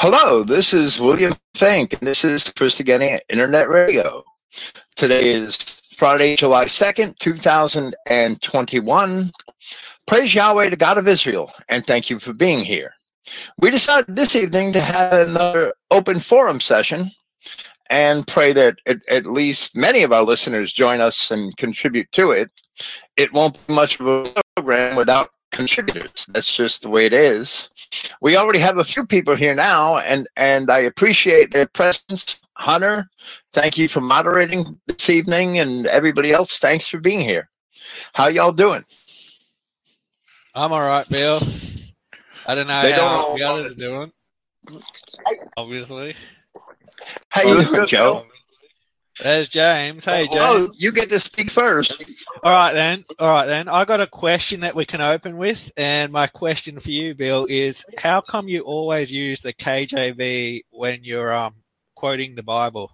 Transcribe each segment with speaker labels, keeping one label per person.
Speaker 1: Hello, this is William Finck, and this is Christogenea Internet Radio. Today is Friday, July 2nd, 2021. Praise Yahweh, the God of Israel, and thank you for being here. We decided this evening to have another open forum session and pray that at, at least many of our listeners join us and contribute to it. It won't be much of a program without contributors. That's just the way it is. We already have a few people here now, and and I appreciate their presence. Hunter, thank you for moderating this evening, and everybody else, thanks for being here. How y'all doing?
Speaker 2: I'm all right, Bill. I don't know
Speaker 1: They
Speaker 2: how
Speaker 1: don't-
Speaker 2: the others doing. Obviously,
Speaker 1: How you doing, Joe?
Speaker 2: There's James. Hey, James.
Speaker 1: Oh, you get to speak first.
Speaker 2: All right then. All right then. I got a question that we can open with, and my question for you, Bill, is how come you always use the KJV when you're um quoting the Bible?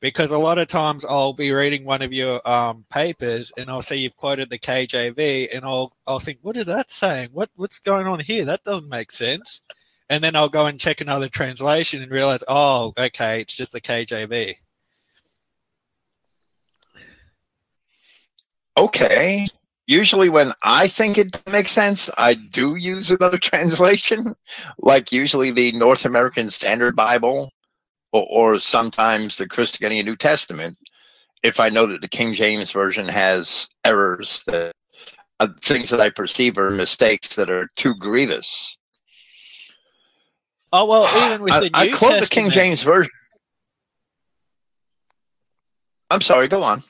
Speaker 2: Because a lot of times I'll be reading one of your um papers, and I'll see you've quoted the KJV, and I'll I'll think, what is that saying? What what's going on here? That doesn't make sense. And then I'll go and check another translation and realize, oh, okay, it's just the KJV.
Speaker 1: Okay. Usually, when I think it makes sense, I do use another translation, like usually the North American Standard Bible, or, or sometimes the Christogenea New Testament. If I know that the King James version has errors, that uh, things that I perceive are mistakes that are too grievous.
Speaker 2: Oh well, even with the I, New
Speaker 1: I quote the King James version. I'm sorry. Go on.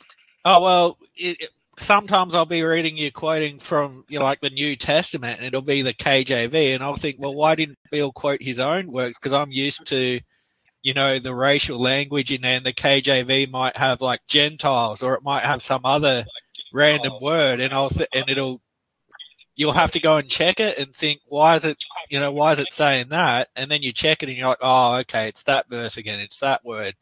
Speaker 2: Oh well, it- sometimes I'll be reading you quoting from you know like the New Testament, and it'll be the KJV, and I'll think, well, why didn't Bill quote his own works? Because I'm used to, you know, the racial language in there, and the KJV might have like Gentiles, or it might have some other random word, and I'll th- and it'll you'll have to go and check it and think, why is it, you know, why is it saying that? And then you check it, and you're like, oh, okay, it's that verse again, it's that word.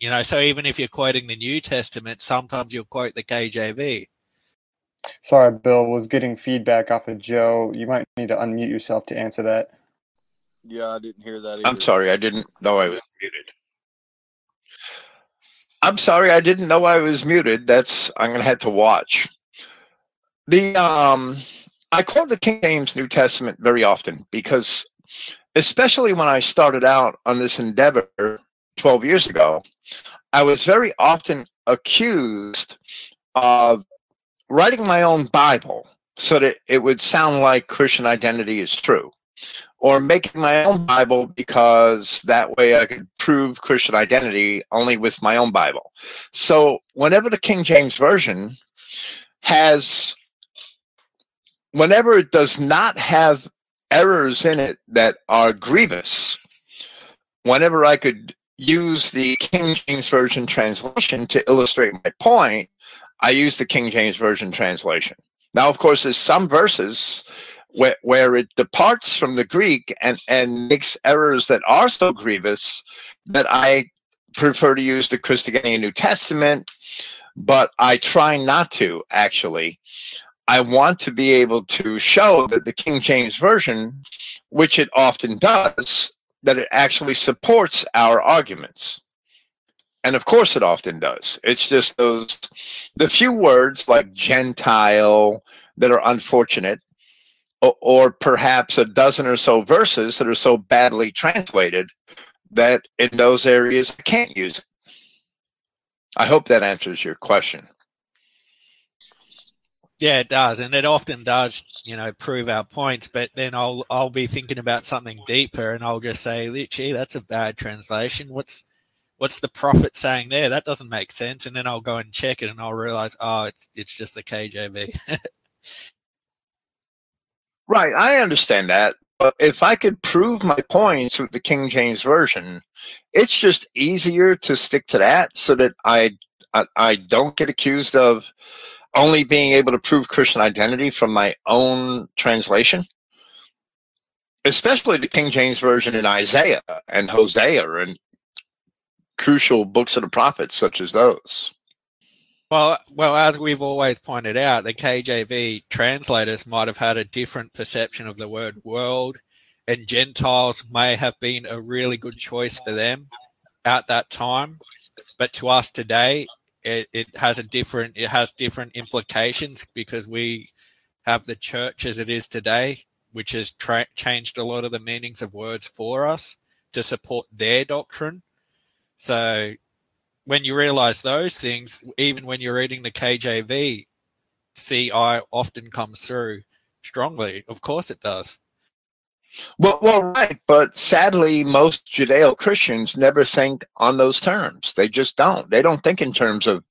Speaker 2: You know, so even if you're quoting the New Testament, sometimes you'll quote the KJV.
Speaker 3: Sorry, Bill, was getting feedback off of Joe. You might need to unmute yourself to answer that.
Speaker 4: Yeah, I didn't hear that either.
Speaker 1: I'm sorry, I didn't know I was muted. I'm sorry, I didn't know I was muted. That's I'm gonna have to watch. The um I quote the King James New Testament very often because especially when I started out on this endeavor 12 years ago, I was very often accused of writing my own Bible so that it would sound like Christian identity is true or making my own Bible because that way I could prove Christian identity only with my own Bible. So whenever the King James Version has, whenever it does not have errors in it that are grievous, whenever I could use the King James Version translation to illustrate my point, I use the King James Version translation. Now, of course, there's some verses where, where it departs from the Greek and, and makes errors that are so grievous that I prefer to use the Christogenea New Testament, but I try not to actually. I want to be able to show that the King James Version, which it often does, that it actually supports our arguments. And of course, it often does. It's just those, the few words like Gentile that are unfortunate or, or perhaps a dozen or so verses that are so badly translated that in those areas I can't use it. I hope that answers your question.
Speaker 2: Yeah, it does, and it often does, you know, prove our points. But then I'll I'll be thinking about something deeper, and I'll just say, "Gee, that's a bad translation. What's what's the prophet saying there? That doesn't make sense." And then I'll go and check it, and I'll realize, oh, it's it's just the KJV.
Speaker 1: Right, I understand that. But if I could prove my points with the King James Version, it's just easier to stick to that so that I I, I don't get accused of only being able to prove Christian identity from my own translation. Especially the King James Version in Isaiah and Hosea and crucial books of the prophets such as those.
Speaker 2: Well, well, as we've always pointed out, the KJV translators might have had a different perception of the word world and Gentiles may have been a really good choice for them at that time, but to us today, it, it has a different it has different implications because we have the church as it is today, which has tra- changed a lot of the meanings of words for us to support their doctrine. So when you realize those things, even when you're reading the KJV, CI often comes through strongly. Of course, it does.
Speaker 1: Well, well, right, but sadly, most Judeo-Christians never think on those terms. They just don't. They don't think in terms of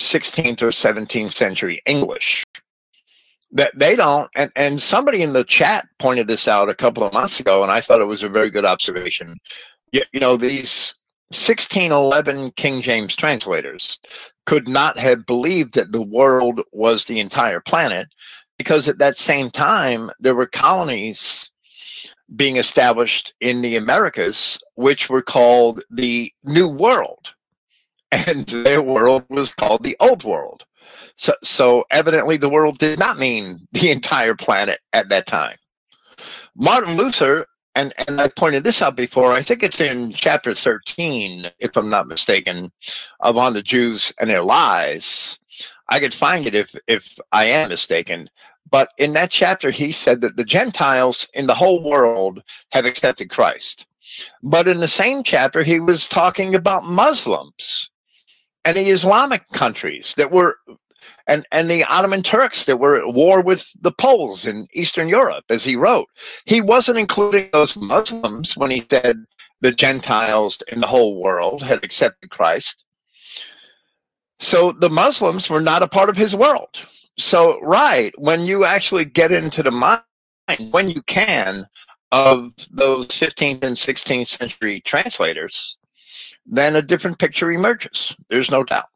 Speaker 1: 16th or 17th century English. That they don't, and and somebody in the chat pointed this out a couple of months ago, and I thought it was a very good observation. You, you know, these 1611 King James translators could not have believed that the world was the entire planet because at that same time there were colonies being established in the Americas, which were called the New World, and their world was called the Old World. So, so evidently, the world did not mean the entire planet at that time. Martin Luther, and, and I pointed this out before, I think it's in chapter 13, if I'm not mistaken, of On the Jews and Their Lies. I could find it if, if I am mistaken. But in that chapter, he said that the Gentiles in the whole world have accepted Christ. But in the same chapter, he was talking about Muslims and the Islamic countries that were, and, and the Ottoman Turks that were at war with the Poles in Eastern Europe, as he wrote. He wasn't including those Muslims when he said the Gentiles in the whole world had accepted Christ. So the Muslims were not a part of his world so right when you actually get into the mind when you can of those 15th and 16th century translators then a different picture emerges there's no doubt.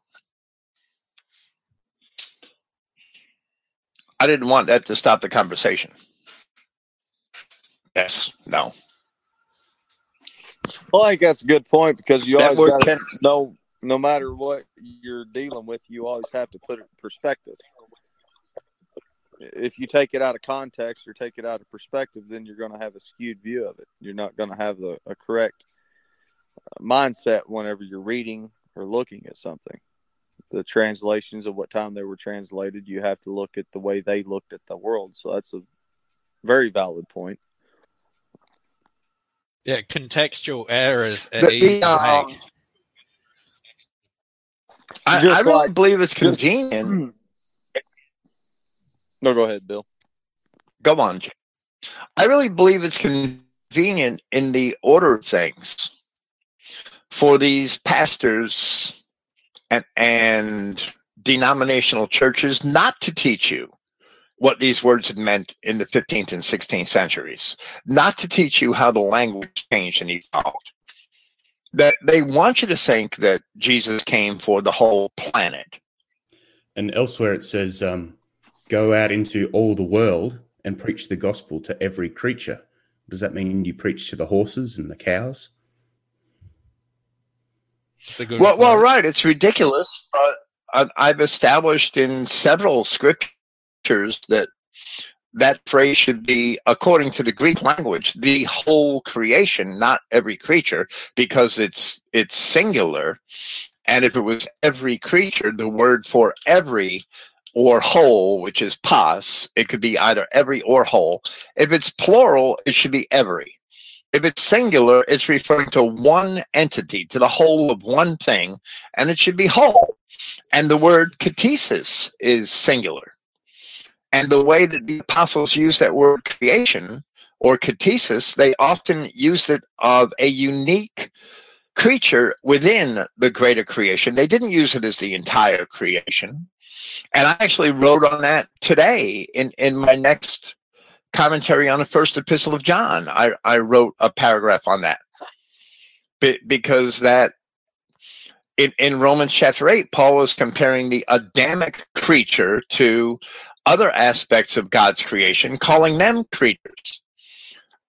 Speaker 1: I didn't want that to stop the conversation. Yes no.
Speaker 4: Well, I think that's a good point because you
Speaker 1: That
Speaker 4: always
Speaker 1: word
Speaker 4: got to
Speaker 1: can-
Speaker 4: know, no matter what you're dealing with, you always have to put it in perspective. If you take it out of context or take it out of perspective, then you're going to have a skewed view of it. You're not going to have the a correct uh, mindset whenever you're reading or looking at something. The translations of what time they were translated, you have to look at the way they looked at the world. So that's a very valid point.
Speaker 2: Yeah, contextual errors are
Speaker 1: The- the, um,
Speaker 2: make.
Speaker 1: I,
Speaker 4: Just
Speaker 1: I really
Speaker 4: like-
Speaker 1: believe it's
Speaker 4: just-
Speaker 1: convenient
Speaker 4: No, go ahead, Bill.
Speaker 1: go on i really believe it's convenient in the order of things for these pastors and, and denominational churches not to teach you what these words had meant in the 15th and 16th centuries, not to teach you how the language changed and evolved. That they want you to think that Jesus came for the whole planet.
Speaker 5: And elsewhere it says, um, go out into all the world and preach the gospel to every creature. Does that mean you preach to the horses and the cows?
Speaker 2: It's a good
Speaker 1: Well, well, right. It's ridiculous, but I- I've established in several scriptures that that phrase should be, according to the Greek language, the whole creation, not every creature, because it's it's singular. And if it was every creature, the word for every or whole, which is pas, it could be either every or whole. If it's plural, it should be every. If it's singular, it's referring to one entity, to the whole of one thing, and it should be whole. And the word ktisis is singular. And the way that the apostles use that word creation or ktisis, they often used it of a unique creature within the greater creation. They didn't use it as the entire creation. And I actually wrote on that today in, in my next commentary on the first epistle of John. I, I wrote a paragraph on that Be, because that in, in Romans chapter 8, Paul was comparing the Adamic creature to other aspects of God's creation, calling them creatures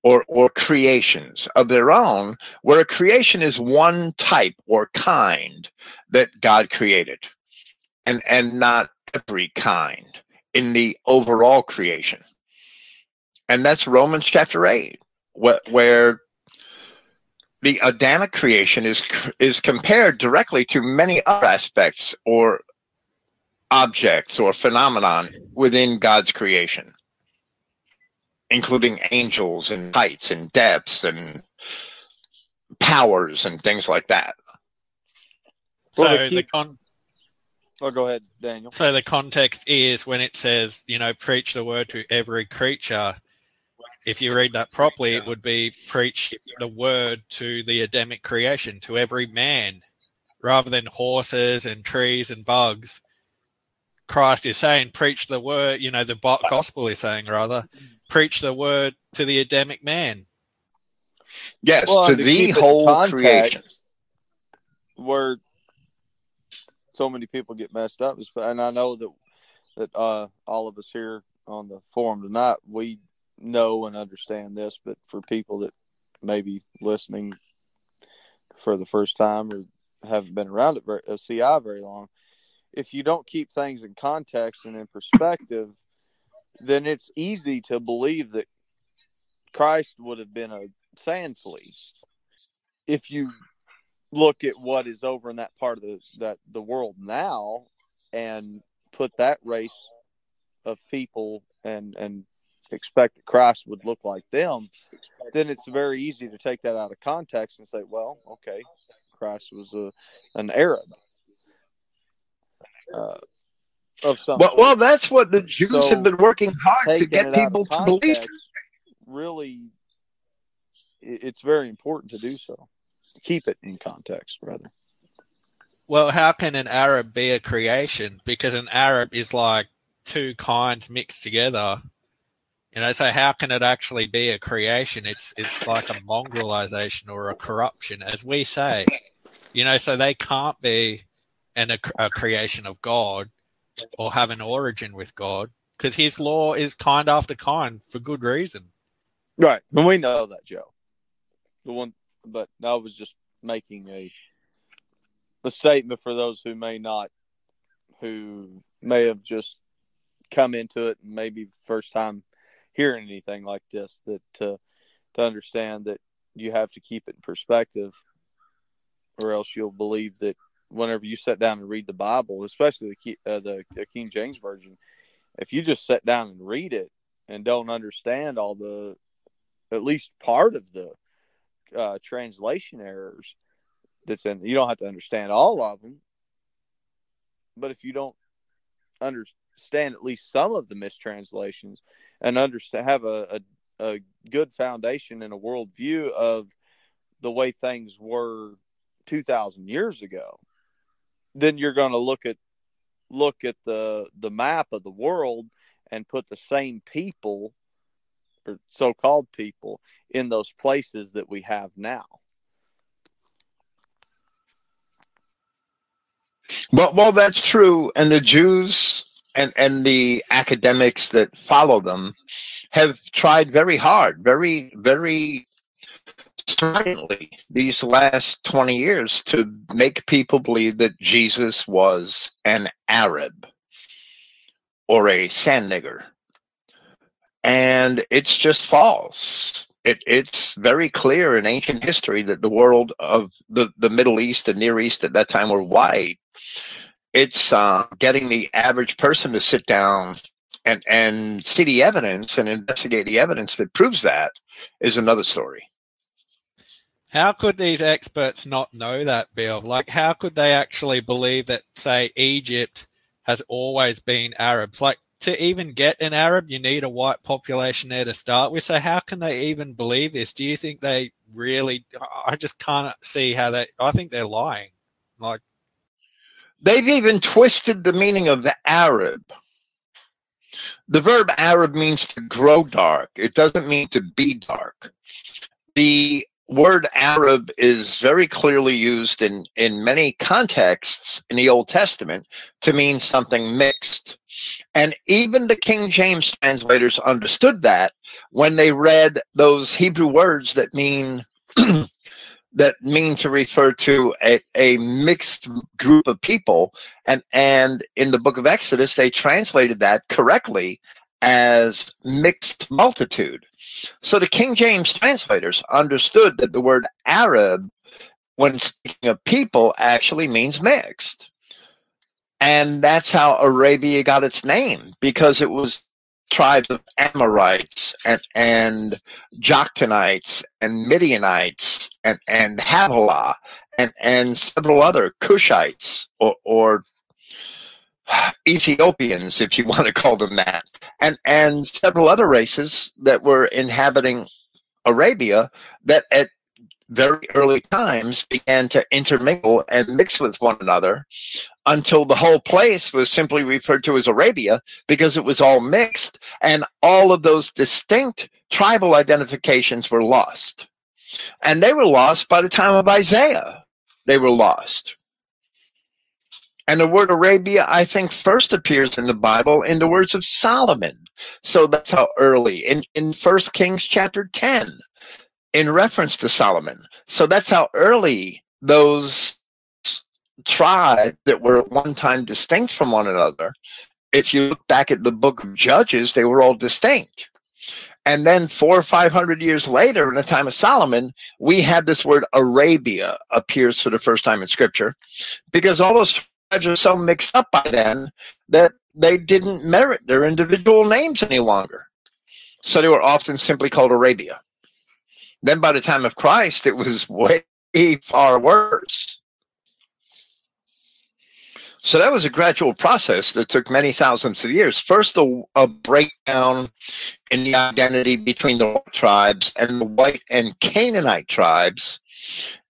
Speaker 1: or, or creations of their own, where a creation is one type or kind that God created and, and not every kind in the overall creation. And that's Romans chapter 8, wh- where the Adamic creation is is compared directly to many other aspects or objects or phenomenon within God's creation, including angels and heights and depths and powers and things like that.
Speaker 2: So
Speaker 4: Well, they
Speaker 2: the
Speaker 4: keep-
Speaker 2: con-
Speaker 4: Oh, go ahead, Daniel.
Speaker 2: so the context is when it says, you know, preach the word to every creature. If you read that properly, it would be preach the word to the Adamic creation, to every man, rather than horses and trees and bugs. Christ is saying, preach the word, you know, the gospel is saying, rather, preach the word to the Adamic man.
Speaker 1: Yes,
Speaker 4: Well,
Speaker 1: to
Speaker 4: to
Speaker 1: the
Speaker 4: keep it in
Speaker 1: whole
Speaker 4: context,
Speaker 1: creation.
Speaker 4: where so many people get messed up. And i know that that uh all of us here on the forum tonight we know and understand this but for people that may be listening for the first time or haven't been around it very, uh, ci very long if you don't keep things in context and in perspective then it's easy to believe that christ would have been a sand flea if you look at what is over in that part of the that the world now and put that race of people and and expect that Christ would look like them, then it's very easy to take that out of context and say, well, okay, Christ was a an Arab uh, of some
Speaker 1: Well, well, that's what the Jews
Speaker 4: So,
Speaker 1: have been working hard to get
Speaker 4: it out of
Speaker 1: people to believe.
Speaker 4: Really, it's very important to do so. Keep it in context, rather.
Speaker 2: Well, how can an Arab be a creation? Because an Arab is like two kinds mixed together. You know, so how can it actually be a creation? It's it's like a mongrelization or a corruption, as we say. You know, so they can't be an, a, a creation of God or have an origin with God because His law is kind after kind for good reason.
Speaker 4: Right. And we know that, Joe. The one, but I was just making a a statement for those who may not, who may have just come into it and maybe first time hearing anything like this. That uh, to understand that you have to keep it in perspective, or else you'll believe that whenever you sit down and read the Bible, especially the uh, the, the King James version, if you just sit down and read it and don't understand all the at least part of the uh, translation errors that's in you don't have to understand all of them. But if you don't understand at least some of the mistranslations and understand have a, a, a good foundation and a worldview of the way things were 2000 years ago then you're going to look at look at the the map of the world and put the same people or so-called people in those places that we have now.
Speaker 1: Well, well, that's true, and the Jews and and the academics that follow them have tried very hard, very very stridently these last twenty years to make people believe that Jesus was an Arab or a sand nigger, and it's just false. It, it's very clear in ancient history that the world of the, the Middle East and Near East at that time were white it's uh, getting the average person to sit down and and see the evidence and investigate the evidence that proves that is another story.
Speaker 2: How could these experts not know that, Bill? Like, how could they actually believe that, say, Egypt has always been Arabs? Like, to even get an Arab, you need a white population there to start with. So, how can they even believe this? Do you think they really? I just can't see how they. I think they're lying. Like,
Speaker 1: They've even twisted the meaning of the Arab. The verb Arab means to grow dark. It doesn't mean to be dark. The word Arab is very clearly used in, in many contexts in the Old Testament to mean something mixed. And even the King James translators understood that when they read those Hebrew words that mean that mean to refer to a, a mixed group of people and and in the book of exodus they translated that correctly as mixed multitude So the King James translators understood that the word Arab, when speaking of people, actually means mixed. And that's how Arabia got its name because it was tribes of Amorites and, and Joktanites and Midianites and, and Havilah and, and several other Cushites or, or Ethiopians, if you want to call them that, and, and several other races that were inhabiting Arabia that at very early times began to intermingle and mix with one another until the whole place was simply referred to as Arabia because it was all mixed and all of those distinct tribal identifications were lost. And they were lost by the time of Isaiah. They were lost. And the word Arabia, I think, first appears in the Bible in the words of Solomon. So that's how early in, in 1 Kings chapter 10, in reference to Solomon. So that's how early those tribes that were at one time distinct from one another, if you look back at the book of Judges, they were all distinct. And then four or five hundred years later, in the time of Solomon, we had this word Arabia appears for the first time in scripture because all those are so mixed up by then that they didn't merit their individual names any longer. So they were often simply called Arabia. Then by the time of Christ, it was way far worse. So that was a gradual process that took many thousands of years. First, a, a breakdown in the identity between the tribes and the white and Canaanite tribes.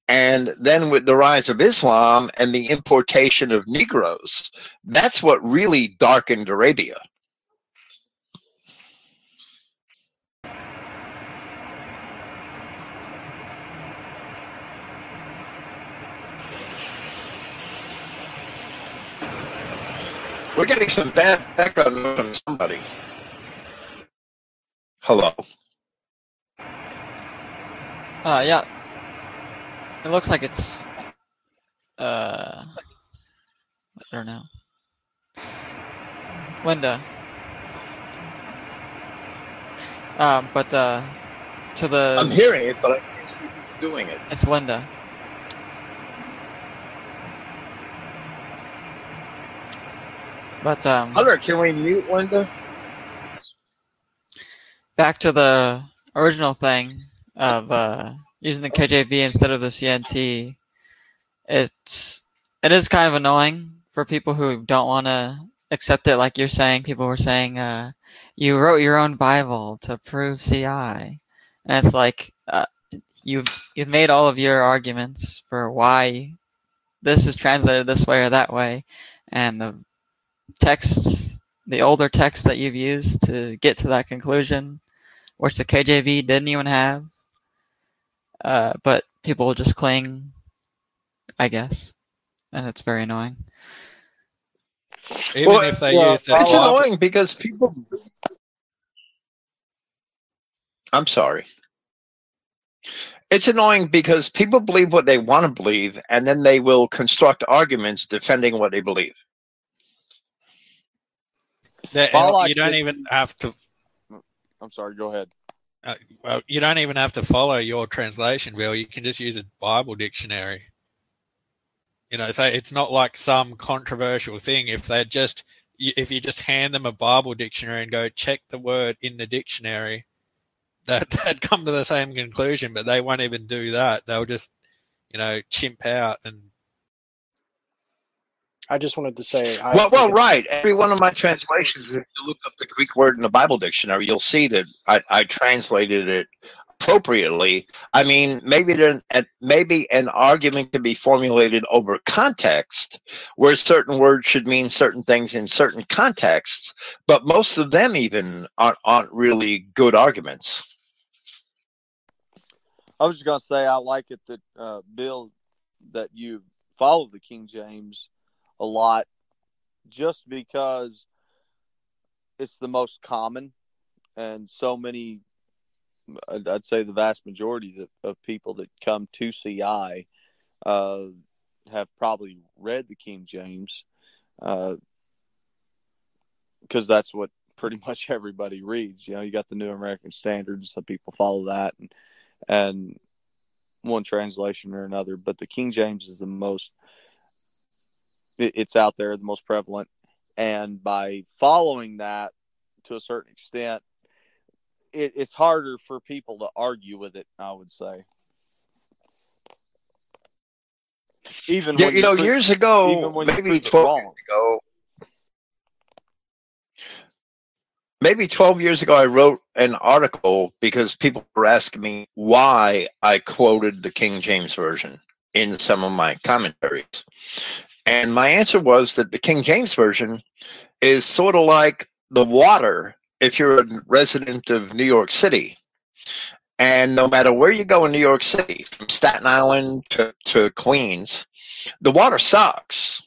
Speaker 1: And then with the rise of Islam and the importation of Negroes, that's what really darkened Arabia. We're getting some bad background from somebody. Hello.
Speaker 6: Uh, yeah. It looks like it's, uh, I don't know. Linda. Um, but, uh, to the,
Speaker 1: I'm hearing it, but I can't see who's doing it.
Speaker 6: it's Linda. But, um,
Speaker 1: Hunter, can we mute Linda?
Speaker 6: back to the original thing of uh, using the KJV instead of the CNT, it's it is kind of annoying for people who don't want to accept it. Like you're saying, people were saying uh, you wrote your own Bible to prove CI, and it's like uh, you've you've made all of your arguments for why this is translated this way or that way, and the texts, the older texts that you've used to get to that conclusion which the KJV didn't even have. Uh, but people just cling, I guess, and it's very annoying.
Speaker 2: Even
Speaker 1: Well,
Speaker 2: if they
Speaker 3: well,
Speaker 2: used it,
Speaker 1: It's
Speaker 3: Follow
Speaker 1: annoying because people. I'm sorry. It's annoying because people believe what they want to believe, and then they will construct arguments defending what they believe.
Speaker 2: that- and you don't
Speaker 4: could-
Speaker 2: even have to.
Speaker 4: I'm sorry. Go ahead.
Speaker 2: Uh, well, you don't even have to follow your translation, Bill. You can just use a Bible dictionary. You know, so it's not like some controversial thing. If they just, if you just hand them a Bible dictionary and go check the word in the dictionary, that they'd come to the same conclusion. But they won't even do that. They'll just, you know, chimp out and
Speaker 7: I just wanted to say. I
Speaker 1: well, well, right. Every one of my translations, if you look up the Greek word in the Bible dictionary, you'll see that I, I translated it appropriately. I mean, maybe then, and maybe an argument can be formulated over context, where certain words should mean certain things in certain contexts, but most of them even aren't, aren't really good arguments.
Speaker 4: I was just gonna say I like it that uh, Bill that you follow the King James a lot, just because it's the most common, and so many. I'd say the vast majority of people that come to CI uh, have probably read the King James, because that's what pretty much everybody reads. You know, you got the New American Standard, some people follow that, and and one translation or another. But the King James is the most. It, it's out there, the most prevalent, and by following that to a certain extent, it, it's harder for people to argue with it. I would say. Even
Speaker 1: Yeah,
Speaker 4: when
Speaker 1: you know,
Speaker 4: pre-
Speaker 1: years ago, maybe 12
Speaker 4: wrong.
Speaker 1: years ago, maybe 12 years ago, I wrote an article because people were asking me why I quoted the King James Version in some of my commentaries. And my answer was that the King James Version is sort of like the water if you're a resident of New York City. And no matter where you go in New York City, from Staten Island to, to Queens, the water sucks.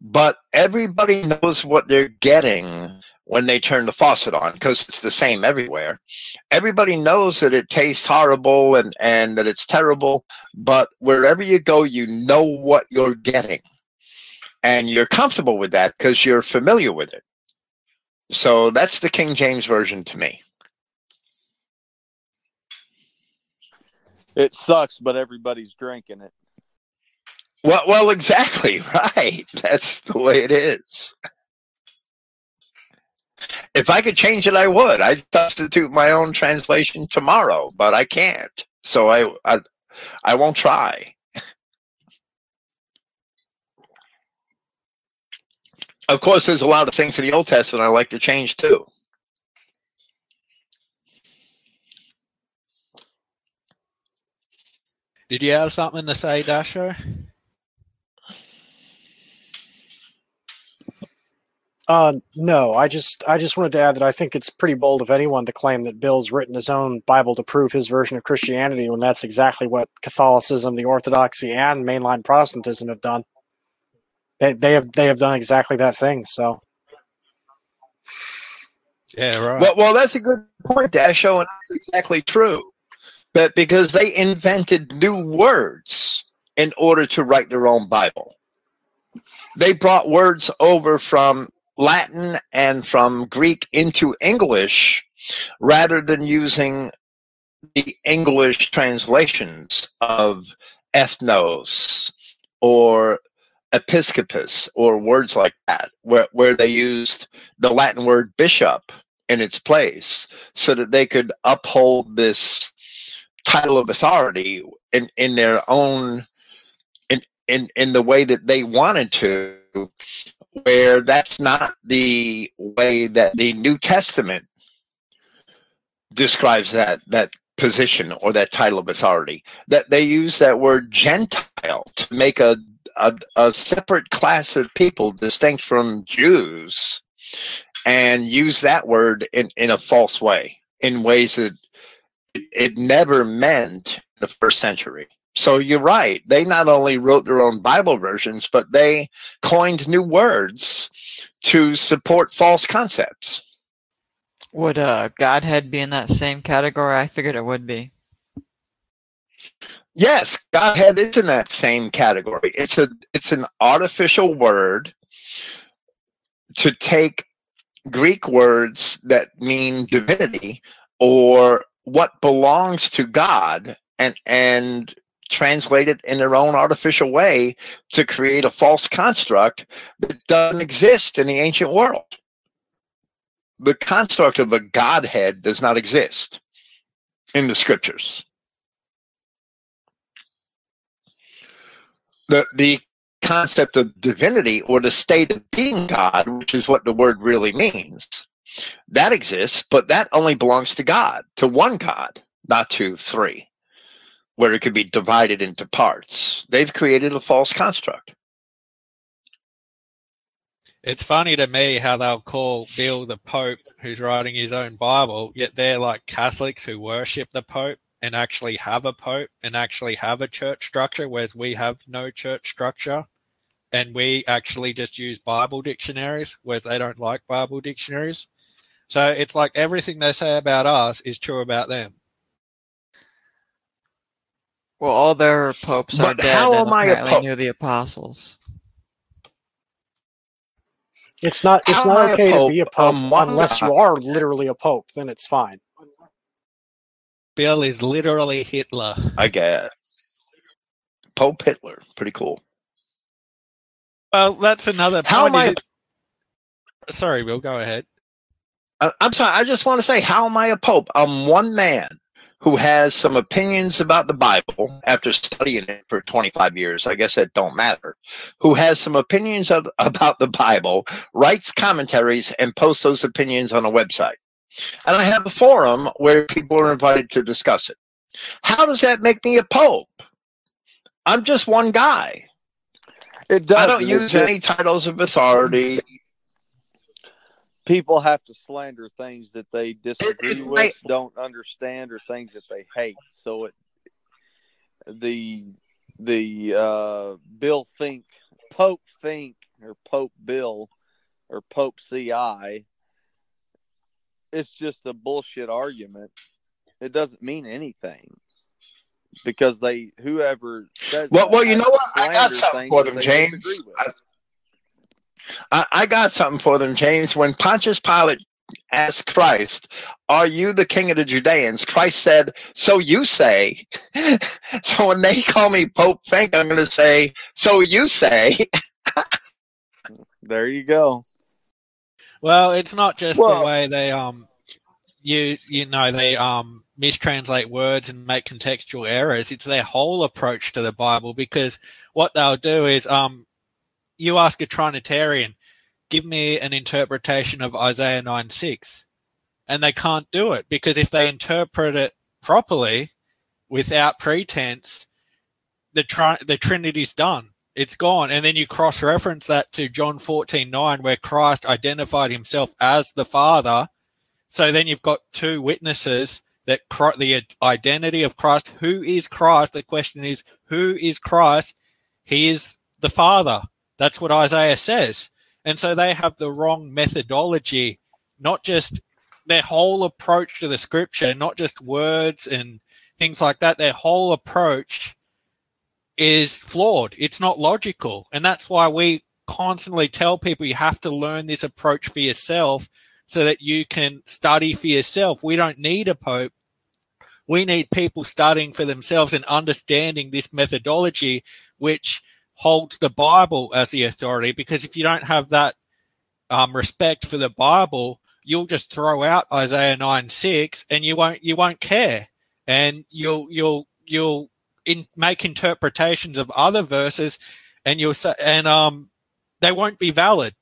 Speaker 1: But everybody knows what they're getting when they turn the faucet on because it's the same everywhere. Everybody knows that it tastes horrible and, and that it's terrible, but wherever you go, you know what you're getting. And you're comfortable with that because you're familiar with it. So that's the King James Version to me.
Speaker 4: It sucks, but everybody's drinking it.
Speaker 1: Well, well, exactly right. That's the way it is. If I could change it, I would. I'd substitute my own translation tomorrow, but I can't. So I, I, I won't try. Of course, there's a lot of things in the Old Testament I like to change too.
Speaker 2: Did you have something to say, Dasher?
Speaker 7: Uh, no, I just I just wanted to add that I think it's pretty bold of anyone to claim that Bill's written his own Bible to prove his version of Christianity when that's exactly what Catholicism, the Orthodoxy, and mainline Protestantism have done. They they have they have done exactly that thing. So
Speaker 2: Yeah, right.
Speaker 1: Well, well, that's a good point, Dasho, and that's exactly true. But because they invented new words in order to write their own Bible, they brought words over from Latin and from Greek into English rather than using the English translations of ethnos or episcopus or words like that, where, where they used the Latin word bishop in its place so that they could uphold this title of authority in, in their own in, in in the way that they wanted to where that's not the way that the New Testament describes that that position or that title of authority that they use that word gentile to make a a, a separate class of people distinct from Jews and use that word in, in a false way, in ways that it, never meant the first century. So you're right. They not only wrote their own Bible versions, but they coined new words to support false concepts.
Speaker 6: Would uh, Godhead be in that same category? I figured it would be.
Speaker 1: Yes, Godhead is in that same category. It's a it's an artificial word to take Greek words that mean divinity or what belongs to God and and translate it in their own artificial way to create a false construct that doesn't exist in the ancient world. The construct of a Godhead does not exist in the scriptures. The the concept of divinity or the state of being God, which is what the word really means, that exists, but that only belongs to God, to one God, not to three, where it could be divided into parts. They've created a false construct.
Speaker 2: It's funny to me how they'll call Bill the Pope who's writing his own Bible, yet they're like Catholics who worship the Pope and actually have a Pope and actually have a church structure, whereas we have no church structure. And we actually just use Bible dictionaries, whereas they don't like Bible dictionaries. So it's like everything they say about us is true about them.
Speaker 6: Well, all their popes are
Speaker 1: But
Speaker 6: dead
Speaker 1: how
Speaker 6: and
Speaker 1: am I a
Speaker 6: apparently
Speaker 1: pope?
Speaker 6: knew the apostles.
Speaker 7: It's not. It's
Speaker 1: How
Speaker 7: not okay to be a pope
Speaker 1: Um,
Speaker 7: unless you are literally a pope. Then it's fine.
Speaker 2: Bill is literally Hitler.
Speaker 1: I guess. Pope Hitler. Pretty cool.
Speaker 2: Well, that's another
Speaker 1: How
Speaker 2: point.
Speaker 1: am I-
Speaker 2: is- Sorry, Bill. Go ahead.
Speaker 1: I'm sorry. I just want to say, how am I a pope? I'm one man who has some opinions about the Bible after studying it for 25 years. I guess that don't matter. Who has some opinions of, about the Bible, writes commentaries, and posts those opinions on a website. And I have a forum where people are invited to discuss it. How does that make me a pope? I'm just one guy.
Speaker 4: It does.
Speaker 1: I don't use
Speaker 4: just,
Speaker 1: any titles of authority.
Speaker 4: People have to slander things that they disagree
Speaker 1: it
Speaker 4: with,
Speaker 1: might-
Speaker 4: don't understand, or things that they hate. So it the the uh, Bill Finck, Pope Finck, or Pope Bill, or Pope CI. It's just a bullshit argument. It doesn't mean anything because they whoever says
Speaker 1: Well,
Speaker 4: that
Speaker 1: well, you know what? I got something for them,
Speaker 4: they
Speaker 1: James. I- I, I got something for them, James. When Pontius Pilate asked Christ, Are you the king of the Judeans? Christ said, So you say. so when they call me Pope Finck, I'm going to say, So you say.
Speaker 4: There you go.
Speaker 2: Well, it's not just
Speaker 4: Well-
Speaker 2: the way they um you you know they um mistranslate words and make contextual errors. It's their whole approach to the Bible because what they'll do is um you ask a Trinitarian, give me an interpretation of Isaiah 9 6. And they can't do it because if they interpret it properly without pretense, the tri- the Trinity's done. It's gone. And then you cross reference that to John 14 9, where Christ identified himself as the Father. So then you've got two witnesses that Chri- the identity of Christ. Who is Christ? The question is, who is Christ? He is the Father. That's what Isaiah says. And so they have the wrong methodology, not just their whole approach to the scripture, not just words and things like that. Their whole approach is flawed. It's not logical. And that's why we constantly tell people you have to learn this approach for yourself so that you can study for yourself. We don't need a pope. We need people studying for themselves and understanding this methodology, which holds the Bible as the authority. Because if you don't have that um, respect for the Bible, you'll just throw out Isaiah 9 6 and you won't you won't care. And you'll you'll you'll in, make interpretations of other verses and you'll say and um they won't be valid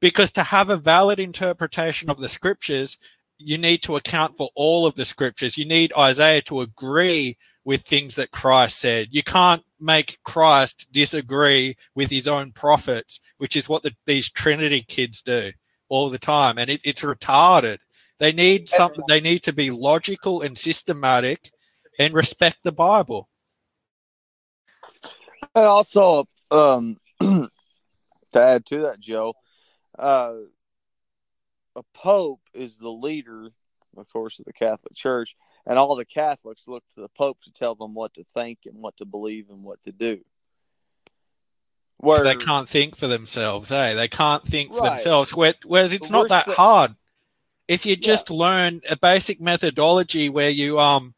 Speaker 2: because to have a valid interpretation of the scriptures you need to account for all of the scriptures you need isaiah to agree with things that christ said. You can't make christ disagree with his own prophets which is what the, these trinity kids do all the time. And it, it's retarded. They need something they need to be logical and systematic and respect the bible.
Speaker 4: And also, um, to add to that, Joe, uh, a pope is the leader, of course, of the Catholic Church, and all the Catholics look to the Pope to tell them what to think and what to believe and what to do. Where
Speaker 2: they can't think for themselves, eh? They can't think for
Speaker 4: Right.
Speaker 2: themselves. Whereas it's not that hard. If you just learn a basic methodology where you um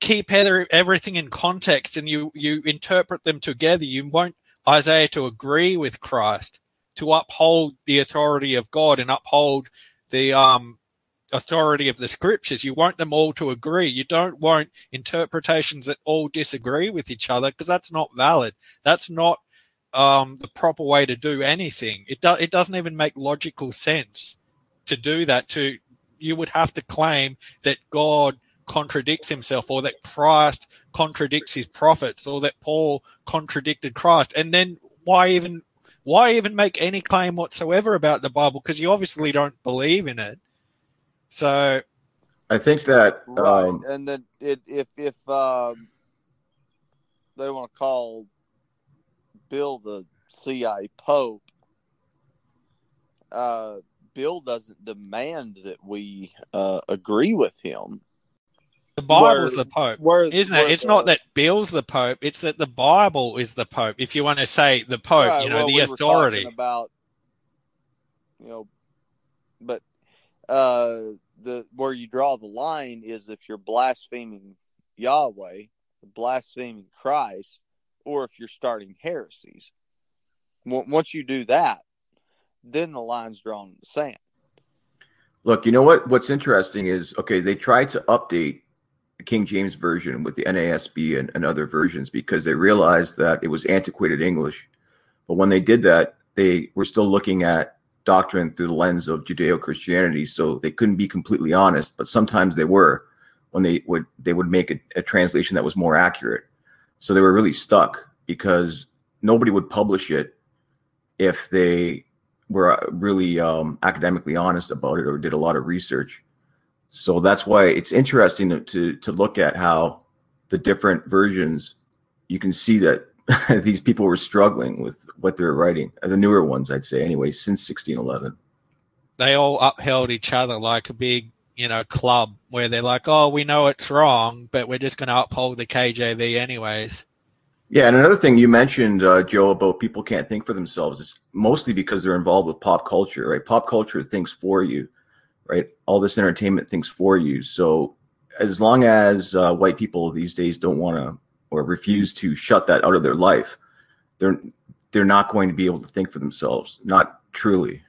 Speaker 2: keep everything in context and you you interpret them together, you want Isaiah to agree with Christ, to uphold the authority of God and uphold the um authority of the scriptures. You want them all to agree. You don't want interpretations that all disagree with each other because that's not valid. That's not um, the proper way to do anything. It do, it doesn't even make logical sense to do that. To you would have to claim that God contradicts himself, or that Christ contradicts his prophets, or that Paul contradicted Christ, and then why even why even make any claim whatsoever about the Bible? Because you obviously don't believe in it. So
Speaker 8: I think that
Speaker 4: right,
Speaker 8: um,
Speaker 4: and then it, if if um, they want to call Bill the CI Pope, uh, Bill doesn't demand that we uh, agree with him.
Speaker 2: the Bible's
Speaker 4: Where-
Speaker 2: the Pope.
Speaker 4: Where,
Speaker 2: Isn't
Speaker 4: where
Speaker 2: it? It's
Speaker 4: the-
Speaker 2: not that Bill's the Pope. It's that the Bible is the Pope. If you want to say the Pope,
Speaker 4: Right,
Speaker 2: you know,
Speaker 4: well,
Speaker 2: the
Speaker 4: we
Speaker 2: authority.
Speaker 4: talking about you know, but uh, the where you draw the line is if you're blaspheming Yahweh, blaspheming Christ, or if you're starting heresies. Once you do that, then the line's drawn in the sand.
Speaker 8: Look, you know what? What's interesting is okay, they tried to update the King James version with the NASB and, and other versions because they realized that it was antiquated English. But when they did that, they were still looking at doctrine through the lens of Judeo Christianity, so they couldn't be completely honest. But sometimes they were when they would they would make a, a translation that was more accurate. So they were really stuck because nobody would publish it if they were really um, academically honest about it or did a lot of research. So that's why it's interesting to to look at how the different versions you can see that these people were struggling with what they were writing. The newer ones, I'd say, anyway, since 1611.
Speaker 2: They all upheld each other like a big, you know, club where they're like, "Oh, we know it's wrong, but we're just going to uphold the KJV anyways."
Speaker 8: Yeah, and another thing you mentioned, uh, Joe, about people can't think for themselves is mostly because they're involved with pop culture, right? Pop culture thinks for you, right? All this entertainment thinks for you. So as long as uh, white people these days don't want to or refuse to shut that out of their life, they're they're not going to be able to think for themselves, not truly.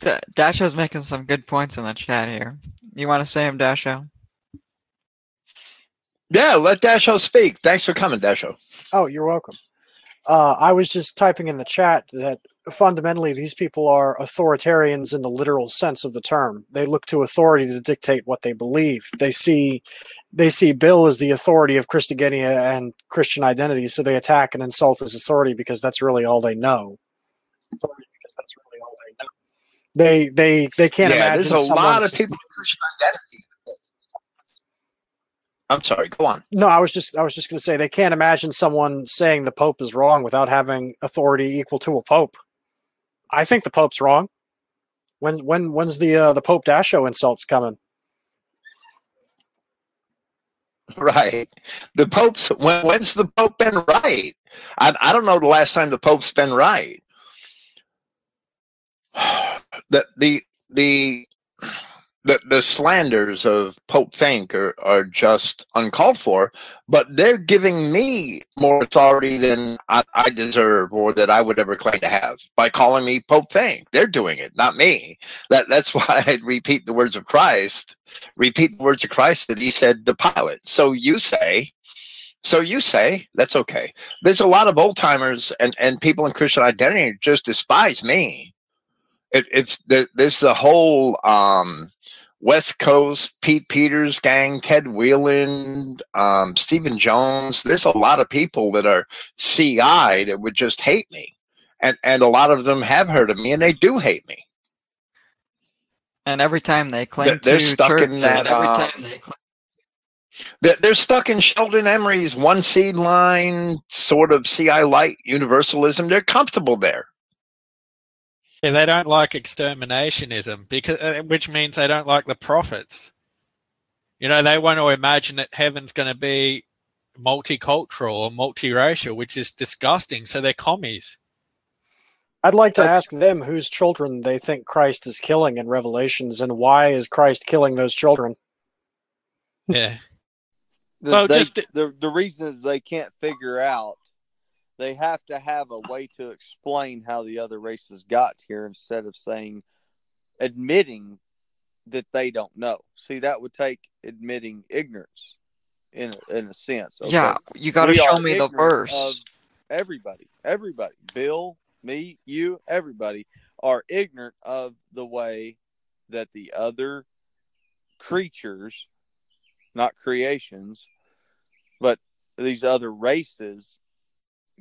Speaker 6: D- Dasho's making some good points in the chat here. You want to say him, Dasho?
Speaker 1: Yeah, let Dasho speak. Thanks for coming, Dasho.
Speaker 7: Oh, you're welcome. Uh, I was just typing in the chat that fundamentally these people are authoritarians in the literal sense of the term. They look to authority to dictate what they believe. They see they see Bill as the authority of Christogenea and Christian identity, so they attack and insult his authority because that's really all they know. Because that's really all they know. They they they can't
Speaker 1: yeah,
Speaker 7: imagine
Speaker 1: there's a lot of people with Christian identity. I'm sorry. Go on.
Speaker 7: No, I was just I was just going to say they can't imagine someone saying the Pope is wrong without having authority equal to a Pope. I think the Pope's wrong. When when when's the uh, the Pope Dasho insults coming?
Speaker 1: Right. The Pope's when, when's the Pope been right? I I don't know the last time the Pope's been right. The the the the, the slanders of Pope Finck are, are just uncalled for, but they're giving me more authority than I, I deserve or that I would ever claim to have by calling me Pope Finck. They're doing it, not me. That that's why I repeat the words of Christ. Repeat the words of Christ that he said to Pilate. So you say, so you say that's okay. There's a lot of old timers and, and people in Christian identity just despise me. It, it's the, there's the whole um, West Coast Pete Peters gang, Ted Weiland, um, Stephen Jones. There's a lot of people that are CI that would just hate me, and and a lot of them have heard of me, and they do hate me.
Speaker 6: And every time they claim
Speaker 1: They're- they're
Speaker 6: to
Speaker 1: stuck in that,
Speaker 6: every
Speaker 1: uh,
Speaker 6: time they claim
Speaker 1: they're stuck in Sheldon Emry's one seed line sort of CI light universalism. They're comfortable there.
Speaker 2: Yeah, they don't like exterminationism because, uh, which means they don't like the prophets. You know, they want to imagine that heaven's going to be multicultural or multiracial, which is disgusting. So they're commies.
Speaker 7: I'd like to
Speaker 1: That's-
Speaker 7: ask them whose children they think Christ is killing in Revelations, and why is Christ killing those children?
Speaker 2: Yeah.
Speaker 4: The,
Speaker 2: Well,
Speaker 4: they-
Speaker 2: just-
Speaker 4: the the reason is they can't figure out. They have to have a way to explain how the other races got here instead of saying, admitting that they don't know. See, that would take admitting ignorance, in a, in a sense. okay?
Speaker 6: Yeah, you got to show me the verse.
Speaker 4: everybody, everybody, Bill, me, you, everybody are ignorant of the way that the other creatures, not creations, but these other races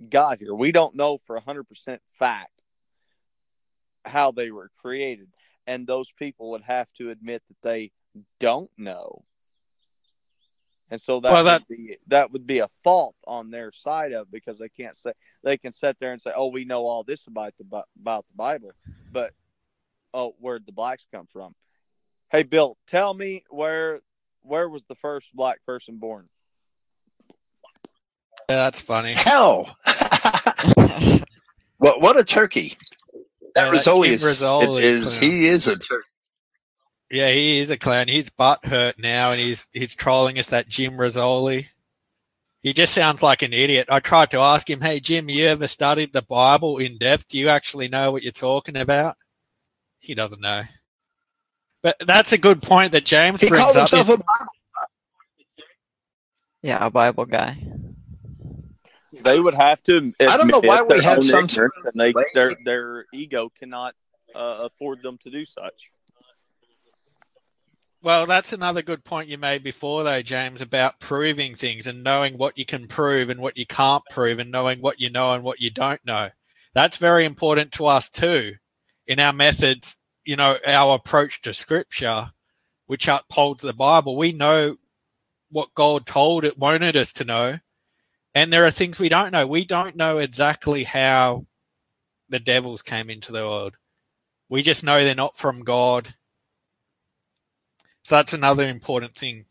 Speaker 4: got here. We don't know for 100% fact how they were created. And those people would have to admit that they don't know. And so that,
Speaker 2: Well, that-
Speaker 4: would be that would be a fault on their side of because they can't say they can sit there and say, "Oh, we know all this about the about the Bible," but oh, where'd the blacks come from? Hey, Bill, tell me where where was the first black person born?
Speaker 2: Yeah, that's funny.
Speaker 1: Hell, what what a turkey! That
Speaker 2: Yeah, that
Speaker 1: Rizzoli is,
Speaker 2: Rizzoli
Speaker 1: it is
Speaker 2: clown.
Speaker 1: he is a turkey.
Speaker 2: Yeah, he is a clown. He's butt hurt now, and he's he's trolling us. That Jim Rizzoli. He just sounds like an idiot. I tried to ask him, "Hey Jim, you ever studied the Bible in depth? Do you actually know what you're talking about?" He doesn't know. But that's a good point that James
Speaker 1: he
Speaker 2: brings up. is-
Speaker 1: a
Speaker 6: Yeah, a Bible guy.
Speaker 4: They would have to.
Speaker 1: I don't know why we have some
Speaker 4: and they their their ego cannot uh, afford them to do such.
Speaker 2: Well, that's another good point you made before, though, James, about proving things and knowing what you can prove and what you can't prove and knowing what you know and what you don't know. That's very important to us, too, in our methods, you know, our approach to scripture, which upholds the Bible. We know what God told it, wanted us to know. And there are things we don't know. We don't know exactly how the devils came into the world. We just know they're not from God. So that's another important thing.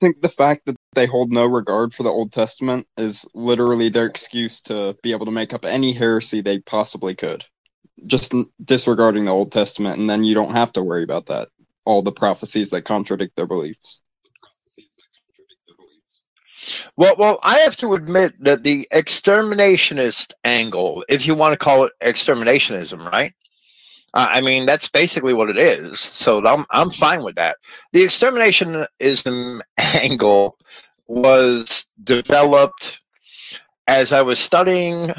Speaker 9: I think the fact that they hold no regard for the Old Testament is literally their excuse to be able to make up any heresy they possibly could. Just disregarding the Old Testament, and then you don't have to worry about that. All the prophecies that contradict their beliefs.
Speaker 1: Well, well, I have to admit that the exterminationist angle, if you want to call it exterminationism, right? Uh, I mean, that's basically what it is. So I'm I'm fine with that. The exterminationism angle was developed as I was studying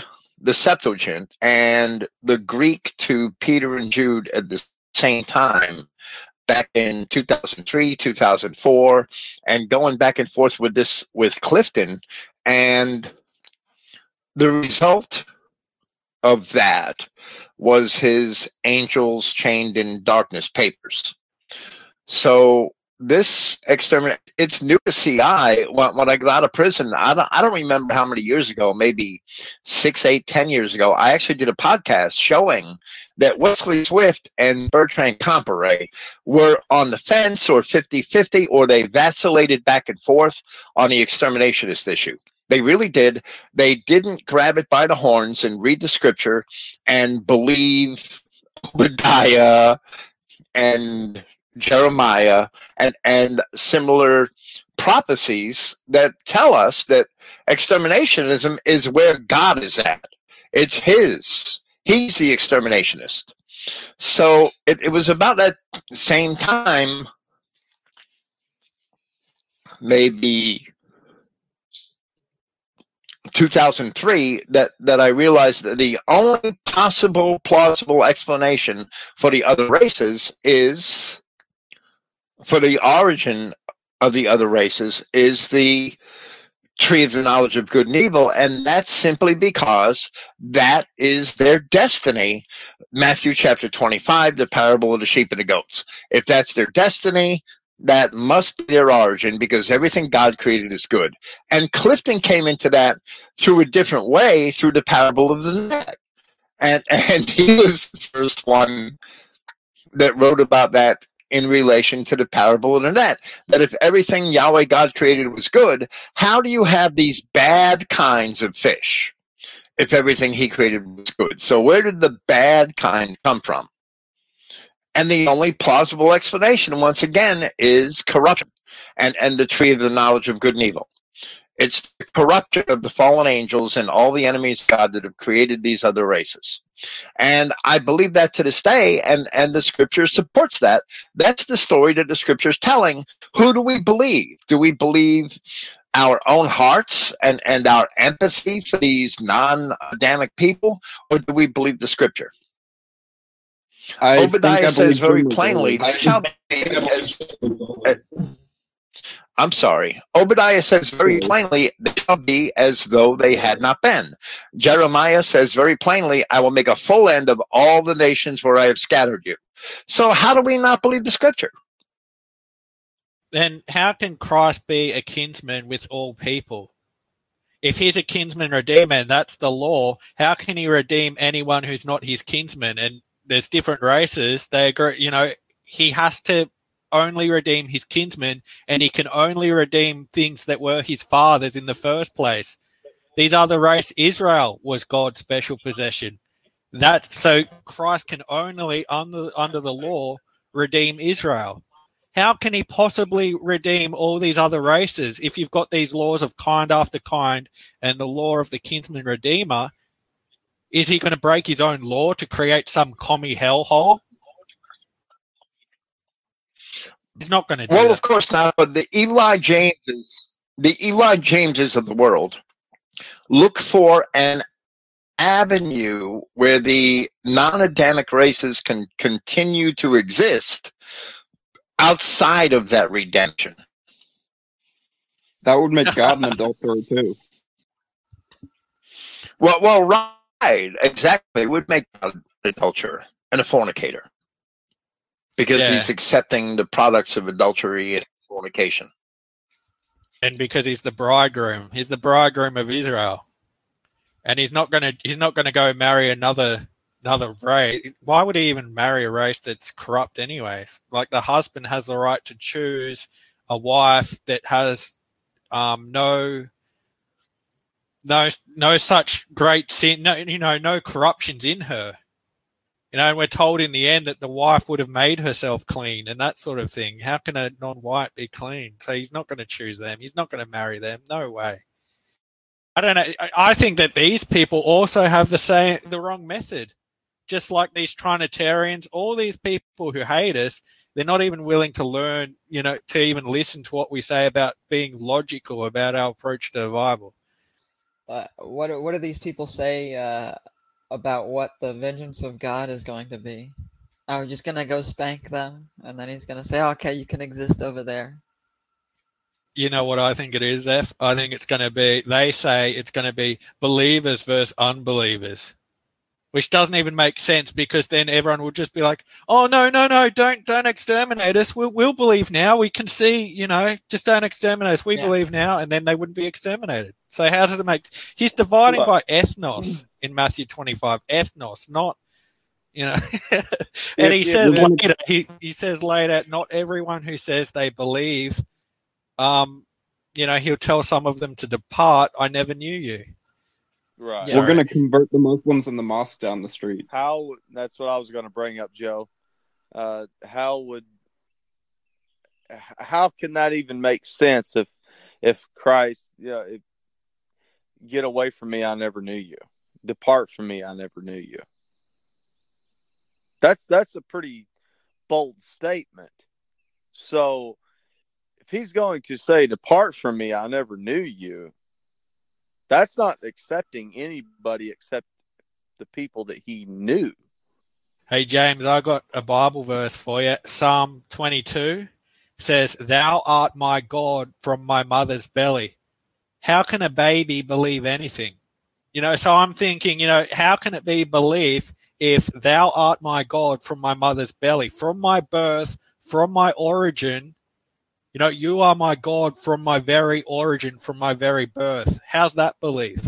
Speaker 1: the Septuagint and the Greek to Peter and Jude at the same time back in 2003 2004 and going back and forth with this with clifton and the result of that was his angels chained in darkness papers. So this exterminate it's new to ci when, when i got out of prison I don't, I don't remember how many years ago maybe six eight ten years ago i actually did a podcast showing that wesley swift and bertrand comparet were on the fence or 50-50 or they vacillated back and forth on the exterminationist issue. They really did. They didn't grab it by the horns and read the scripture and believe obadiah and jeremiah and and similar prophecies that tell us that exterminationism is where god is at. It's his he's the exterminationist. So it, it was about that same time maybe 2003 that that I realized that the only possible plausible explanation for the other races is for the origin of the other races is the tree of the knowledge of good and evil and that's simply because that is their destiny Matthew chapter 25 the parable of the sheep and the goats if that's their destiny that must be their origin because everything God created is good. And Clifton came into that through a different way through the parable of the net. And and he was the first one that wrote about that in relation to the parable of the net. That if everything Yahweh God created was good, how do you have these bad kinds of fish if everything he created was good? So where did the bad kind come from? And the only plausible explanation, once again, is corruption and, and the tree of the knowledge of good and evil. It's the corruption of the fallen angels and all the enemies of God that have created these other races. And I believe that to this day, and, and the scripture supports that. That's the story that the scripture is telling. Who do we believe? Do we believe our own hearts and, and our empathy for these non Adamic people, or do we believe the scripture?
Speaker 9: I
Speaker 1: Obadiah says very plainly, shall be as- I'm sorry. Obadiah says very mm-hmm. plainly, they shall be as though they had not been. Jeremiah says very plainly, I will make a full end of all the nations where I have scattered you. So how do we not believe the scripture?
Speaker 2: Then how can Christ be a kinsman with all people? If he's a kinsman redeemer, and that's the law, how can he redeem anyone who's not his kinsman? And there's different races. They agree, you know, he has to only redeem his kinsmen, and he can only redeem things that were his father's in the first place. These other race, Israel was God's special possession. That so Christ can only under under the law redeem Israel. How can he possibly redeem all these other races if you've got these laws of kind after kind and the law of the kinsman redeemer? Is he going to break his own law to create some commie hellhole? He's not going to do
Speaker 1: Well,
Speaker 2: that.
Speaker 1: of course not. But the Eli Jameses, the Eli Jameses of the world, look for an avenue where the non-Adamic races can continue to exist outside of that redemption.
Speaker 9: That would make God an adulterer too.
Speaker 1: Well, well, right, exactly. It would make God an adulterer and a fornicator because
Speaker 2: Yeah.
Speaker 1: he's accepting the products of adultery and fornication.
Speaker 2: and because he's the bridegroom, he's the bridegroom of Israel, and he's not gonna he's not gonna go marry another another race. Why would he even marry a race that's corrupt, anyways? Like the husband has the right to choose a wife that has um, no no no such great sin, no you know no corruptions in her. You know, and we're told in the end that the wife would have made herself clean and that sort of thing. How can a non-white be clean? So he's not going to choose them. He's not going to marry them. No way. I don't know. I- think that these people also have the same, the wrong method. Just like these Trinitarians, all these people who hate us, they're not even willing to learn, you know, to even listen to what we say about being logical about our approach to the Bible.
Speaker 6: Uh, what what do these people say uh, about what the vengeance of God is going to be? Are we just gonna go spank them, and then he's gonna say, "Okay, you can exist over there."
Speaker 2: you know what I think it is, F? I think it's going to be, they say it's going to be believers versus unbelievers, which doesn't even make sense because then everyone will just be like, oh, no, no, no, don't, don't exterminate us. We'll, we'll believe now. We can see, you know, just don't exterminate us. We
Speaker 6: Yeah.
Speaker 2: believe now. And then they wouldn't be exterminated. So how does it make, he's dividing by ethnos in Matthew 25, ethnos, not, you know, and he
Speaker 9: If- if
Speaker 2: says
Speaker 9: we're
Speaker 2: later, he, he says later, not everyone who says they believe um, you know, he'll tell some of them to depart. I never knew you.
Speaker 4: Right.
Speaker 2: Yeah.
Speaker 9: We're gonna convert the Muslims in the mosque down the street.
Speaker 4: How? That's what I was going to bring up, Joe. Uh, how would? How can that even make sense if, if Christ, yeah, if, get away from me, I never knew you. Depart from me, I never knew you. That's that's a pretty bold statement. So, if he's going to say, "Depart from me, I never knew you," that's not accepting anybody except the people that he knew.
Speaker 2: Hey, James, I got a Bible verse for you. Psalm 22 says, Thou art my God from my mother's belly. How can a baby believe anything? You know, so I'm thinking, you know, how can it be belief if thou art my God from my mother's belly, from my birth, from my origin? You know, you are my God from my very origin, from my very birth. How's that belief?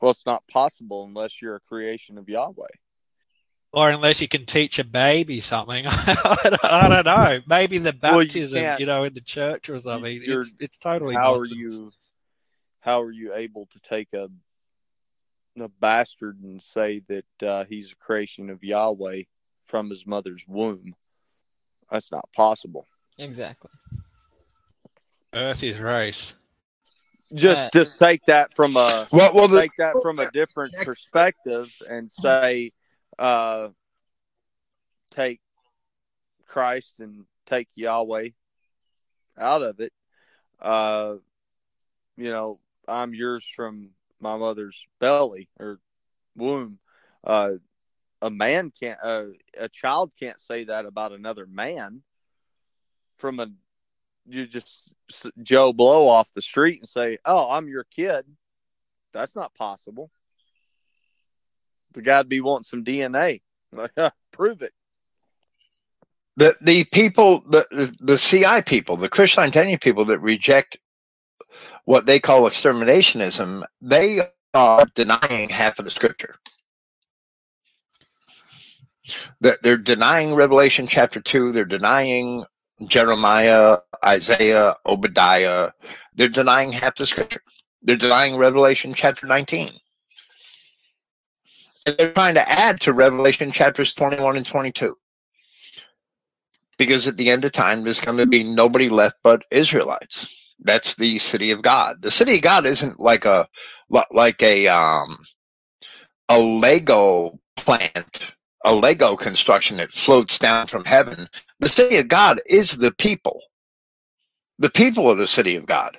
Speaker 4: Well, it's not possible unless you're a creation of Yahweh.
Speaker 2: or unless you can teach a baby something. I don't- know. Maybe the
Speaker 4: Well, you
Speaker 2: baptism, you, know, in the church or something. It's it's totally
Speaker 4: how
Speaker 2: nonsense.
Speaker 4: are you? How are you able to take a a bastard and say that uh, he's a creation of Yahweh from his mother's womb? That's not possible.
Speaker 6: Exactly.
Speaker 2: That's his race.
Speaker 4: Just
Speaker 6: Uh,
Speaker 4: just take that from a
Speaker 1: Well, well, the,
Speaker 4: take that from a different perspective and say, uh, take Christ and take Yahweh out of it. Uh, you know, I'm yours from my mother's belly or womb. Uh, a man can't, uh, a child can't say that about another man. From a, you just Joe Blow off the street and say, "Oh, I'm your kid." That's not possible. The guy'd be wanting some DNA. Prove it.
Speaker 1: the the people, the the, CI people, the Christian identity people that reject what they call exterminationism, they are denying half of the scripture. They're denying Revelation chapter two. They're denying Jeremiah, Isaiah, Obadiah. They're denying half the scripture. They're denying Revelation chapter nineteen. And they're trying to add to Revelation chapters 21 and 22. Because at the end of time, there's going to be nobody left but Israelites. That's the city of God. The city of God isn't like a like a um a Lego plant, a Lego construction that floats down from heaven. The city of God is the people. The people of the city of God.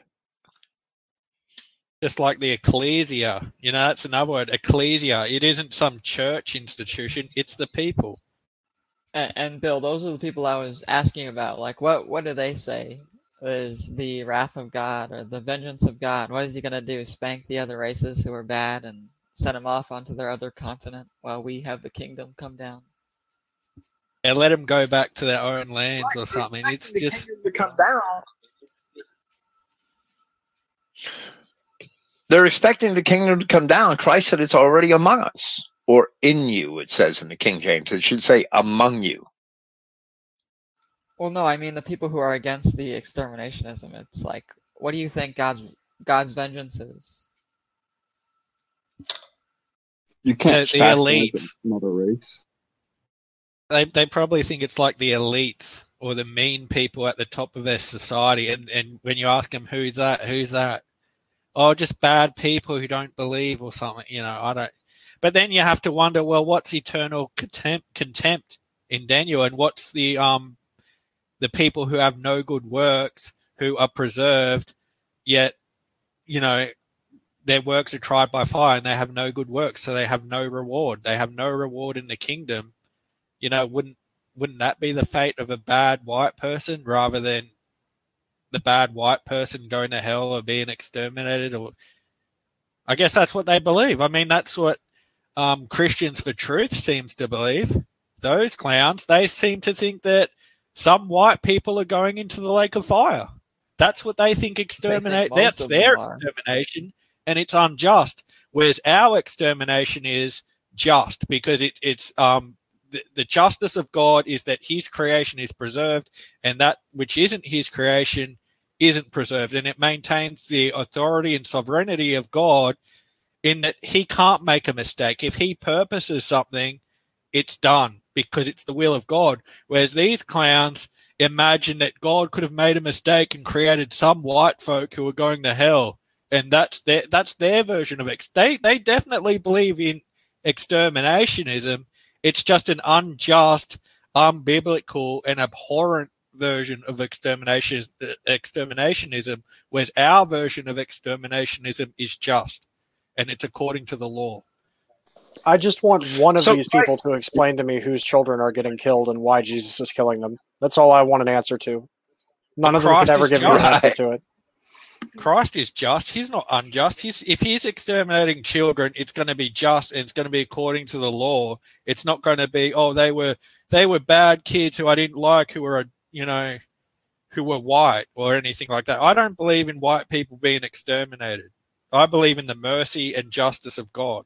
Speaker 2: Just like the ecclesia, you know, that's another word. Ecclesia. It isn't some church institution. It's the people.
Speaker 6: And, and Bill, those are the people I was asking about. Like, what what do they say? Is the wrath of God or the vengeance of God? What is he gonna do? Spank the other races who are bad and send them off onto their other continent while we have the kingdom come down?
Speaker 2: And let them go back to their own lands or something. It's just
Speaker 1: to come down. They're expecting the kingdom to come down. Christ said it's already among us or in you, it says in the King James. It should say among you.
Speaker 6: Well, no, I mean the people who are against the exterminationism. It's like, what do you think God's God's vengeance is?
Speaker 9: You can't
Speaker 2: The- the
Speaker 9: chastise
Speaker 2: elites.
Speaker 9: another race.
Speaker 2: they they probably think it's like the elites or the mean people at the top of their society and and when you ask them who's that who's that oh just bad people who don't believe or something you know i don't but then you have to wonder well what's eternal contempt contempt in daniel and what's the um the people who have no good works who are preserved yet you know their works are tried by fire and they have no good works so they have no reward they have no reward in the kingdom you know, wouldn't wouldn't that be the fate of a bad white person rather than the bad white person going to hell or being exterminated? Or I guess that's what they believe. I mean, that's what um, Christians for Truth seems to believe. Those clowns, they seem to think that some white people are going into the lake of fire. That's what they think exterminate.
Speaker 6: most
Speaker 2: That's their extermination, and it's unjust. Whereas our extermination is just because it, it's um, the, the justice of God is that his creation is preserved and that which isn't his creation isn't preserved. And it maintains the authority and sovereignty of God in that he can't make a mistake. If he purposes something, it's done because it's the will of God. Whereas these clowns imagine that God could have made a mistake and created some white folk who are going to hell. And that's their that's their version of ex. They they definitely believe in exterminationism. It's just an unjust, unbiblical, and abhorrent version of extermination exterminationism, whereas our version of exterminationism is just, and it's according to the law.
Speaker 7: I just want one of
Speaker 1: So,
Speaker 7: these people to explain to me whose children are getting killed and why Jesus is killing them. That's all I want an answer to. None of them could ever give me an answer to it.
Speaker 2: Christ is just. He's not unjust. He's if he's exterminating children, it's going to be just and it's going to be according to the law. It's not going to be oh they were they were bad kids who I didn't like who were you know who were white or anything like that. I don't believe in white people being exterminated. I believe in the mercy and justice of God.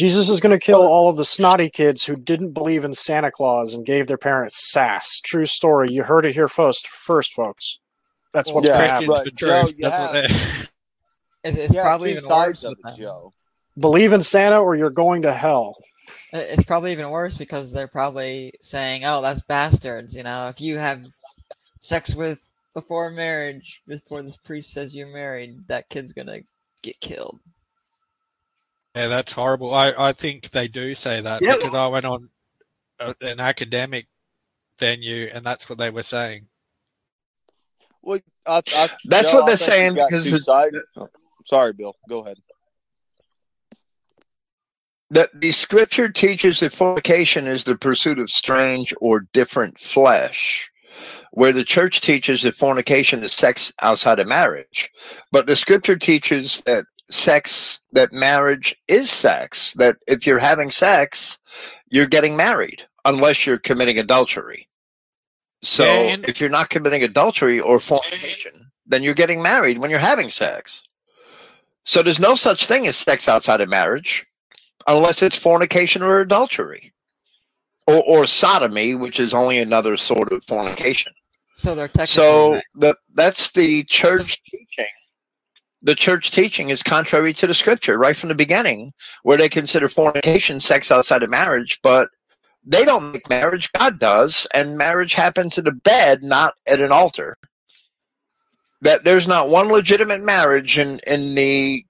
Speaker 7: Jesus is going to kill all of the snotty kids who didn't believe in Santa Claus and gave their parents sass. True story. You heard it here first, first folks. That's what's
Speaker 4: Yeah,
Speaker 7: going to happen.
Speaker 2: Christians
Speaker 4: but
Speaker 2: for truth.
Speaker 4: Joe, you
Speaker 2: That's what they
Speaker 6: It's, it's
Speaker 4: Yeah,
Speaker 6: probably even worse
Speaker 4: of
Speaker 6: with
Speaker 4: it,
Speaker 6: them.
Speaker 4: Joe.
Speaker 7: Believe in Santa or you're going to hell.
Speaker 6: It's probably even worse because they're probably saying, "Oh, that's bastards." You know, if you have sex with before marriage, before this priest says you're married, that kid's gonna get killed.
Speaker 2: Yeah, that's horrible. I, I think they do say that
Speaker 1: Yeah.
Speaker 2: because I went on a, an academic venue and that's what they were saying.
Speaker 4: Well, I, I,
Speaker 1: That's
Speaker 4: Joe,
Speaker 1: what they're
Speaker 4: think
Speaker 1: saying because the-
Speaker 4: Oh, sorry, Bill. Go ahead.
Speaker 1: that the scripture teaches that fornication is the pursuit of strange or different flesh, where the church teaches that fornication is sex outside of marriage. But the scripture teaches that sex, that marriage is sex, that if you're having sex, you're getting married, unless you're committing adultery. So
Speaker 2: and-
Speaker 1: if you're not committing adultery or fornication, then you're getting married when you're having sex. So there's no such thing as sex outside of marriage unless it's fornication or adultery or, or sodomy which is only another sort of fornication
Speaker 6: So they're technically
Speaker 1: so
Speaker 6: right.
Speaker 1: that that's the church teaching the church teaching is contrary to the scripture right from the beginning, where they consider fornication sex outside of marriage, but they don't make marriage, God does, and marriage happens in a bed, not at an altar. That there's not one legitimate marriage in, in the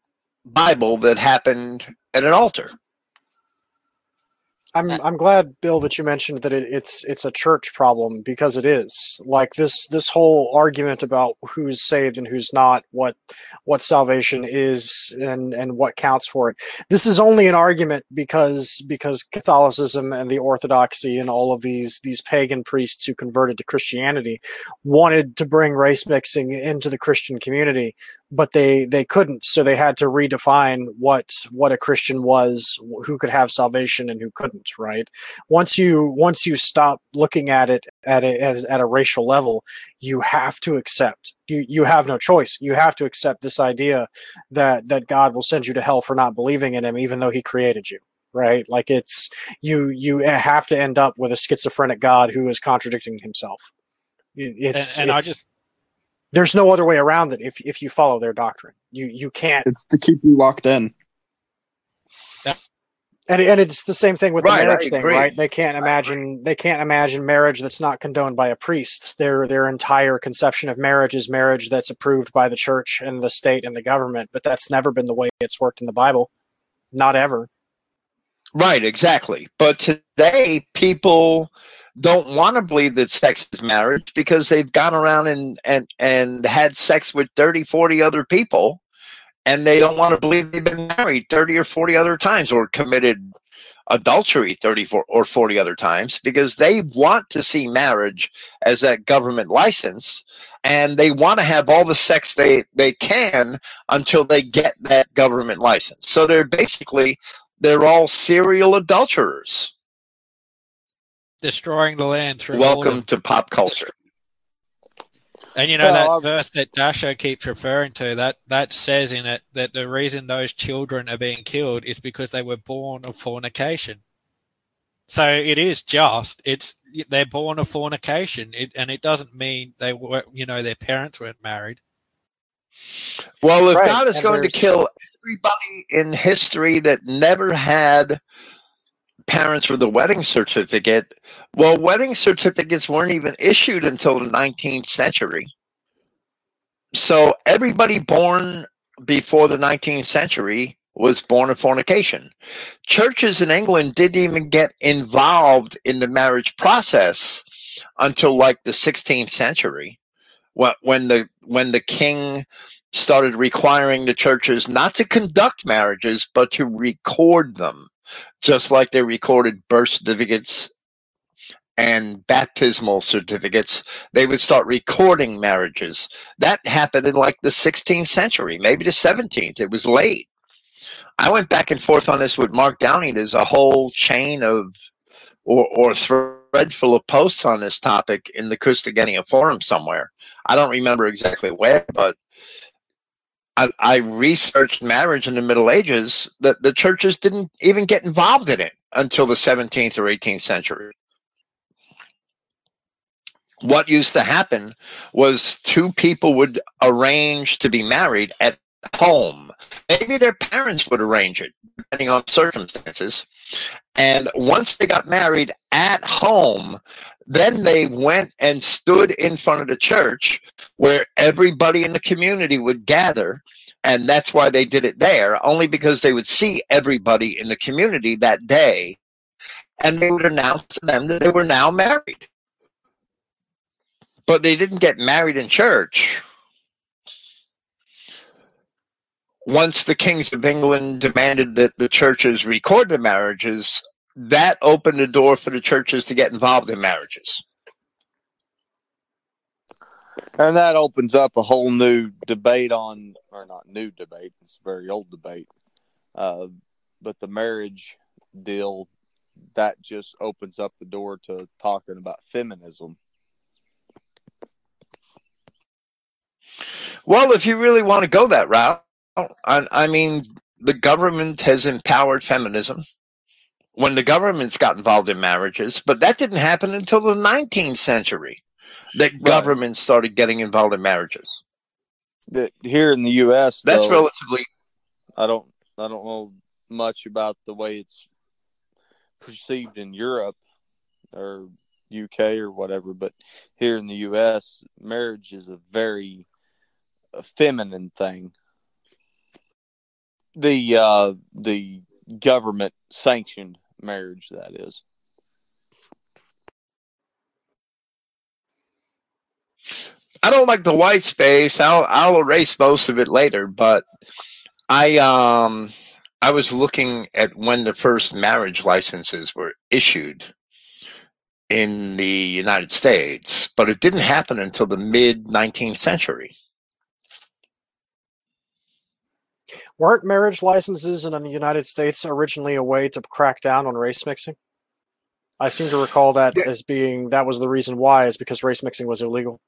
Speaker 1: Bible that happened at an altar.
Speaker 7: I'm I'm glad, Bill, that you mentioned that it, it's it's a church problem because it is. Like this this whole argument about who's saved and who's not, what what salvation is and and what counts for it. This is only an argument because because Catholicism and the Orthodoxy and all of these these pagan priests who converted to Christianity wanted to bring race mixing into the Christian community but they they couldn't. So they had to redefine what what a christian was who could have salvation and who couldn't right? Once you once you stop looking at it at a, at, at a racial level you have to accept you you have no choice. You have to accept this idea that that god will send you to hell for not believing in him even though he created you right? Like it's you you eh, have to end up with a schizophrenic god who is contradicting himself. It's
Speaker 2: and, and
Speaker 7: it's,
Speaker 2: I just
Speaker 7: there's no other way around it if if you follow their doctrine. You you can't.
Speaker 9: It's to keep you locked in.
Speaker 7: And, and it's the same thing with
Speaker 1: Right,
Speaker 7: the marriage thing, right? They can't imagine they can't imagine marriage that's not condoned by a priest. Their their entire conception of marriage is marriage that's approved by the church and the state and the government, but that's never been the way it's worked in the Bible. Not ever.
Speaker 1: Right, exactly. But today, people don't want to believe that sex is marriage because they've gone around and, and, and had sex with 30, 40 other people, and they don't want to believe they've been married 30 or 40 other times or committed adultery 30 or 40 other times because they want to see marriage as that government license and they want to have all the sex they, they can until they get that government license. So they're basically they're all serial adulterers.
Speaker 2: Destroying the land through
Speaker 1: Welcome to pop culture.
Speaker 2: And you know
Speaker 4: Well,
Speaker 2: that
Speaker 4: I've-
Speaker 2: verse that Dasho keeps referring to that that says in it that the reason those children are being killed is because they were born of fornication. So it is just it's they're born of fornication, it, and it doesn't mean they were you know their parents weren't married.
Speaker 1: Well, if
Speaker 7: Right,
Speaker 1: God is
Speaker 7: and
Speaker 1: going to kill everybody in history that never had parents with a wedding certificate, well, wedding certificates weren't even issued until the 19th century. So everybody born before the 19th century was born of fornication. Churches in England didn't even get involved in the marriage process until like the 16th century when the when the king started requiring the churches not to conduct marriages but to record them just like they recorded birth certificates and baptismal certificates they would start recording marriages that happened in like the 16th century maybe the 17th it was late i went back and forth on this with mark Downing. there's a whole chain of or, or thread full of posts on this topic in the Christogenea forum somewhere. I don't remember exactly where, but I, I researched marriage in the Middle Ages that the churches didn't even get involved in it until the 17th or 18th century. What used to happen was two people would arrange to be married at home. Maybe their parents would arrange it, depending on circumstances. And once they got married at home, then they went and stood in front of the church where everybody in the community would gather. And that's why they did it there, only because they would see everybody in the community that day. And they would announce to them that they were now married. But they didn't get married in church. Once the kings of England demanded that the churches record the marriages, that opened the door for the churches to get involved in marriages.
Speaker 4: And that opens up a whole new debate on, or not new debate, it's a very old debate. Uh, but the marriage deal, that just opens up the door to talking about feminism.
Speaker 1: Well, if you really want to go that route, I, I mean, the government has empowered feminism when the governments got involved in marriages, but that didn't happen until the 19th century that governments started getting involved in marriages.
Speaker 4: That here in the U.S.
Speaker 1: That's
Speaker 4: though,
Speaker 1: relatively
Speaker 4: I don't I don't know much about the way it's perceived in Europe or UK or whatever, but here in the US, marriage is a very feminine thing. The uh, the government sanctioned marriage that is.
Speaker 1: I don't like the white space. I'll I'll erase most of it later, but I um I was looking at when the first marriage licenses were issued in the United States, but it didn't happen until the mid 19th century.
Speaker 7: Weren't marriage licenses in the United States originally a way to crack down on race mixing? I seem to recall that as being that was the reason why is because race mixing was illegal.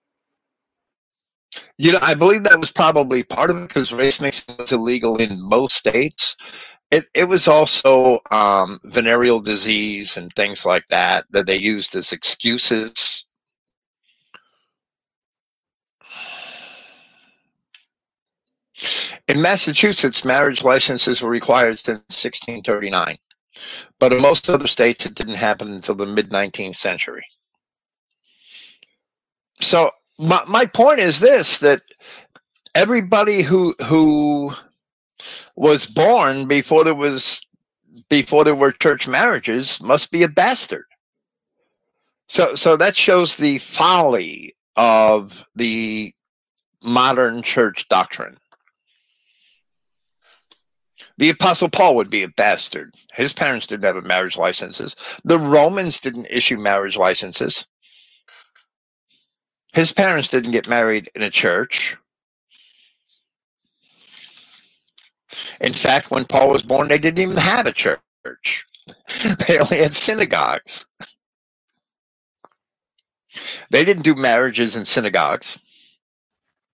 Speaker 1: You know, I believe that was probably part of it because race mixing was illegal in most states. It it was also um, venereal disease and things like that that they used as excuses. In Massachusetts, marriage licenses were required since 1639, but in most other states, it didn't happen until the mid 19th century. So my my point is this: that everybody who who was born before there was before there were church marriages must be a bastard. So so that shows the folly of the modern church doctrine. The apostle Paul would be a bastard. His parents didn't have marriage licenses. The Romans didn't issue marriage licenses. His parents didn't get married in a church. In fact, when Paul was born, they didn't even have a church. They only had synagogues. They didn't do marriages in synagogues.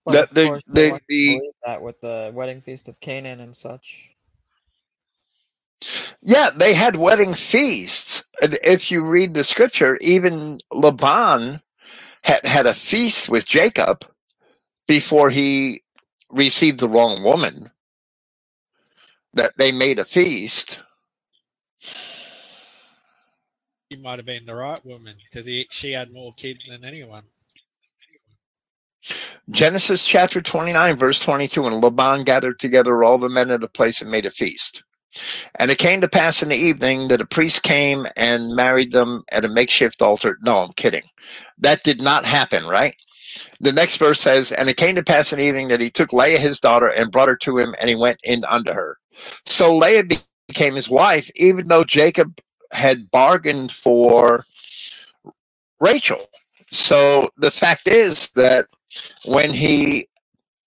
Speaker 6: But
Speaker 1: The-
Speaker 6: of
Speaker 1: the-
Speaker 6: course, they
Speaker 1: the-
Speaker 6: want to
Speaker 1: the-
Speaker 6: that with the wedding feast of Canaan and such.
Speaker 1: Yeah, they had wedding feasts. And if you read the scripture, even Laban had, had a feast with Jacob before he received the wrong woman. That they made a feast.
Speaker 2: He might have been the right woman because he she had more kids than anyone.
Speaker 1: Genesis chapter 29, verse 22. And Laban gathered together all the men at a place and made a feast. And it came to pass in the evening that a priest came and married them at a makeshift altar. No, I'm kidding. That did not happen, right? The next verse says, And it came to pass in the evening that he took Leah his daughter and brought her to him, and he went in unto her. So Leah became his wife, even though Jacob had bargained for Rachel. So the fact is that when he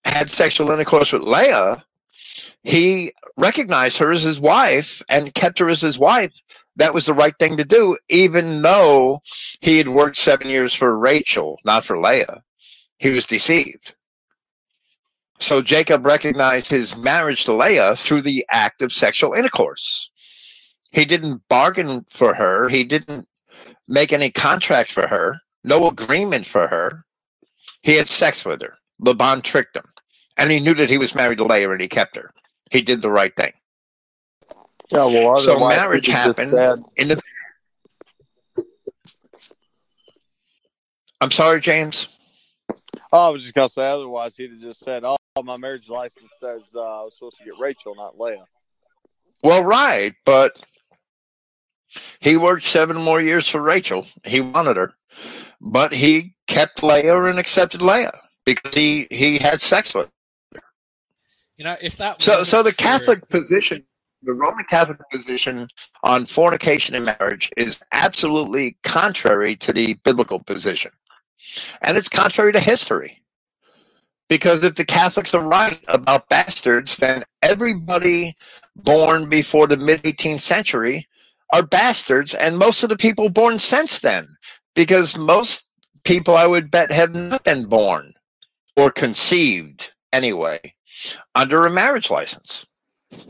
Speaker 1: had sexual intercourse with Leah, he recognized her as his wife and kept her as his wife. That was the right thing to do, even though he had worked seven years for Rachel, not for Leah. He was deceived. So Jacob recognized his marriage to Leah through the act of sexual intercourse. He didn't bargain for her, he didn't make any contract for her, no agreement for her. He had sex with her. Laban tricked him. And he knew that he was married to Leah and he kept her. He did the right thing.
Speaker 4: Yeah, well,
Speaker 1: So
Speaker 4: otherwise
Speaker 1: marriage
Speaker 4: he just
Speaker 1: happened
Speaker 4: said-
Speaker 1: in the I'm sorry, James.
Speaker 4: Oh, I was just gonna say otherwise he'd have just said, "Oh, my marriage license says uh, I was supposed to get Rachel, not Leah."
Speaker 1: Well, right, but he worked seven more years for Rachel. He wanted her, but he kept Leah and accepted Leah because he he had sex with. her.
Speaker 2: You know, if that
Speaker 1: So, so the Catholic position, the Roman Catholic position on fornication and marriage is absolutely contrary to the biblical position, and it's contrary to history. Because if the Catholics are right about bastards, then everybody born before the mid 18th century are bastards, and most of the people born since then, because most people, I would bet, have not been born or conceived anyway under a marriage license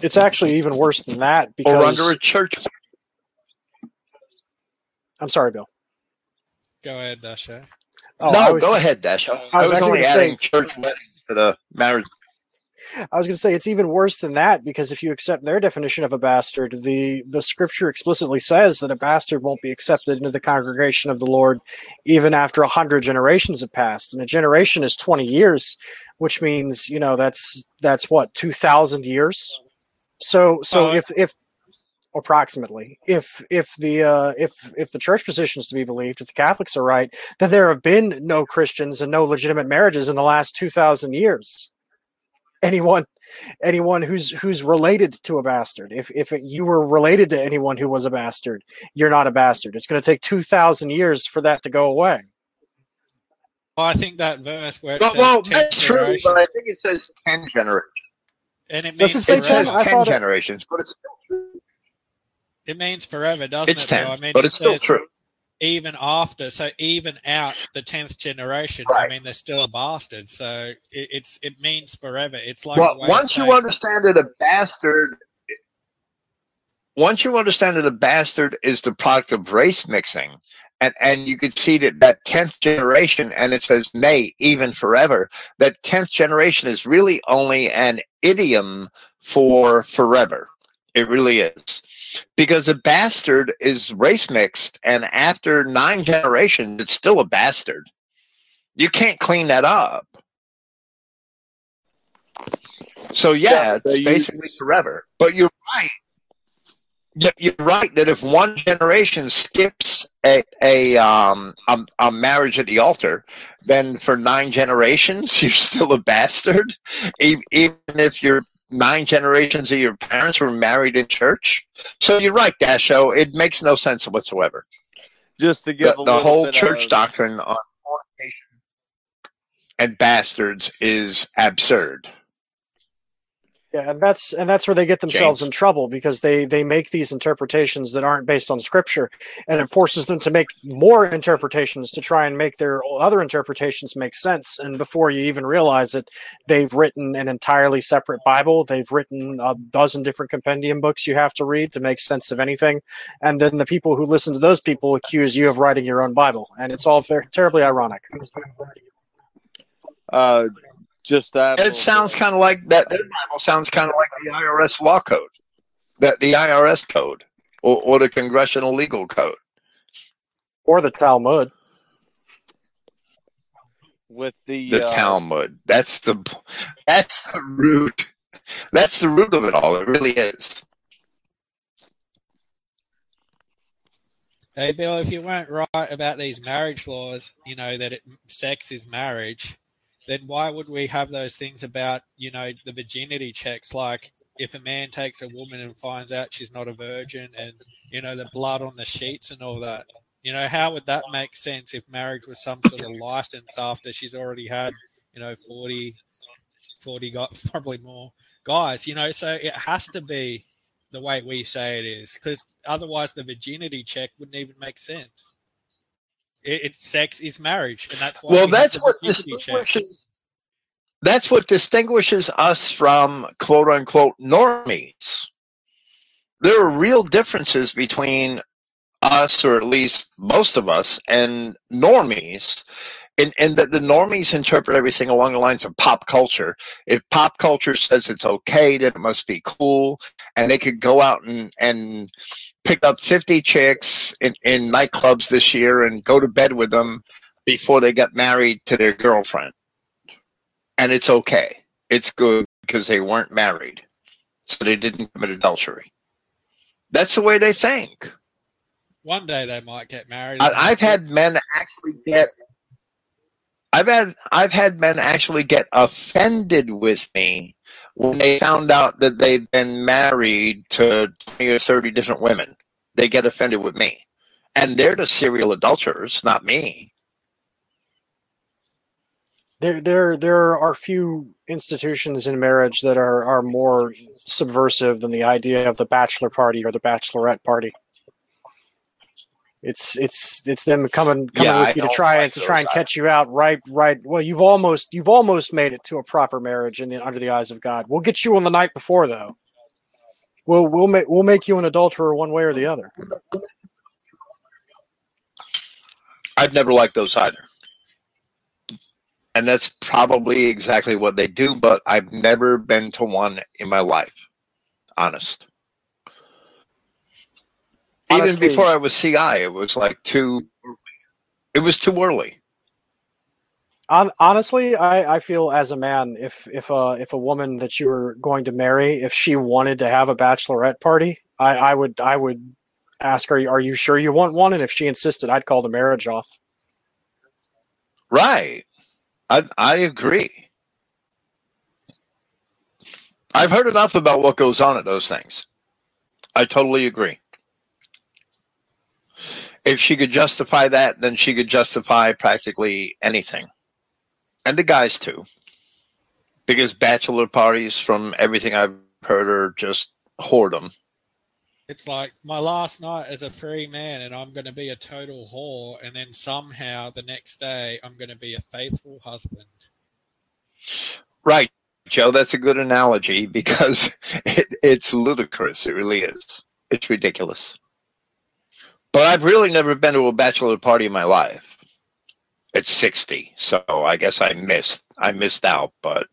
Speaker 7: It's actually even worse than that
Speaker 1: or under a church.
Speaker 7: I'm sorry, Bill.
Speaker 2: Go ahead, Dasha.
Speaker 7: Oh,
Speaker 1: no,
Speaker 7: was
Speaker 1: go ahead, Dasha.
Speaker 7: I was
Speaker 1: I was
Speaker 7: actually
Speaker 1: only
Speaker 7: gonna say-
Speaker 1: adding church weddings. to the marriage.
Speaker 7: I was going to say it's even worse than that because if you accept their definition of a bastard, the the scripture explicitly says that a bastard won't be accepted into the congregation of the Lord even after a hundred generations have passed, and a generation is twenty years, which means you know that's that's what two thousand years. So so
Speaker 2: Uh,
Speaker 7: if if approximately if if the uh, if if the church position is to be believed, if the Catholics are right, then there have been no Christians and no legitimate marriages in the last two thousand years. Anyone anyone who's who's related to a bastard. If if it, you were related to anyone who was a bastard you're not a bastard. It's going to take 2000 years for that to go away
Speaker 2: Well, I think that verse where it
Speaker 1: Well,
Speaker 2: says
Speaker 1: well
Speaker 2: 10
Speaker 1: that's true, but I think it says ten generations.
Speaker 2: and it
Speaker 7: Does
Speaker 2: means
Speaker 7: it say
Speaker 1: It
Speaker 2: forever.
Speaker 1: says
Speaker 7: 10? I
Speaker 1: ten
Speaker 7: thought it-
Speaker 1: generations, but it's still true.
Speaker 2: It means forever, doesn't
Speaker 1: It's
Speaker 2: it? Bill?
Speaker 1: ten,
Speaker 2: I mean,
Speaker 1: but
Speaker 2: it
Speaker 1: it's still true.
Speaker 2: even after, so even out the tenth generation. I mean, they're still a bastard. So it, it's it means forever. It's like
Speaker 1: well, once you understand that a bastard, once you understand that a bastard is the product of race mixing, and and you could see that that tenth generation, and it says nay, even forever. That tenth generation is really only an idiom for forever. It really is. Because a bastard is race mixed, and after nine generations, it's still a bastard. You can't clean that up. So yeah,
Speaker 4: Yeah,
Speaker 1: it's basically forever. But you're right. You're right that if one generation skips a a um a, a marriage at the altar, then for nine generations you're still a bastard, even if your nine generations of your parents were married in church. So you're right, Dasho. It makes no sense whatsoever.
Speaker 4: Just to give
Speaker 1: The, the whole church
Speaker 4: of,
Speaker 1: doctrine on fornication and bastards is absurd.
Speaker 7: Yeah and that's and that's where they get themselves
Speaker 1: James.
Speaker 7: in trouble because they they make these interpretations that aren't based on scripture and it forces them to make more interpretations to try and make their other interpretations make sense. And before you even realize it they've written an entirely separate bible. They've written a dozen different compendium books you have to read to make sense of anything. And then the people who listen to those people accuse you of writing your own bible and it's all very terribly ironic.
Speaker 4: Uh, just that.
Speaker 1: It sounds kind of like that. Their Bible sounds kind of like the IRS law code, that the IRS code, or, or the Congressional Legal Code.
Speaker 7: or the talmud
Speaker 4: with the,
Speaker 1: The
Speaker 4: uh,
Speaker 1: Talmud. That's the that's the root. That's the root of it all. It really is.
Speaker 2: Hey, Bill, if you weren't right about these marriage laws, you know, that it, sex is marriage, then why would we have those things about, you know, the virginity checks? Like, if a man takes a woman and finds out she's not a virgin and, you know, the blood on the sheets and all that, you know, how would that make sense if marriage was some sort of license after she's already had, you know, 40, 40 got probably more guys, you know? So it has to be the way we say it is, because otherwise the virginity check wouldn't even make sense. It, it sex is marriage, and that's why.
Speaker 1: Well,
Speaker 2: we
Speaker 1: that's what distinguishes. That's what distinguishes us from quote unquote normies. There are real differences between us, or at least most of us, and normies. And, and that the normies interpret everything along the lines of pop culture. If pop culture says it's okay, then it must be cool. And they could go out and, and pick up 50 chicks in, in nightclubs this year and go to bed with them before they got married to their girlfriend. And it's okay. It's good because they weren't married. So they didn't commit adultery. That's the way they think.
Speaker 2: One day they might get married.
Speaker 1: I, I've had men actually get I've had I've had men actually get offended with me when they found out that they've been married to 20 or 30 different women. They get offended with me. And they're the serial adulterers, not me.
Speaker 7: there there there are few institutions in marriage that are are more subversive than the idea of the bachelor party or the bachelorette party. It's it's it's them coming coming
Speaker 1: Yeah, I
Speaker 7: with you to try
Speaker 1: like
Speaker 7: and to try and catch you out right right. Well, you've almost you've almost made it to a proper marriage in the, under the eyes of God. We'll get you on the night before though. We'll we'll make we'll make you an adulterer one way or the other.
Speaker 1: I've never liked those either. And that's probably exactly what they do, but I've never been to one in my life. Honest.
Speaker 7: Honestly-
Speaker 1: Even before I was CI, it was like too it was too early.
Speaker 7: Hon- honestly, I, I feel as a man, if if a if a woman that you were going to marry, if she wanted to have a bachelorette party, I, I would I would ask her, "Are you sure you want one?" And if she insisted, I'd call the marriage off.
Speaker 1: Right. I I agree. I've heard enough about what goes on at those things. I totally agree. If she could justify that, then she could justify practically anything. And the guys too. Because bachelor parties, from everything I've heard, are just whoredom.
Speaker 2: It's like my last night as a free man, and I'm going to be a total whore, and then somehow the next day I'm going to be a faithful husband.
Speaker 1: Right, Joe, that's a good analogy because it, it's ludicrous. It really is. It's ridiculous. But I've really never been to a bachelor party in my life. It's 60, so I guess I missed. I missed out, but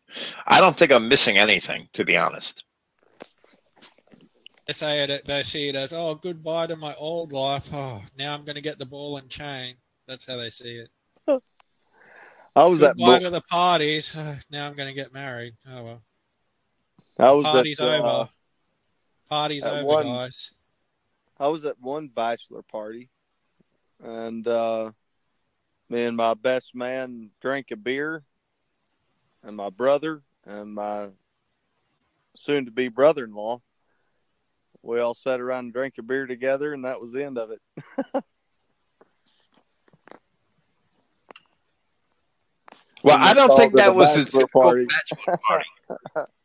Speaker 1: I don't think I'm missing anything, to be honest.
Speaker 2: They say it. They see it as, "Oh, goodbye to my old life. Oh, now I'm going to get the ball and chain." That's how they see it.
Speaker 4: I was at
Speaker 2: goodbye
Speaker 4: Bull-
Speaker 2: to the parties. Oh, now I'm going to get married. Oh well.
Speaker 4: I was
Speaker 2: Party's
Speaker 4: at, uh,
Speaker 2: over. Party's over,
Speaker 4: one-
Speaker 2: guys.
Speaker 4: I was at one bachelor party, and uh, me and my best man drank a beer, and my brother and my soon-to-be brother-in-law. We all sat around and drank a beer together, and that was the end of it.
Speaker 1: Well, I don't think that was typical
Speaker 4: party.
Speaker 1: bachelor party.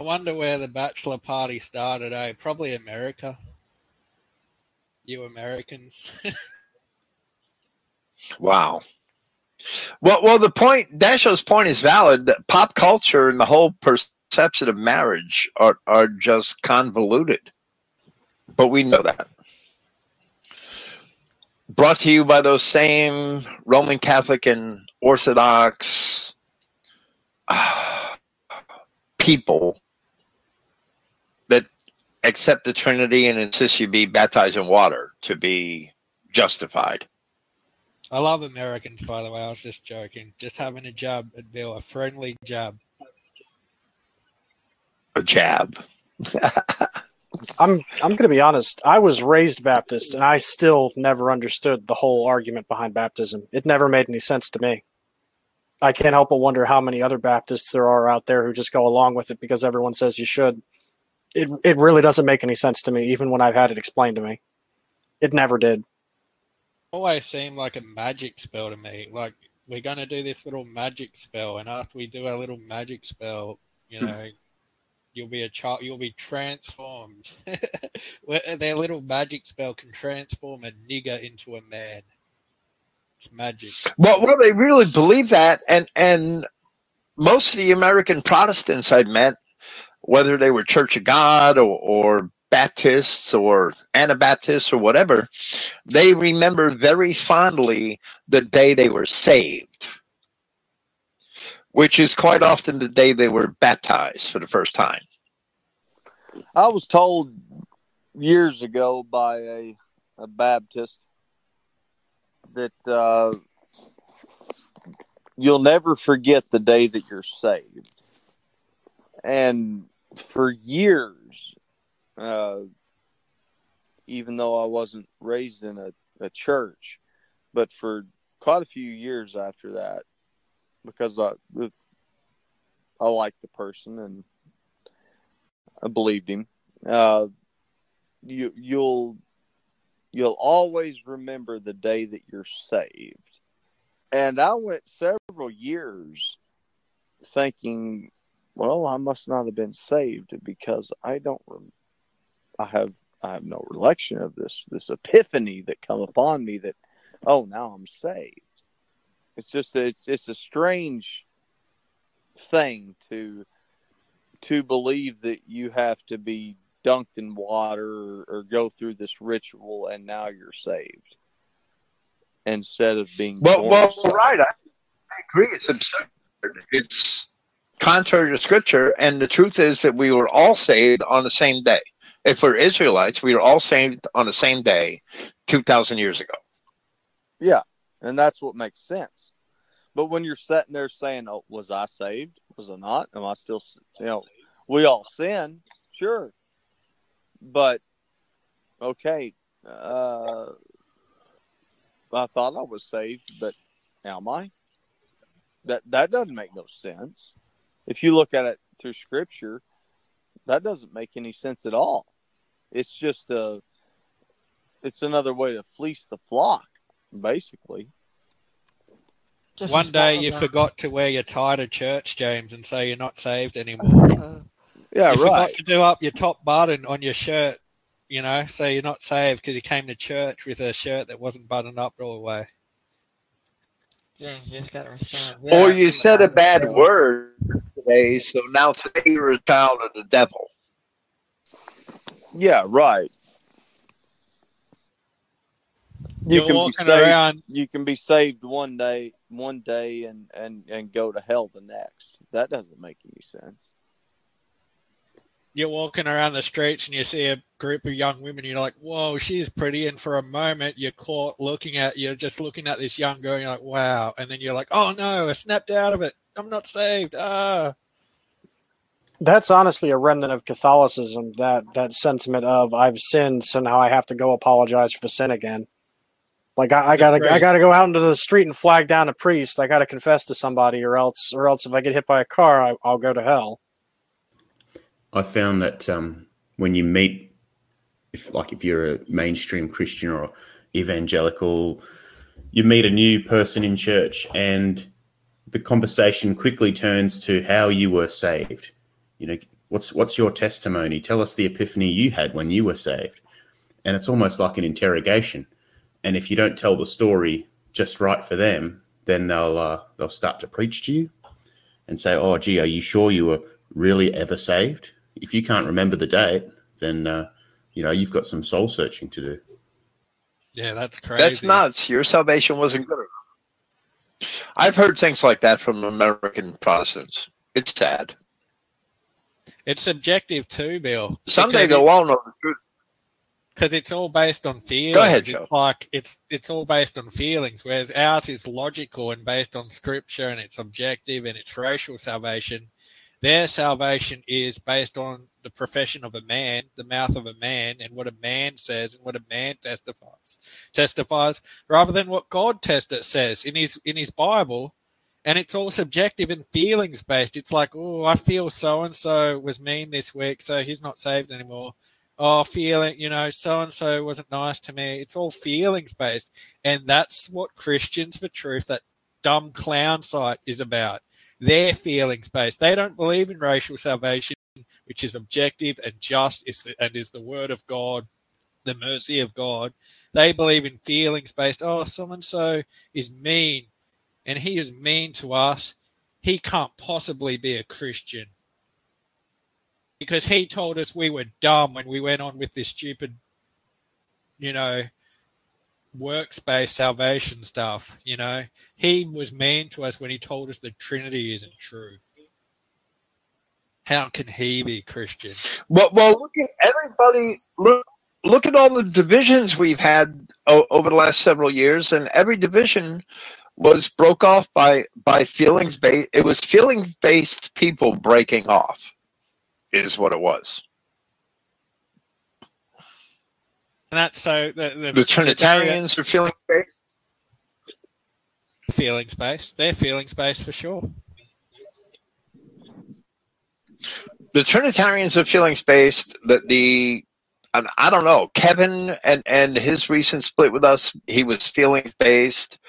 Speaker 2: I wonder where the bachelor party started. Eh? Probably America. You Americans.
Speaker 1: Wow. Well, well, the point, Dasho's point is valid. That pop culture and the whole perception of marriage are, are just convoluted. But we know that. Brought to you by those same Roman Catholic and Orthodox ah, people accept the Trinity and insist you be baptized in water to be justified.
Speaker 2: I love Americans, by the way. I was just joking. Just having a jab at Bill, a friendly jab.
Speaker 1: A jab.
Speaker 7: I'm I'm going to be honest. I was raised Baptist, and I still never understood the whole argument behind baptism. It never made any sense to me. I can't help but wonder how many other Baptists there are out there who just go along with it because everyone says you should. It it really doesn't make any sense to me, even when I've had it explained to me. It never did.
Speaker 2: Always seemed like a magic spell to me. Like we're gonna do this little magic spell, and after we do our little magic spell, you hmm. know, you'll be a child. You'll be transformed. Uh, their little magic spell can transform a nigger into a man. It's magic.
Speaker 1: Well, well, they really believe that, and and most of the American Protestants I've met, whether they were Church of God or, or Baptists or Anabaptists or whatever, they remember very fondly the day they were saved, which is quite often the day they were baptized for the first time.
Speaker 4: I was told years ago by a, a Baptist that uh, you'll never forget the day that you're saved. And for years, uh, even though I wasn't raised in a, a church, but for quite a few years after that, because I, I liked the person and I believed him. Uh, you you'll you'll always remember the day that you're saved. And I went several years thinking, well, I must not have been saved because I don't. Rem- I have I have no recollection of this this epiphany that come upon me that oh now I'm saved. It's just it's it's a strange thing to to believe that you have to be dunked in water or, or go through this ritual and now you're saved. instead of being
Speaker 1: Well, well,
Speaker 4: saved.
Speaker 1: right. I, I agree. It's absurd. It's contrary to scripture. And the truth is that we were all saved on the same day. If we're Israelites, we were all saved on the same day 2,000 years ago.
Speaker 4: Yeah, and that's what makes sense. But when you're sitting there saying, "Oh, was I saved? Was I not? Am I still?" You know, we all sin, sure, but okay. Uh, I thought I was saved, but am I? That that doesn't make no sense. If you look at it through Scripture, that doesn't make any sense at all. It's just a, it's another way to fleece the flock, basically.
Speaker 6: Just
Speaker 2: One day you
Speaker 6: to
Speaker 2: forgot to wear your tie to church, James, and say you're not saved anymore.
Speaker 6: Uh,
Speaker 4: Yeah,
Speaker 2: you forgot
Speaker 4: right.
Speaker 2: to do up your top button on your shirt, you know, so you're not saved because you came to church with a shirt that wasn't buttoned up all the way.
Speaker 6: James, you just gotta respond.
Speaker 1: or you said a
Speaker 6: I'm
Speaker 1: bad
Speaker 6: saved.
Speaker 1: word today, so now today you're a child of the devil.
Speaker 4: Yeah, right. You
Speaker 2: You're
Speaker 4: can be saved.
Speaker 2: around.
Speaker 4: You can be saved one day, one day, and and and go to hell the next. That doesn't make any sense.
Speaker 2: You're walking around the streets and you see a group of young women. You're like, "Whoa, she's pretty!" And for a moment, you're caught looking at you're just looking at this young girl. And you're like, "Wow!" And then you're like, "Oh no, I snapped out of it. I'm not saved." Ah,
Speaker 7: That's honestly a remnant of Catholicism. That that sentiment of I've sinned, so now I have to go apologize for the sin again. Like I, I gotta I gotta go out into the street and flag down a priest. I gotta confess to somebody, or else or else if I get hit by a car, I, I'll go to hell.
Speaker 5: I found that um, when you meet, if like if you're a mainstream Christian or evangelical, you meet a new person in church, and the conversation quickly turns to how you were saved. You know, what's what's your testimony? Tell us the epiphany you had when you were saved, and it's almost like an interrogation. And if you don't tell the story just right for them, then they'll uh, they'll start to preach to you and say, "Oh, gee, are you sure you were really ever saved?" If you can't remember the date, then uh, you know you've got some soul searching to do.
Speaker 2: yeah, that's crazy.
Speaker 1: That's nuts. Your salvation wasn't good enough. I've heard things like that from American Protestants. It's sad.
Speaker 2: It's subjective too, Bill.
Speaker 1: Someday
Speaker 2: because
Speaker 1: they'll
Speaker 2: it-
Speaker 1: all know the truth.
Speaker 2: because it's all based on feelings.
Speaker 1: ahead, Joe.
Speaker 2: It's like it's it's all based on feelings, whereas ours is logical and based on scripture and it's objective and it's racial salvation. Their salvation is based on the profession of a man, the mouth of a man, and what a man says and what a man testifies testifies, rather than what God test says in his in his Bible. And it's all subjective and feelings based. It's like, oh, I feel so and so was mean this week, so he's not saved anymore oh, feeling, you know, so and so wasn't nice to me. It's all feelings based. And that's what Christians for Truth, that dumb clown site, is about. They're feelings based. They don't believe in racial salvation, which is objective and just is, and is the word of God, the mercy of God. They believe in feelings based. Oh, so and so is mean and he is mean to us. He can't possibly be a Christian because he told us we were dumb when we went on with this stupid, you know, works-based salvation stuff. You know, he was mean to us when he told us the Trinity isn't true. How can he be Christian?
Speaker 1: Well, well, look at everybody. Look, look at all the divisions we've had o- over the last several years, and every division was broke off by by feelings based. It was feeling based people breaking off, is what it was.
Speaker 2: And that's so the the,
Speaker 1: The Trinitarians are feeling based.
Speaker 2: feelings based. They're feeling based for sure.
Speaker 1: The Trinitarians are feeling based. That the and I don't know Kevin and and his recent split with us. He was feeling based.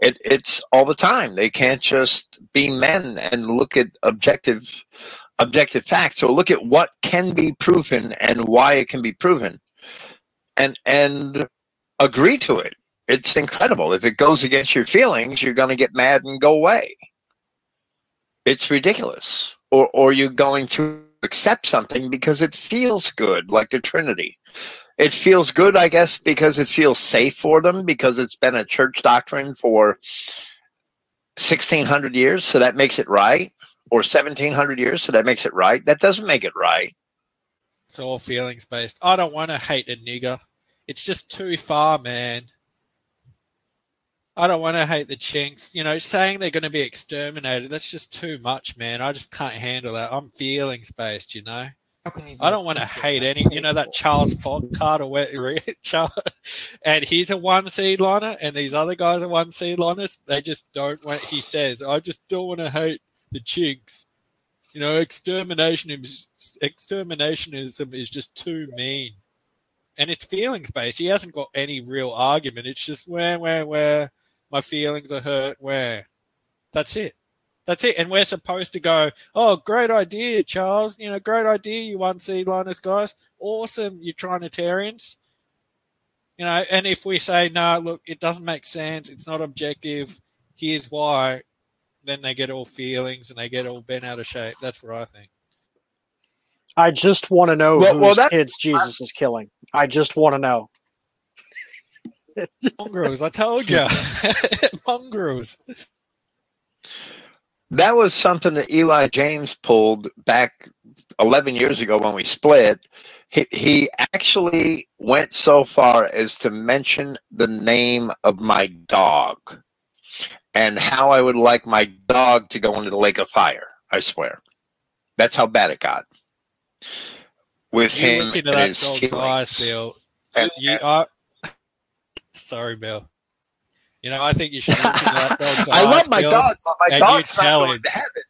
Speaker 1: It, it's all the time. They can't just be men and look at objective objective facts or look at what can be proven and why it can be proven and and agree to it it's incredible if it goes against your feelings you're going to get mad and go away it's ridiculous or or you're going to accept something because it feels good like the trinity it feels good, I guess, because it feels safe for them because it's been a church doctrine for 1600 years, so that makes it right, or 1700 years, so that makes it right. That doesn't make it right.
Speaker 2: It's all feelings based. I don't want to hate a nigger. It's just too far, man. I don't want to hate the chinks. You know, saying they're going to be exterminated, that's just too much, man. I just can't handle that. I'm feelings based, you know. I don't want to hate any, you know, that Charles Fogg card or where, and he's a one seed liner, and these other guys are one seed liners. They just don't want. He says, "I just don't want to hate the chinks." You know, extermination is exterminationism is just too mean, and it's feelings based. He hasn't got any real argument. It's just where, where, where my feelings are hurt. Where, that's it. That's it. And we're supposed to go, oh, great idea, Charles. You know, great idea, you one seed liners guys. Awesome, you Trinitarians. You know, and if we say, no, look, it doesn't make sense, it's not objective, here's why, then they get all feelings and they get all bent out of shape. That's what I think.
Speaker 7: I just want to know
Speaker 1: Well-
Speaker 7: whose
Speaker 1: well,
Speaker 7: kids Jesus is killing. I just want to know.
Speaker 2: Mongrels, I told you. Mongrels.
Speaker 1: That was something that Eli James pulled back 11 years ago when we split. He, he actually went so far as to mention the name of my dog and how I would like my dog to go into the lake of fire. I swear. That's how bad it got. With
Speaker 2: You
Speaker 1: him
Speaker 2: look into that
Speaker 1: his
Speaker 2: dog's
Speaker 1: feelings.
Speaker 2: eyes, Bill.
Speaker 1: And-
Speaker 2: You are. Sorry, Bill. You know, I think you should look into that dog's
Speaker 1: I
Speaker 2: eyes.
Speaker 1: love my
Speaker 2: Bill,
Speaker 1: dog, but my
Speaker 2: and you
Speaker 1: dog's not
Speaker 2: tell
Speaker 1: going
Speaker 2: him.
Speaker 1: to heaven.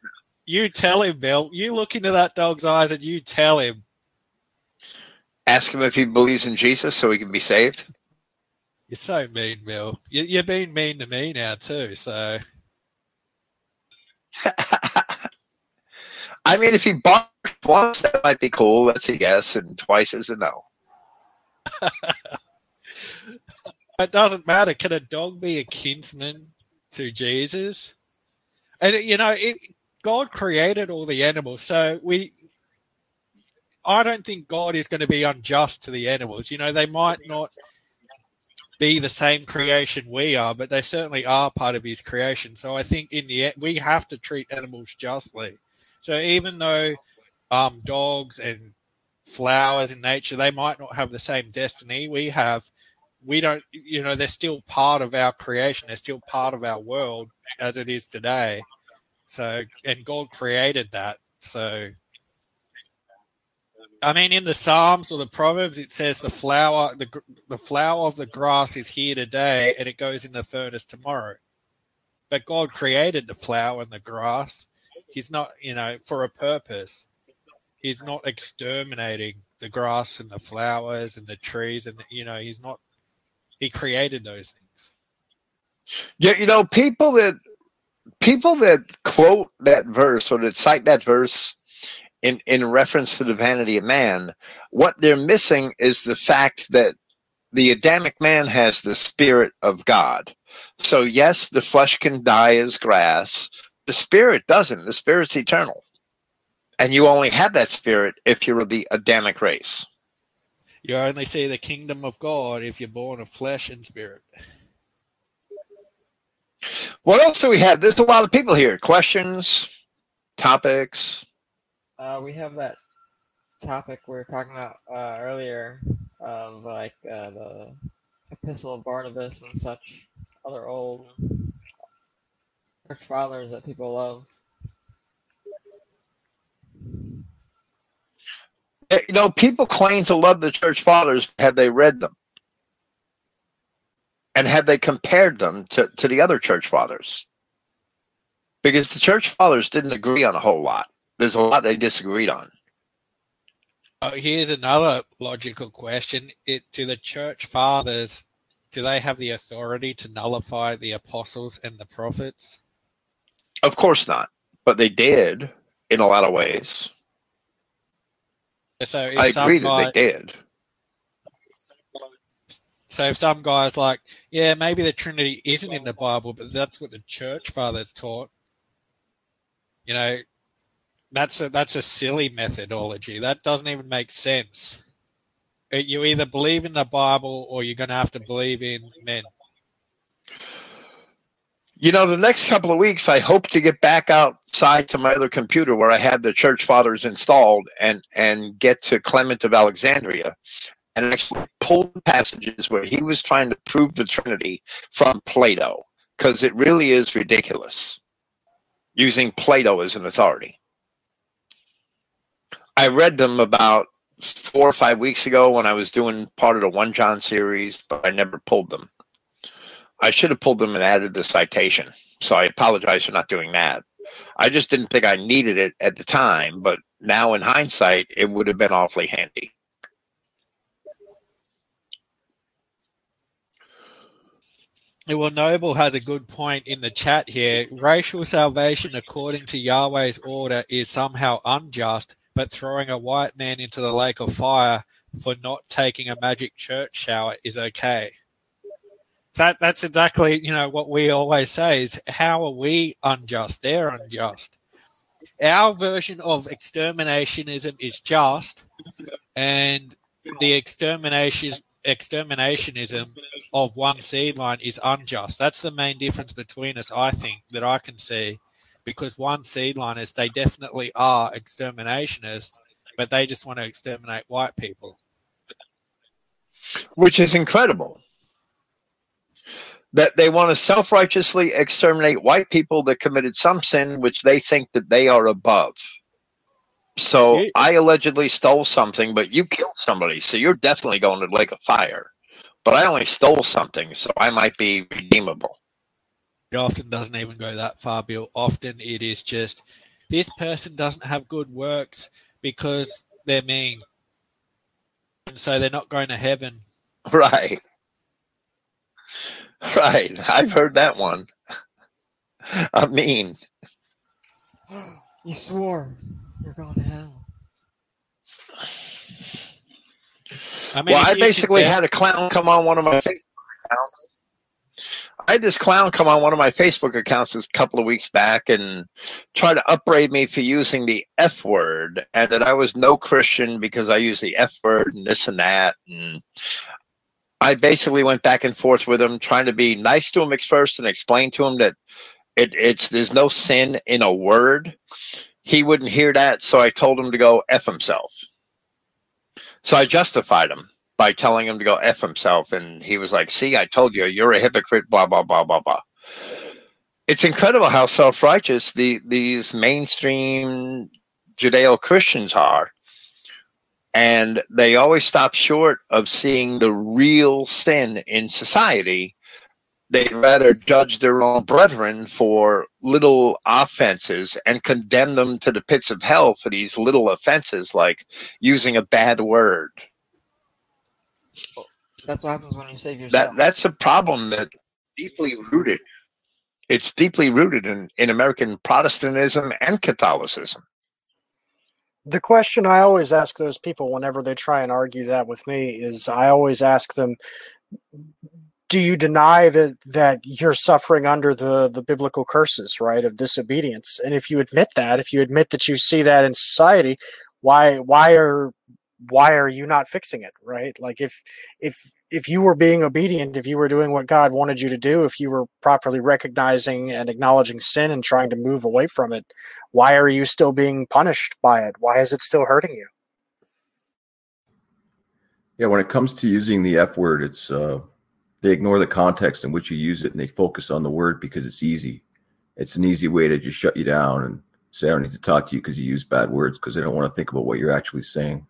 Speaker 2: You tell him, Bill. You look into that dog's eyes and you tell him.
Speaker 1: Ask him if he believes in Jesus so he can be saved.
Speaker 2: You're so mean, Bill. You, you're being mean to me now too. So
Speaker 1: I mean, if he barks once, that might be cool. That's a yes, and twice is a no.
Speaker 2: it doesn't matter. Can a dog be a kinsman to Jesus? And you know, it, God created all the animals, so we. I don't think God is going to be unjust to the animals. You know, they might not be the same creation we are, but they certainly are part of His creation. So I think in the end, we have to treat animals justly. So even though um, dogs and flowers in nature, they might not have the same destiny we have. We don't, you know, they're still part of our creation. They're still part of our world as it is today. So, and God created that. So, I mean, in the Psalms or the Proverbs, it says the flower, the the flower of the grass is here today, and it goes in the furnace tomorrow. But God created the flower and the grass. He's not, you know, for a purpose. He's not exterminating the grass and the flowers and the trees, and you know, he's not. He created those things.
Speaker 1: Yeah, you know, people that people that quote that verse or that cite that verse in in reference to the vanity of man, what they're missing is the fact that the Adamic man has the spirit of God. So yes, the flesh can die as grass. The spirit doesn't. The spirit's eternal. And you only have that spirit if you're of the Adamic race.
Speaker 2: You only see the kingdom of God if you're born of flesh and spirit.
Speaker 1: What else do we have? There's a lot of people here. Questions, topics.
Speaker 6: Uh, we have that topic we were talking about uh, earlier of like uh, the Epistle of Barnabas and such other old church fathers that people love.
Speaker 1: Eh, You know, people claim to love the church fathers. Have they read them? And have they compared them to, to the other church fathers? Because the church fathers didn't agree on a whole lot. There's a lot they disagreed on.
Speaker 2: Oh, here's another logical question: it, Do the church fathers do they have the authority to nullify the apostles and the prophets?
Speaker 1: Of course not, but they did in a lot of ways.
Speaker 2: So if
Speaker 1: I
Speaker 2: some
Speaker 1: agree
Speaker 2: guy,
Speaker 1: that they did.
Speaker 2: So if some guys like, yeah, maybe the Trinity isn't in the Bible, but that's what the church fathers taught. You know, that's a that's a silly methodology. That doesn't even make sense. uh, you either believe in the Bible or you're going to have to believe in men.
Speaker 1: You know, the next couple of weeks, I hope to get back outside to my other computer where I had the church fathers installed and and get to Clement of Alexandria and actually pull the passages where he was trying to prove the Trinity from Plato because it really is ridiculous using Plato as an authority. I read them about four or five weeks ago when I was doing part of the One John series, but I never pulled them. I should have pulled them and added the citation. So I apologize for not doing that. I just didn't think I needed it at the time, but now in hindsight, it would have been awfully handy.
Speaker 2: Well, Noble has a good point in the chat here. Racial salvation, according to Yahweh's order, is somehow unjust, but throwing a white man into the lake of fire for not taking a magic church shower is okay. That that's exactly you know what we always say is how are we unjust? They're unjust. Our version of exterminationism is just, and the extermination exterminationism of one seed line is unjust. That's the main difference between us, I think, that I can see. Because one seed liners, they definitely are exterminationists, but they just want to exterminate white people.
Speaker 1: Which is incredible. That they want to self righteously exterminate white people that committed some sin which they think that they are above. So I allegedly stole something, but you killed somebody, so you're definitely going to the lake of fire. But I only stole something, so I might be redeemable.
Speaker 2: It often doesn't even go that far, Bill. Often it is just this person doesn't have good works because they're mean. And so they're not going to heaven.
Speaker 1: Right. Right. I've heard that one. I mean,
Speaker 6: You swore you're going to hell.
Speaker 2: I mean,
Speaker 1: well, I basically had a clown come on one of my Facebook accounts. I had this clown come on one of my Facebook accounts a couple of weeks back and try to upbraid me for using the F word and that I was no Christian because I use the F word and this and that. And I basically went back and forth with him, trying to be nice to him at first and explain to him that it, it's there's no sin in a word. He wouldn't hear that, so I told him to go F himself. So I justified him by telling him to go F himself. And he was like, See, I told you, you're a hypocrite, blah, blah, blah, blah, blah. It's incredible how self righteous the, these mainstream Judeo Christians are. And they always stop short of seeing the real sin in society. They'd rather judge their own brethren for little offenses and condemn them to the pits of hell for these little offenses, like using a bad word.
Speaker 6: That's what happens when you save yourself.
Speaker 1: That that's a problem that deeply rooted. It's deeply rooted in, in American Protestantism and Catholicism.
Speaker 7: The question I always ask those people whenever they try and argue that with me is I always ask them, do you deny that that you're suffering under the the biblical curses, right, of disobedience? And if you admit that, if you admit that you see that in society, why why are why are you not fixing it, right? Like if if if you were being obedient, if you were doing what God wanted you to do, if you were properly recognizing and acknowledging sin and trying to move away from it, why are you still being punished by it? Why is it still hurting you?
Speaker 8: Yeah, when it comes to using the F word, it's uh, they ignore the context in which you use it and they focus on the word because it's easy. It's an easy way to just shut you down and say, I don't need to talk to you because you use bad words because they don't want to think about what you're actually saying.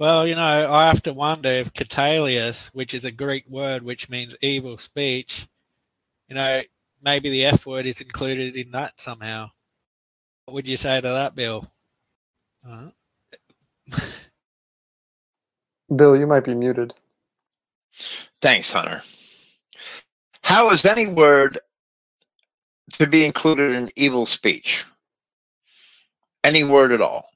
Speaker 2: Well, you know, I have to wonder if katalalia, which is a Greek word which means evil speech, you know, maybe the F word is included in that somehow. What would you say to that, Bill? Uh,
Speaker 3: Bill, you might be muted.
Speaker 1: Thanks, Hunter. How is any word to be included in evil speech? Any word at all?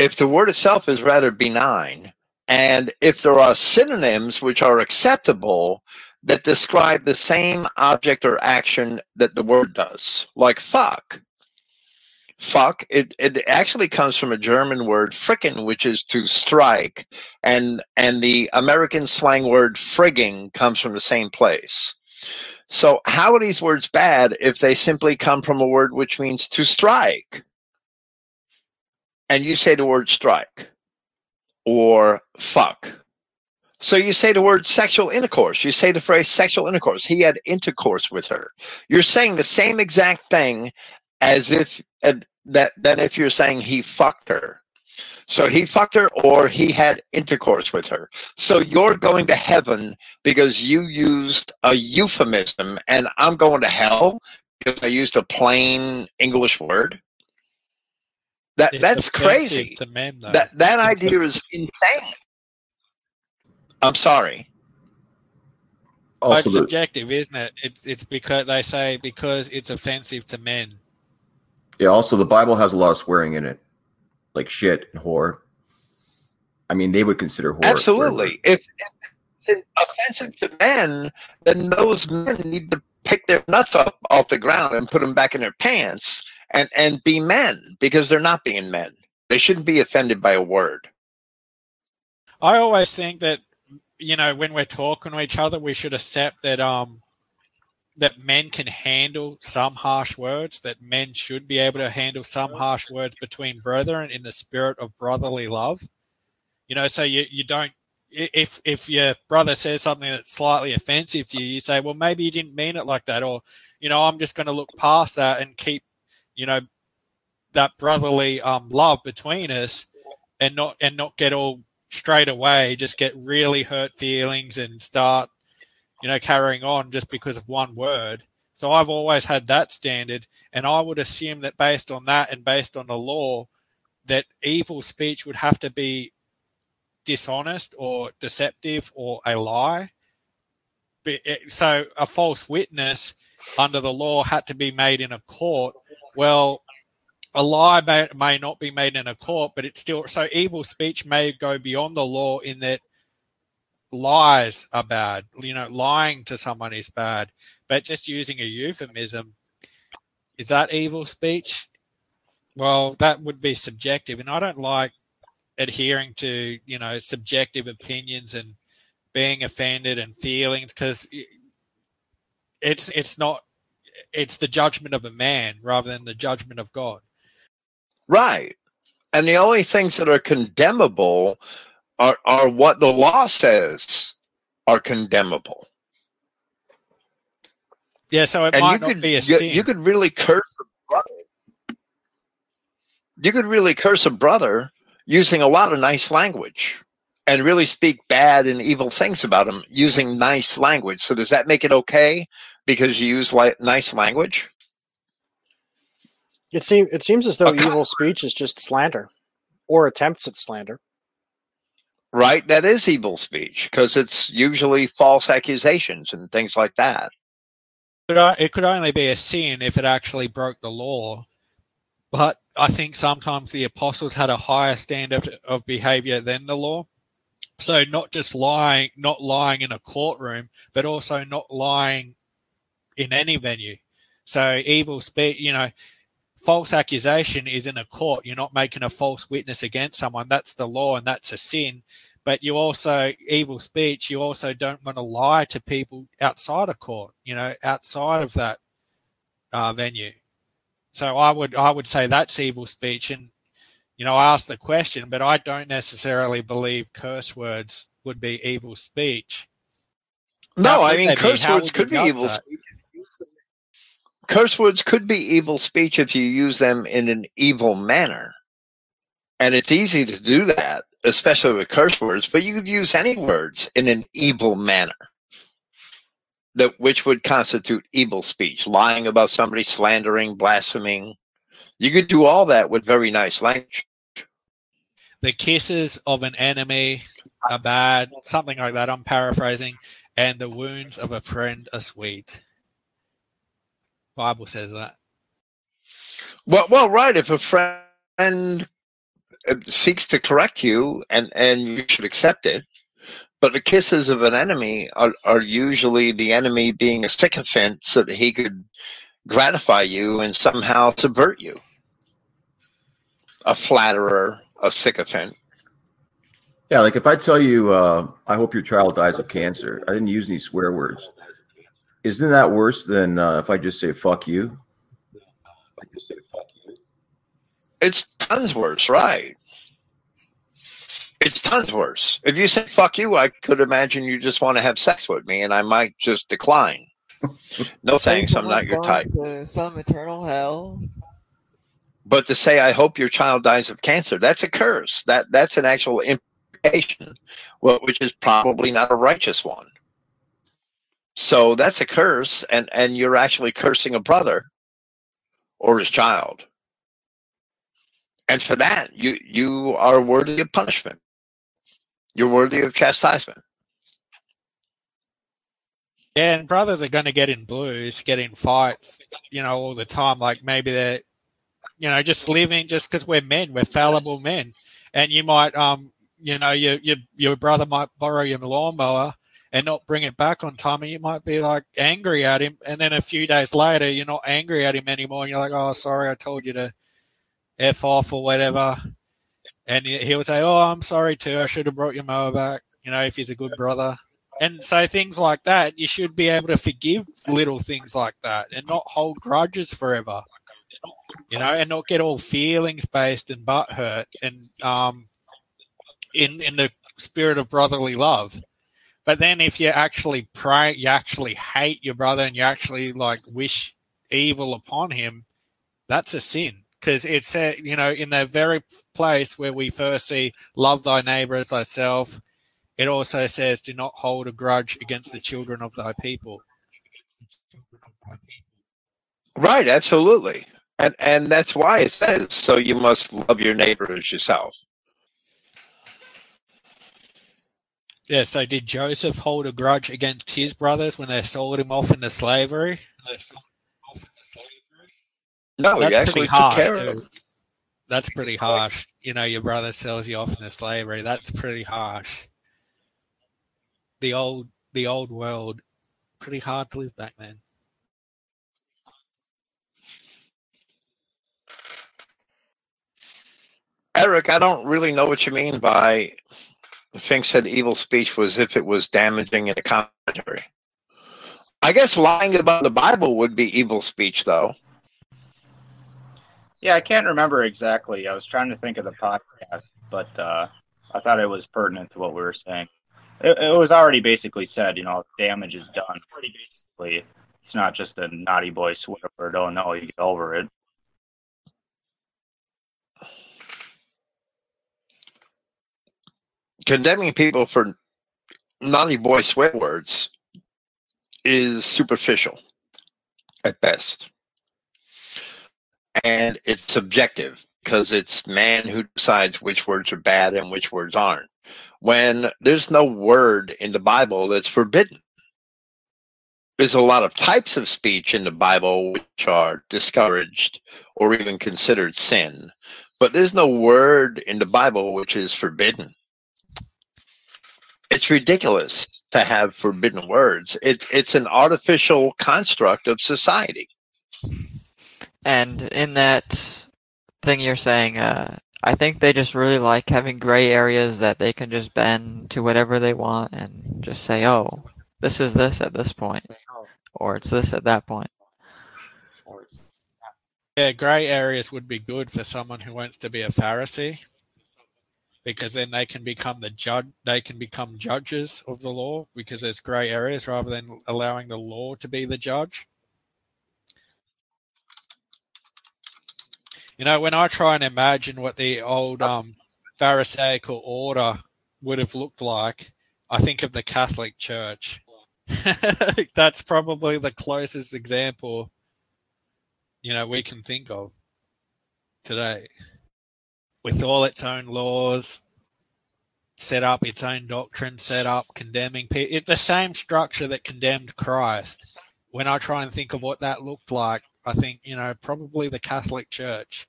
Speaker 1: If the word itself is rather benign, and if there are synonyms which are acceptable that describe the same object or action that the word does, like fuck. fuck. It it actually comes from a German word fricken, which is to strike, and and the American slang word frigging comes from the same place. So how are these words bad if they simply come from a word which means to strike? And you say the word strike or fuck. So you say the word sexual intercourse. You say the phrase sexual intercourse. He had intercourse with her. You're saying the same exact thing as if uh, that that if you're saying he fucked her. So he fucked her or he had intercourse with her. So you're going to heaven because you used a euphemism and I'm going to hell because I used a plain English word. That
Speaker 2: It's
Speaker 1: that's crazy.
Speaker 2: to men, though.
Speaker 1: That that idea is insane. I'm sorry.
Speaker 2: But it's subjective, isn't it? It's it's because they say because it's offensive to men.
Speaker 8: yeah, also the Bible has a lot of swearing in it, like shit and whore. I mean, they would consider whore.
Speaker 1: Absolutely. If, if it's offensive to men, then those men need to pick their nuts up off the ground and put them back in their pants and, and be men because they're not being men. They shouldn't be offended by a word.
Speaker 2: I always think that you know when we're talking to each other, we should accept that um that men can handle some harsh words. That men should be able to handle some harsh words between brethren in the spirit of brotherly love. You know, so you you don't if if your brother says something that's slightly offensive to you, you say, well, maybe you didn't mean it like that, or you know, I'm just going to look past that and keep you know that brotherly um love between us and not and not get all straight away just get really hurt feelings and start you know carrying on just because of one word. So i've always had that standard and i would assume that based on that and based on the law that evil speech would have to be dishonest or deceptive or a lie. So a false witness under the law had to be made in a court well a lie may, may not be made in a court, but it's still so evil speech may go beyond the law in that lies are bad. You know, lying to someone is bad, but just using a euphemism is that evil speech? Well, that would be subjective, and I don't like adhering to you know subjective opinions and being offended and feelings because it's it's not it's the judgment of a man rather than the judgment of God.
Speaker 1: Right. And the only things that are condemnable are, are what the law says are condemnable.
Speaker 2: Yeah, so it
Speaker 1: and
Speaker 2: might not
Speaker 1: could
Speaker 2: be a
Speaker 1: you,
Speaker 2: sin.
Speaker 1: you could really curse a brother. You could really curse a brother using a lot of nice language and really speak bad and evil things about him using nice language. So does that make it okay because you use li- nice language?
Speaker 7: It seems it seems as though
Speaker 1: Okay.
Speaker 7: evil speech is just slander, or attempts at slander.
Speaker 1: Right? That is evil speech because it's usually false accusations and things like that.
Speaker 2: But I- it could only be a sin if it actually broke the law. But I think sometimes the apostles had a higher standard of behavior than the law. So not just lying, not lying in a courtroom, but also not lying in any venue. So evil speech, you know, false accusation is in a court. You're not making a false witness against someone. That's the law and that's a sin. But you also, evil speech, you also don't want to lie to people outside of court, you know, outside of that uh, venue. So I would, I would say that's evil speech. And, you know, I asked the question, but I don't necessarily believe curse words would be evil speech.
Speaker 1: No, I mean
Speaker 2: be?
Speaker 1: curse words could be evil
Speaker 2: that?
Speaker 1: speech. if you use them- Curse words could be evil speech if you use them in an evil manner. And it's easy to do that, especially with curse words, but you could use any words in an evil manner. That which would constitute evil speech, lying about somebody, slandering, blaspheming. You could do all that with very nice language.
Speaker 2: the kisses of an enemy are bad, something like that. I'm paraphrasing, and the wounds of a friend are sweet. Bible says that.
Speaker 1: Well, well, right. If a friend uh, seeks to correct you, and and you should accept it, but the kisses of an enemy are, are usually the enemy being a sycophant, so that he could gratify you and somehow subvert you. a flatterer, a sycophant.
Speaker 8: Yeah, like if I tell you, uh, I hope your child dies of cancer, I didn't use any swear words. Isn't that worse than uh, if I just say "fuck you"?
Speaker 1: It's tons worse, right? It's tons worse. If you say "fuck you," I could imagine you just want to have sex with me, and I might just decline. No thanks, I'm not your type.
Speaker 6: Some eternal hell.
Speaker 1: But to say I hope your child dies of cancer, that's a curse. That that's an actual implication, well, which is probably not a righteous one. So that's a curse, and and you're actually cursing a brother or his child. And for that, you you are worthy of punishment. You're worthy of chastisement.
Speaker 2: Yeah, and brothers are going to get in blues, get in fights, you know, all the time. Like maybe they're, you know, just living just because we're men, we're fallible men, and you might, um, you know, your your your brother might borrow your lawnmower and not bring it back on Tommy, you might be like angry at him, and then a few days later, you're not angry at him anymore, and you're like, oh, sorry, I told you to f off or whatever, and he- he'll say, oh, I'm sorry too, I should have brought your mower back, you know, if he's a good brother. And so things like that, you should be able to forgive little things like that and not hold grudges forever. You know, and not get all feelings based and butt hurt and um in in the spirit of brotherly love. But then if you actually pray you actually hate your brother and you actually like wish evil upon him, that's a sin. Because it's a, you know, in the very place where we first see love thy neighbor as thyself, it also says, "Do not hold a grudge against the children of thy people."
Speaker 1: Right, absolutely. And and that's why it says so you must love your neighbor as yourself.
Speaker 2: Yeah. So, did Joseph hold a grudge against his brothers when they sold him off into slavery?
Speaker 1: No, he
Speaker 2: That's
Speaker 1: actually
Speaker 2: pretty
Speaker 1: took
Speaker 2: harsh.
Speaker 1: care of
Speaker 2: too.
Speaker 1: them.
Speaker 2: That's pretty harsh. You know, your brother sells you off into slavery. That's pretty harsh. The old, the old world, pretty hard to live back then.
Speaker 1: Eric, I don't really know what you mean by thinks said evil speech was if it was damaging in a commentary. I guess lying about the Bible would be evil speech, though.
Speaker 10: Yeah, I can't remember exactly. I was trying to think of the podcast, but uh, I thought it was pertinent to what we were saying. It, it was already basically said, you know, damage is done. Pretty basically, it's not just a naughty boy swear word. Oh no, you get over it.
Speaker 1: Condemning people for naughty boy swear words is superficial at best. And it's subjective because it's man who decides which words are bad and which words aren't. When there's no word in the Bible that's forbidden. There's a lot of types of speech in the Bible which are discouraged or even considered sin, but there's no word in the Bible which is forbidden. It's ridiculous to have forbidden words. It, it's an artificial construct of society.
Speaker 6: And in that thing you're saying, uh, I think they just really like having gray areas that they can just bend to whatever they want and just say, oh, this is this at this point, or it's this at that point.
Speaker 2: Yeah, grey areas would be good for someone who wants to be a Pharisee, because then they can become the judge. They can become judges of the law because there's grey areas rather than allowing the law to be the judge. You know, when I try and imagine what the old um, Pharisaical order would have looked like, I think of the Catholic Church. That's probably the closest example, you know, we can think of today. With all its own laws, set up its own doctrine, set up condemning people. It's the same structure that condemned Christ. When I try and think of what that looked like, I think, you know, probably the Catholic Church.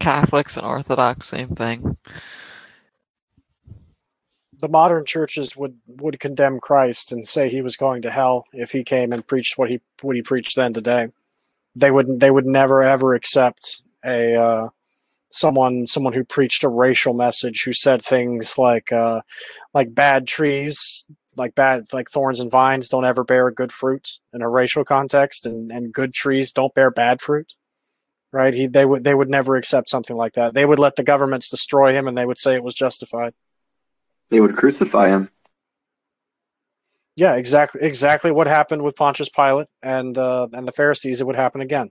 Speaker 6: Catholics and Orthodox, same thing.
Speaker 7: The modern churches would would condemn Christ and say he was going to hell if he came and preached what he what he preached then today. They would they would never ever accept a uh, someone someone who preached a racial message who said things like uh, like bad trees like bad like thorns and vines don't ever bear good fruit in a racial context and, and good trees don't bear bad fruit right? He they would they would never accept something like that. They would let the governments destroy him and they would say it was justified.
Speaker 11: They would crucify him.
Speaker 7: Yeah exactly exactly what happened with pontius pilate and uh, and the pharisees it would happen again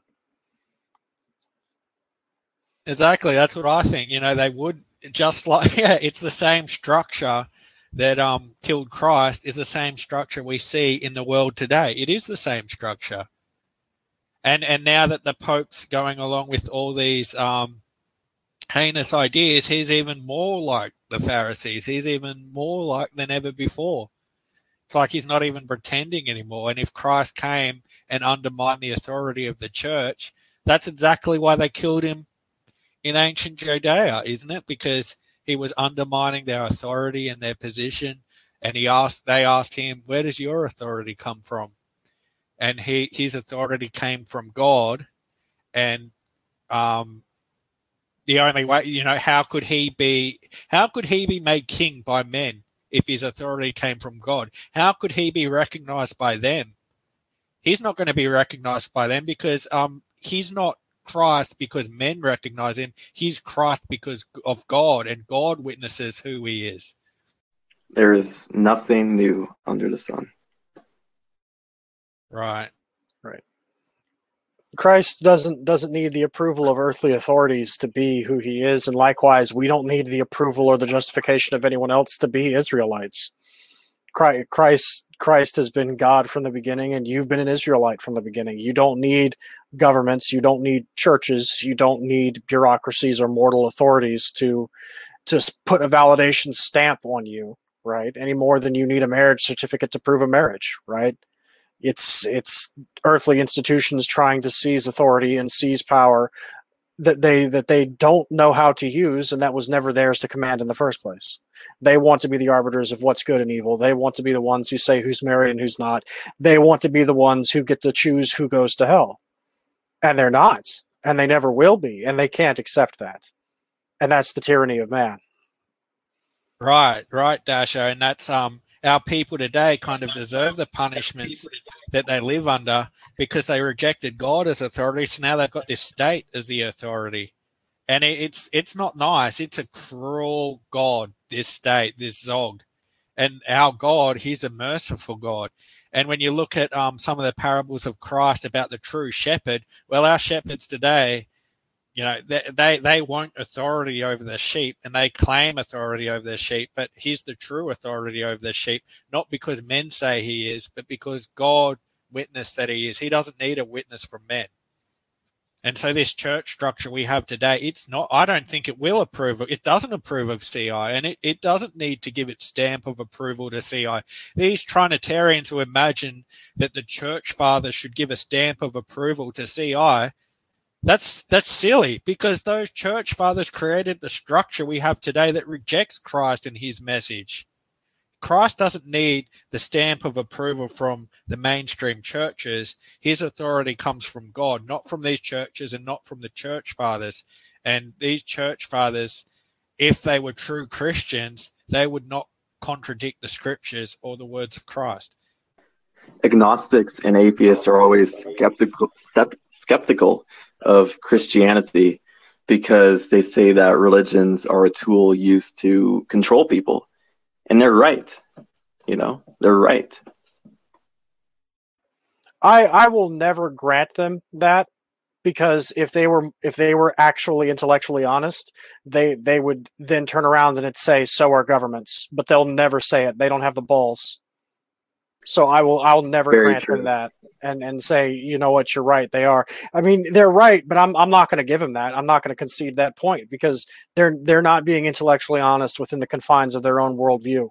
Speaker 2: Exactly. That's what I think. You know, they would just like yeah, it's the same structure that um killed Christ is the same structure we see in the world today. It is the same structure. And and now that the Pope's going along with all these um heinous ideas, he's even more like the Pharisees. He's even more like than ever before. It's like he's not even pretending anymore. And if Christ came and undermined the authority of the church, that's exactly why they killed him in ancient Judea, isn't it? Because he was undermining their authority and their position. And he asked, they asked him, "Where does your authority come from?" And he, his authority came from God. And um, the only way, you know, how could he be? How could he be made king by men if his authority came from God? How could he be recognized by them? He's not going to be recognized by them because um, he's not Christ because men recognize him. He's Christ because of God, and God witnesses who he is.
Speaker 11: There is nothing new under the sun.
Speaker 2: Right.
Speaker 7: Right. Christ doesn't doesn't need the approval of earthly authorities to be who he is, and likewise, we don't need the approval or the justification of anyone else to be Israelites. Christ Christ has been God from the beginning, and you've been an Israelite from the beginning. You don't need governments, you don't need churches, you don't need bureaucracies or mortal authorities to just put a validation stamp on you, right? Any more than you need a marriage certificate to prove a marriage, right? It's it's earthly institutions trying to seize authority and seize power that they that they don't know how to use and that was never theirs to command in the first place. They want to be the arbiters of what's good and evil. They want to be the ones who say who's married and who's not. They want to be the ones who get to choose who goes to hell. And they're not. And they never will be. And they can't accept that. And that's the tyranny of man.
Speaker 2: Right, right, Dasho. And that's um our people today kind of deserve the punishments that they live under because they rejected God as authority. So now they've got this state as the authority, and it's it's not nice. It's a cruel God. This state, this Zog, and our God, He's a merciful God. And when you look at um, some of the parables of Christ about the true shepherd, well, our shepherds today, you know, they, they, want authority over the sheep and they claim authority over the sheep, but he's the true authority over the sheep, not because men say he is, but because God witness that he is. He doesn't need a witness from men. And so this church structure we have today, it's not I don't think it will approve of it doesn't approve of CI and it, it doesn't need to give its stamp of approval to CI. These Trinitarians who imagine that the church father should give a stamp of approval to CI, that's that's silly because those church fathers created the structure we have today that rejects Christ and his message. Christ doesn't need the stamp of approval from the mainstream churches. His authority comes from God, not from these churches and not from the church fathers. And these church fathers, if they were true Christians, they would not contradict the scriptures or the words of Christ.
Speaker 11: Agnostics and atheists are always skeptical, skeptical of Christianity because they say that religions are a tool used to control people and they're right. You know, they're right.
Speaker 7: I I will never grant them that because if they were if they were actually intellectually honest, they they would then turn around and it'd say so are governments, but they'll never say it. They don't have the balls. So I will I'll never
Speaker 11: Very
Speaker 7: grant
Speaker 11: true.
Speaker 7: them that and and say you know what you're right they are. I mean they're right, but I'm I'm not going to give them that. I'm not going to concede that point because they're they're not being intellectually honest within the confines of their own worldview.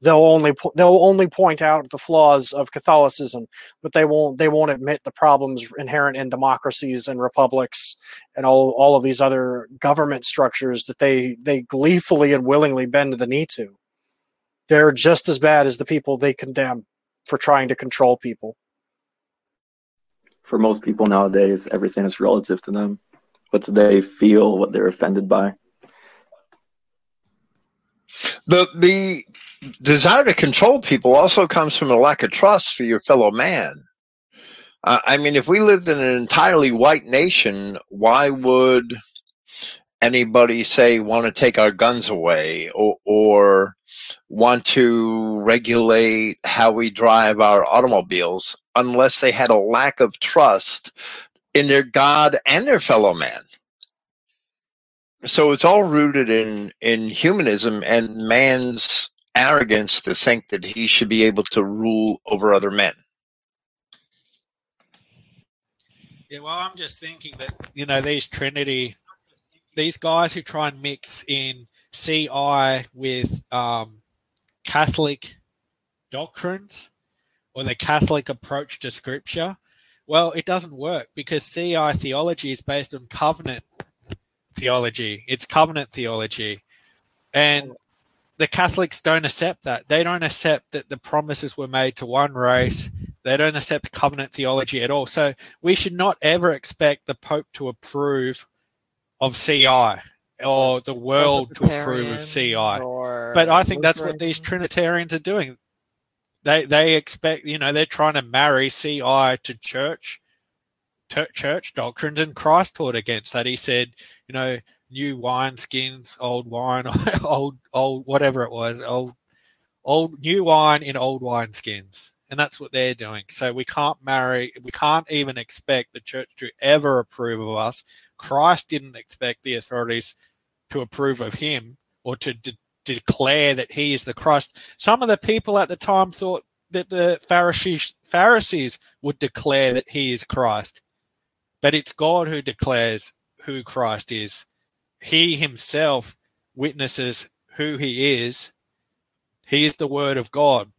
Speaker 7: They'll only po- they'll only point out the flaws of Catholicism, but they won't they won't admit the problems inherent in democracies and republics and all all of these other government structures that they they gleefully and willingly bend the knee to. They're just as bad as the people they condemn for trying to control people.
Speaker 11: for most people nowadays, everything is relative to them. What do they feel? What they're offended by?
Speaker 1: The the desire to control people also comes from a lack of trust for your fellow man. Uh, I mean, if we lived in an entirely white nation, why would anybody say want to take our guns away or, or want to regulate how we drive our automobiles unless they had a lack of trust in their God and their fellow man? So it's all rooted in in humanism and man's arrogance to think that he should be able to rule over other men.
Speaker 2: Yeah, well, I'm just thinking that you know these Trinity, these guys who try and mix in CI with um, Catholic doctrines or the Catholic approach to Scripture. Well, it doesn't work because CI theology is based on covenant theology. It's covenant theology, and the Catholics don't accept that. They don't accept that the promises were made to one race they don't accept covenant theology at all. So we should not ever expect the Pope to approve of CI or the world to approve of CI. But I think that's what these Trinitarians are doing. They they expect you know they're trying to marry CI to church church doctrines, and Christ taught against that. He said, you know, new wine skins, old wine, old old whatever it was, old old new wine in old wine skins and that's what they're doing. So we can't marry, we can't even expect the church to ever approve of us. Christ didn't expect the authorities to approve of him or to de- declare that he is the Christ. Some of the people at the time thought that the Pharisees, Pharisees would declare that he is Christ, but it's God who declares who Christ is. He himself witnesses who he is. He is the Word of God.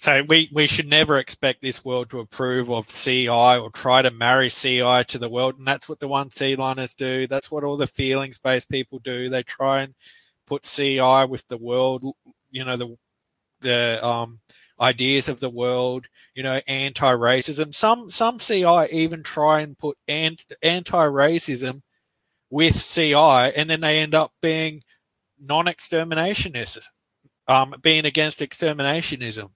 Speaker 2: So we, we should never expect this world to approve of CI or try to marry CI to the world. And that's what the one seed liners do. That's what all the feelings based people do. They try and put CI with the world, you know, the the um, ideas of the world, you know, anti-racism. Some some CI even try and put anti-racism with CI, and then they end up being non-exterminationists, um, being against exterminationism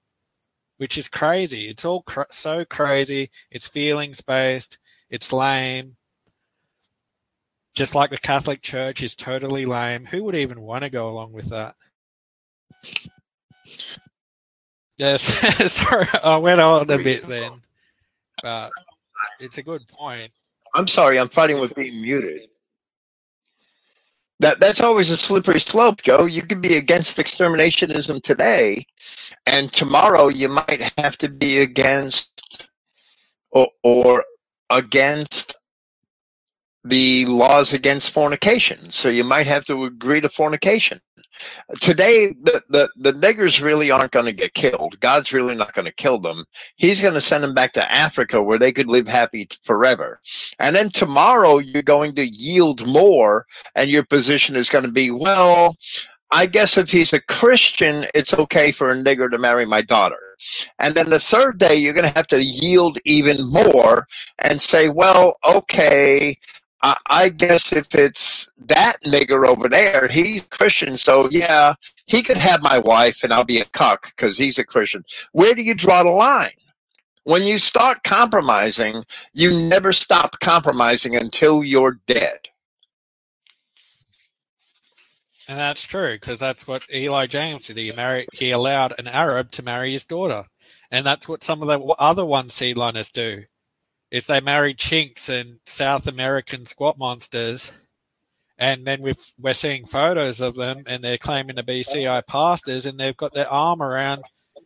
Speaker 2: which is crazy. It's all cr- so crazy. It's feelings based. It's lame. Just like the Catholic Church is totally lame. Who would even want to go along with that? Yes, sorry, I went on a bit then, but it's a good point.
Speaker 1: I'm sorry, I'm fighting with being muted. That that's always a slippery slope, Joe. You could be against exterminationism today, and tomorrow you might have to be against or, or against the laws against fornication. So you might have to agree to fornication. Today, the, the, the niggers really aren't going to get killed. God's really not going to kill them. He's going to send them back to Africa where they could live happy forever. And then tomorrow, you're going to yield more, and your position is going to be, well, I guess if he's a Christian, it's okay for a nigger to marry my daughter. And then the third day, you're going to have to yield even more and say, well, okay, I, I guess if it's that nigger over there, he's Christian, so yeah, he could have my wife and I'll be a cuck because he's a Christian. Where do you draw the line? When you start compromising, you never stop compromising until you're dead.
Speaker 2: And that's true because that's what Eli James did. He married, he allowed an Arab to marry his daughter, and that's what some of the other one seed liners do is they marry chinks and South American squat monsters, and then we've, we're seeing photos of them, and they're claiming to be CI pastors, and they've got their arm around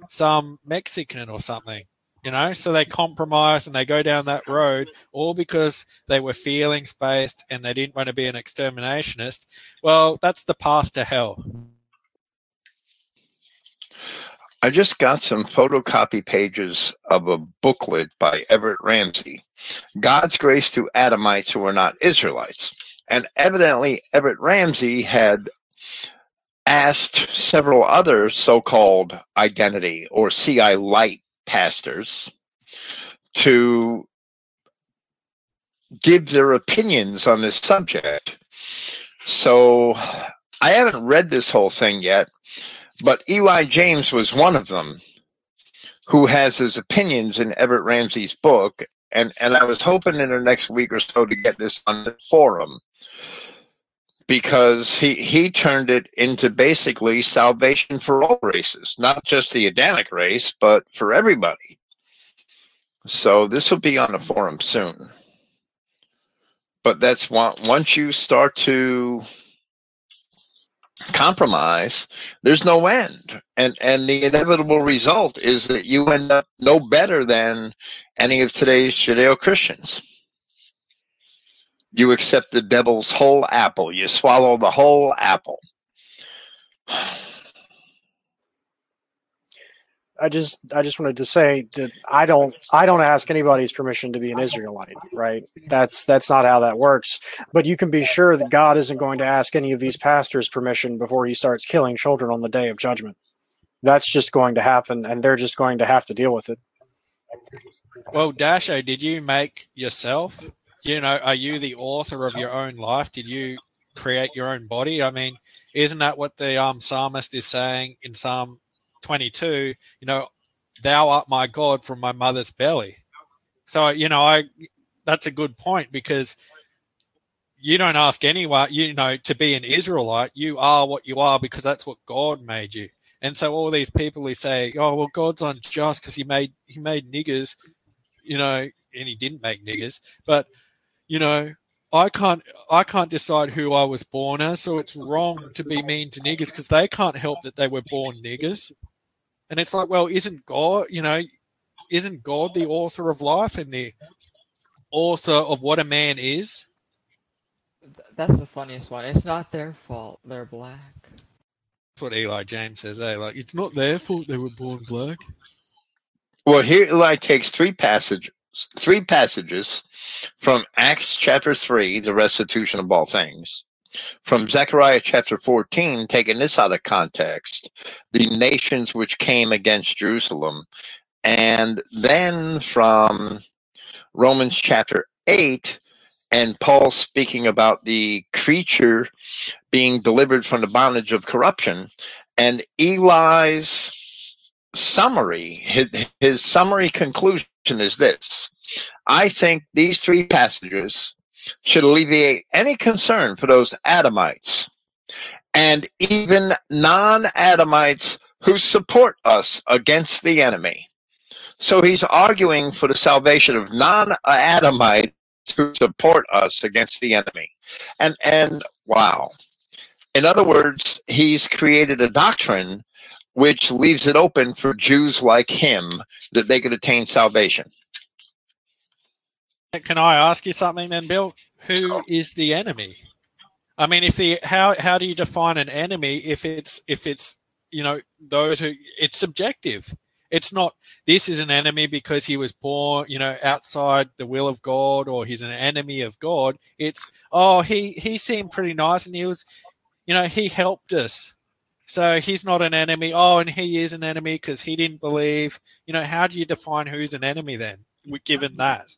Speaker 2: some Mexican or something, you know. So they compromise and they go down that road, all because they were feelings based and they didn't want to be an exterminationist. Well, that's the path to hell.
Speaker 1: I just got some photocopy pages of a booklet by Everett Ramsey, God's Grace to Adamites Who Are Not Israelites. And evidently, Everett Ramsey had asked several other so called identity or CI light pastors to give their opinions on this subject. So I haven't read this whole thing yet, but Eli James was one of them who has his opinions in Everett Ramsey's book. And, and I was hoping in the next week or so to get this on the forum because he, he turned it into basically salvation for all races, not just the Adamic race, but for everybody. So this will be on the forum soon. But that's one, once you start to compromise, there's no end. And and the inevitable result is that you end up no better than any of today's Judeo-Christians. You accept the devil's whole apple. You swallow the whole apple.
Speaker 7: I just I just wanted to say that I don't I don't ask anybody's permission to be an Israelite, right? That's that's not how that works. But you can be sure that God isn't going to ask any of these pastors permission before he starts killing children on the day of judgment. That's just going to happen and they're just going to have to deal with it.
Speaker 2: Well, Dasho, did you make yourself? You know, are you the author of your own life? Did you create your own body? I mean, isn't that what the um, psalmist is saying in Psalm 22, you know, thou art my God from my mother's belly. So, you know, I that's a good point because you don't ask anyone, you know, to be an Israelite. You are what you are because that's what God made you. And so all these people who say, "Oh, well, God's unjust because he made he made niggers," you know, and he didn't make niggers, but you know, I can't I can't decide who I was born as, so it's wrong to be mean to niggers because they can't help that they were born niggers. And it's like, well, isn't God, you know, isn't God the author of life and the author of what a man is?
Speaker 6: That's the funniest one. It's not their fault. They're black.
Speaker 2: That's what Eli James says, eh? Like, it's not their fault they were born black.
Speaker 1: Well, here Eli takes three passages, three passages from Acts chapter three, the restitution of all things, from Zechariah chapter 14, taking this out of context, the nations which came against Jerusalem, and then from Romans chapter 8, and Paul speaking about the creature being delivered from the bondage of corruption, and Eli's summary, his, his summary conclusion is this I think these three passages should alleviate any concern for those Adamites and even non Adamites who support us against the enemy. So he's arguing for the salvation of non Adamites who support us against the enemy. And, and wow. In other words, he's created a doctrine which leaves it open for Jews like him that they could attain salvation.
Speaker 2: Can I ask you something then, Bill? Who is the enemy? I mean, if the how how do you define an enemy if it's if it's you know those who it's subjective. It's not this is an enemy because he was born you know outside the will of God or he's an enemy of God. It's oh he he seemed pretty nice and he was you know he helped us. So he's not an enemy. Oh, and he is an enemy because he didn't believe. You know, how do you define who's an enemy then, given that?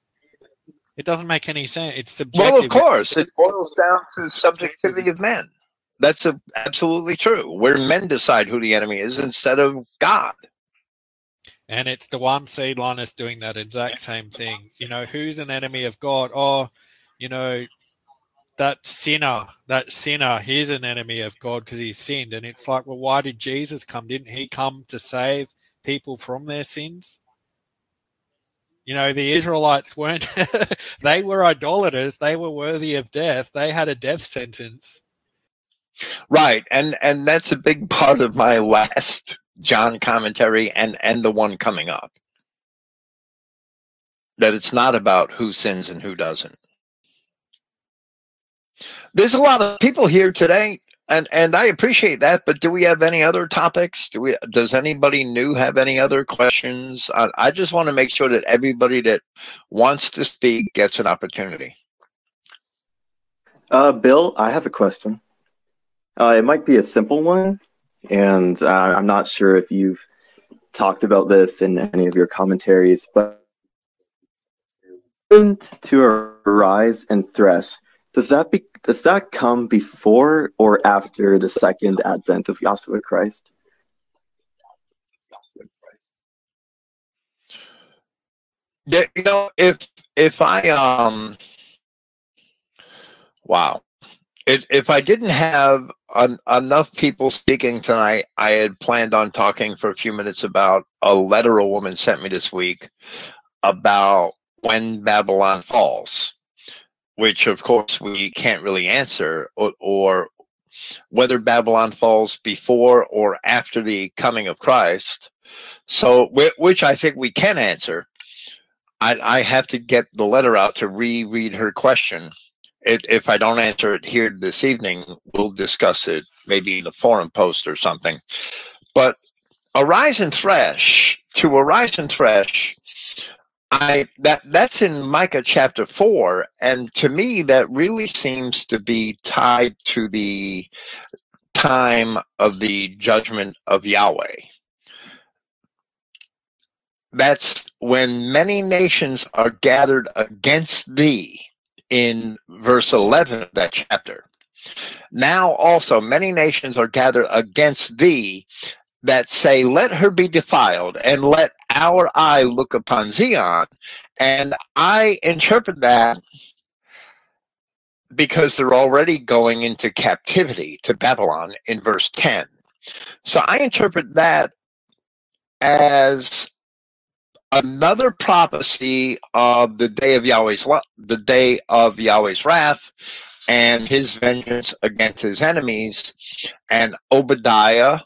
Speaker 2: It doesn't make any sense. It's subjective.
Speaker 1: Well, of course, it boils down to the subjectivity of men. That's a, absolutely true. Where men decide who the enemy is instead of God.
Speaker 2: And it's the one seed line is doing that exact same thing. You know, who's an enemy of God? Oh, you know, that sinner, that sinner, he's an enemy of God because he sinned. And it's like, well, why did Jesus come? Didn't he come to save people from their sins? You know, the Israelites weren't, they were idolaters. They were worthy of death. They had a death sentence.
Speaker 1: Right. And, and that's a big part of my last John commentary and, and the one coming up. That it's not about who sins and who doesn't. There's a lot of people here today and and I appreciate that. But do we have any other topics? Do we? Does anybody new have any other questions? I, I just want to make sure that everybody that wants to speak gets an opportunity.
Speaker 11: Uh, Bill, I have a question. Uh, it might be a simple one, and uh, I'm not sure if you've talked about this in any of your commentaries, but to arise and thresh, does that be does that come before or after the second advent of Yahshua Christ?
Speaker 1: Yeah, you know, if if I um, wow, if if I didn't have an, enough people speaking tonight, I had planned on talking for a few minutes about a letter a woman sent me this week about when Babylon falls, which of course we can't really answer, or, or whether Babylon falls before or after the coming of Christ. So, which I think we can answer. I, I have to get the letter out to reread her question. It, if I don't answer it here this evening, we'll discuss it maybe in the forum post or something. But arise and thresh, to arise and thresh, I that that's in Micah chapter four, and to me that really seems to be tied to the time of the judgment of Yahweh. That's when many nations are gathered against thee in verse 11 of that chapter. Now also many nations are gathered against thee that say, Let her be defiled, and let our eye look upon Zion. And I interpret that because they're already going into captivity to Babylon in verse 10. So I interpret that as another prophecy of the day of Yahweh's the day of Yahweh's wrath and his vengeance against his enemies and Obadiah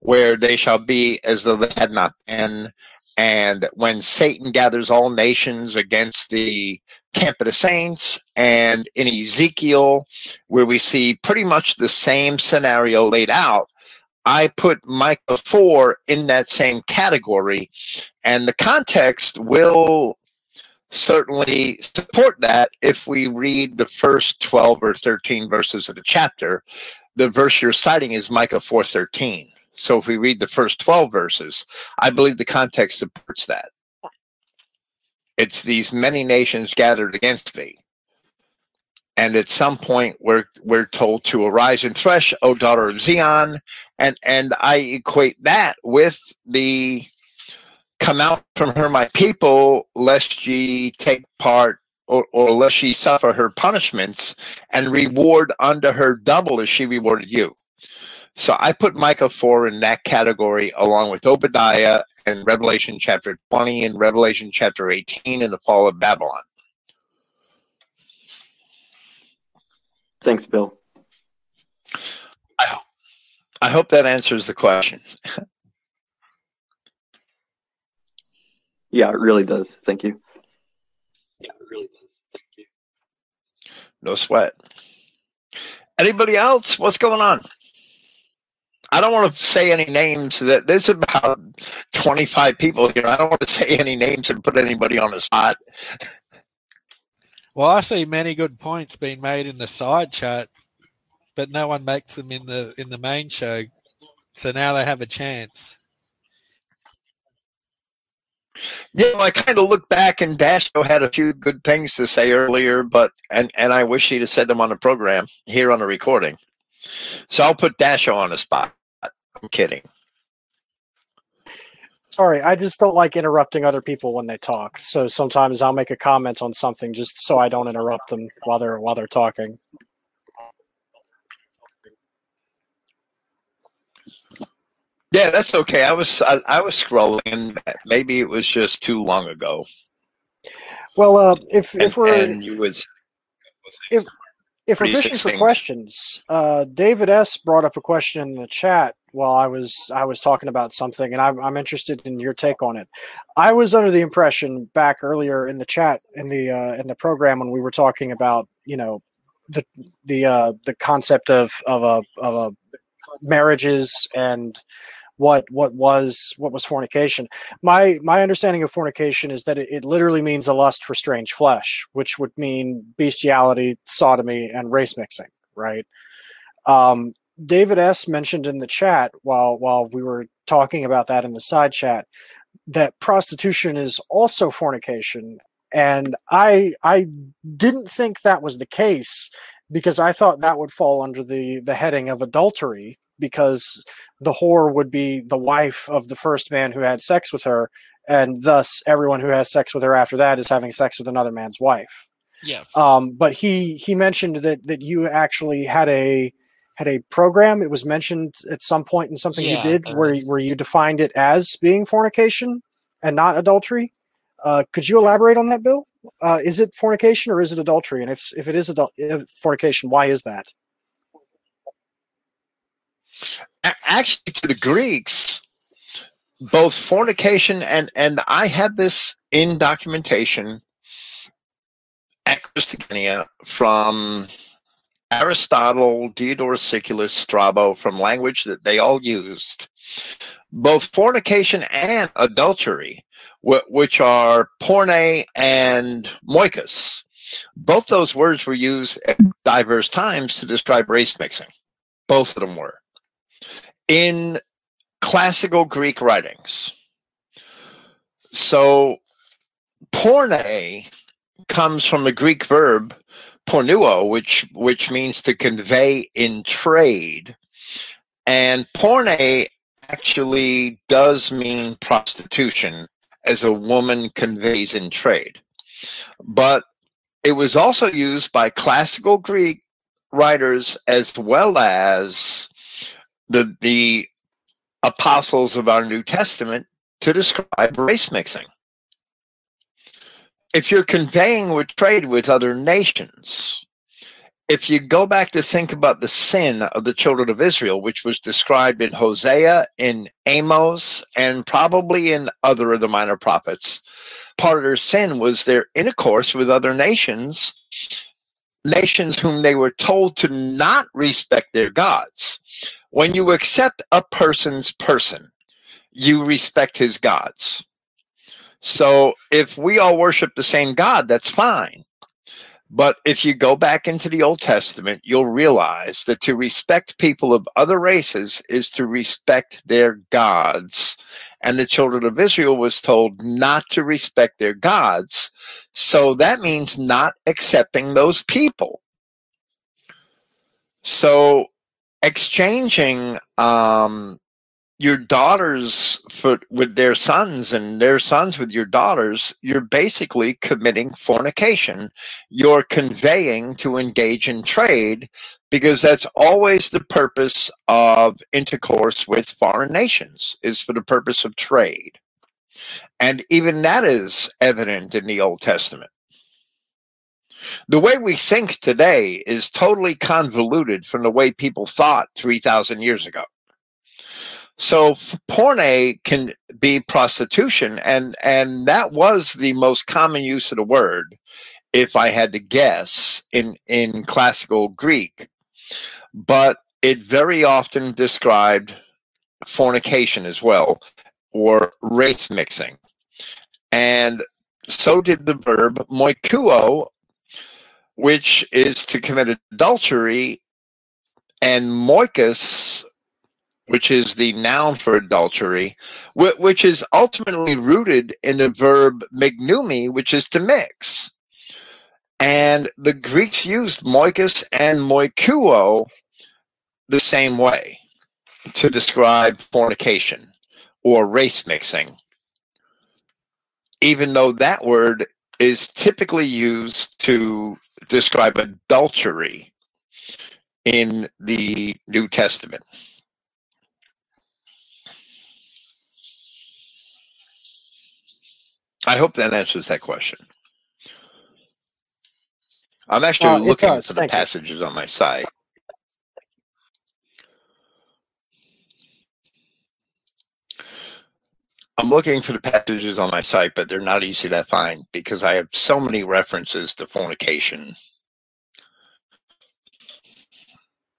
Speaker 1: where they shall be as though they had not been and when Satan gathers all nations against the camp of the saints and in Ezekiel where we see pretty much the same scenario laid out I put Micah 4 in that same category, and the context will certainly support that if we read the first 12 or 13 verses of the chapter. The verse you're citing is Micah 4:13. So if we read the first 12 verses, I believe the context supports that. It's these many nations gathered against thee. And at some point we're we're told to arise and thresh o daughter of zion. And and i equate that with the come out from her my people lest ye take part or, or lest ye suffer her punishments and reward unto her double as she rewarded you so i put micah 4 in that category along with obadiah and revelation chapter 20 and revelation chapter 18 in the fall of babylon
Speaker 11: Thanks, Bill.
Speaker 1: I hope, I hope that answers the question.
Speaker 11: yeah, it really does. Thank you.
Speaker 1: Yeah, it really does. Thank you. No sweat. Anybody else? What's going on? I don't want to say any names. That there's about 25 people here. I don't want to say any names and put anybody on the spot.
Speaker 2: Well, I see many good points being made in the side chat, but no one makes them in the in the main show. So now they have a chance.
Speaker 1: Yeah, I kind of look back and Dasho had a few good things to say earlier, but and and I wish he'd have said them on the program here on the recording. So I'll put Dasho on the spot. I'm kidding.
Speaker 7: Sorry, I just don't like interrupting other people when they talk. So sometimes I'll make a comment on something just so I don't interrupt them while they're while they're talking.
Speaker 1: Yeah, that's okay. I was I, I was scrolling. And maybe it was just too long ago.
Speaker 7: Well, uh, if
Speaker 1: and,
Speaker 7: if we're
Speaker 1: and you was
Speaker 7: if if we're fishing for questions, uh, David S brought up a question in the chat while I was I was talking about something, and I'm I'm interested in your take on it. I was under the impression back earlier in the chat in the uh, in the program when we were talking about you know the the uh, the concept of of a of a marriages and what what was what was fornication. My my understanding of fornication is that it, it literally means a lust for strange flesh, which would mean bestiality, sodomy, and race mixing, right? Um, David S mentioned in the chat while while we were talking about that in the side chat that prostitution is also fornication and I I didn't think that was the case because I thought that would fall under the the heading of adultery because the whore would be the wife of the first man who had sex with her, and thus everyone who has sex with her after that is having sex with another man's wife.
Speaker 12: Yeah.
Speaker 7: Um, but he he mentioned that that you actually had a had a program. It was mentioned at some point in something
Speaker 12: Yeah,
Speaker 7: you did
Speaker 12: uh,
Speaker 7: where where you defined it as being fornication and not adultery. Uh, could you elaborate on that, Bill? Uh, is it fornication or is it adultery? And if if it is adul- if fornication, why is that?
Speaker 1: Actually, to the Greeks, both fornication and and I had this in documentation at Christogenea from Aristotle, Diodorus Siculus, Strabo, from language that they all used. Both fornication and adultery, which are porne and moikus, both those words were used at diverse times to describe race mixing. Both of them were. In classical Greek writings. So, porne comes from the Greek verb pornuo, which which means to convey in trade, and porne actually does mean prostitution, as a woman conveys in trade. But it was also used by classical Greek writers as well as the the apostles of our New Testament to describe race mixing. If you're conveying with trade with other nations, if you go back to think about the sin of the children of Israel, which was described in Hosea, in Amos, and probably in other of the minor prophets, part of their sin was their intercourse with other nations, nations whom they were told to not respect their gods. When you accept a person's person, you respect his gods. So if we all worship the same God, that's fine. But if you go back into the Old Testament, you'll realize that to respect people of other races is to respect their gods. And the children of Israel was told not to respect their gods. So that means not accepting those people. So exchanging um, your daughters for with their sons and their sons with your daughters, you're basically committing fornication. You're conveying to engage in trade because that's always the purpose of intercourse with foreign nations is for the purpose of trade. And even that is evident in the Old Testament. The way we think today is totally convoluted from the way people thought 3,000 years ago. So porne can be prostitution, and and that was the most common use of the word, if I had to guess, in in classical Greek. But it very often described fornication as well, or race mixing, and so did the verb moikuo, which is to commit adultery, and moikus which is the noun for adultery, which is ultimately rooted in the verb mignumi, which is to mix. And the Greeks used moikus and moikuo the same way to describe fornication or race mixing, even though that word is typically used to describe adultery in the New Testament. I hope that answers that question. I'm actually
Speaker 7: Uh,
Speaker 1: looking
Speaker 7: does,
Speaker 1: for the
Speaker 7: thank you.
Speaker 1: passages on my site. I'm looking for the passages on my site, but they're not easy to find because I have so many references to fornication.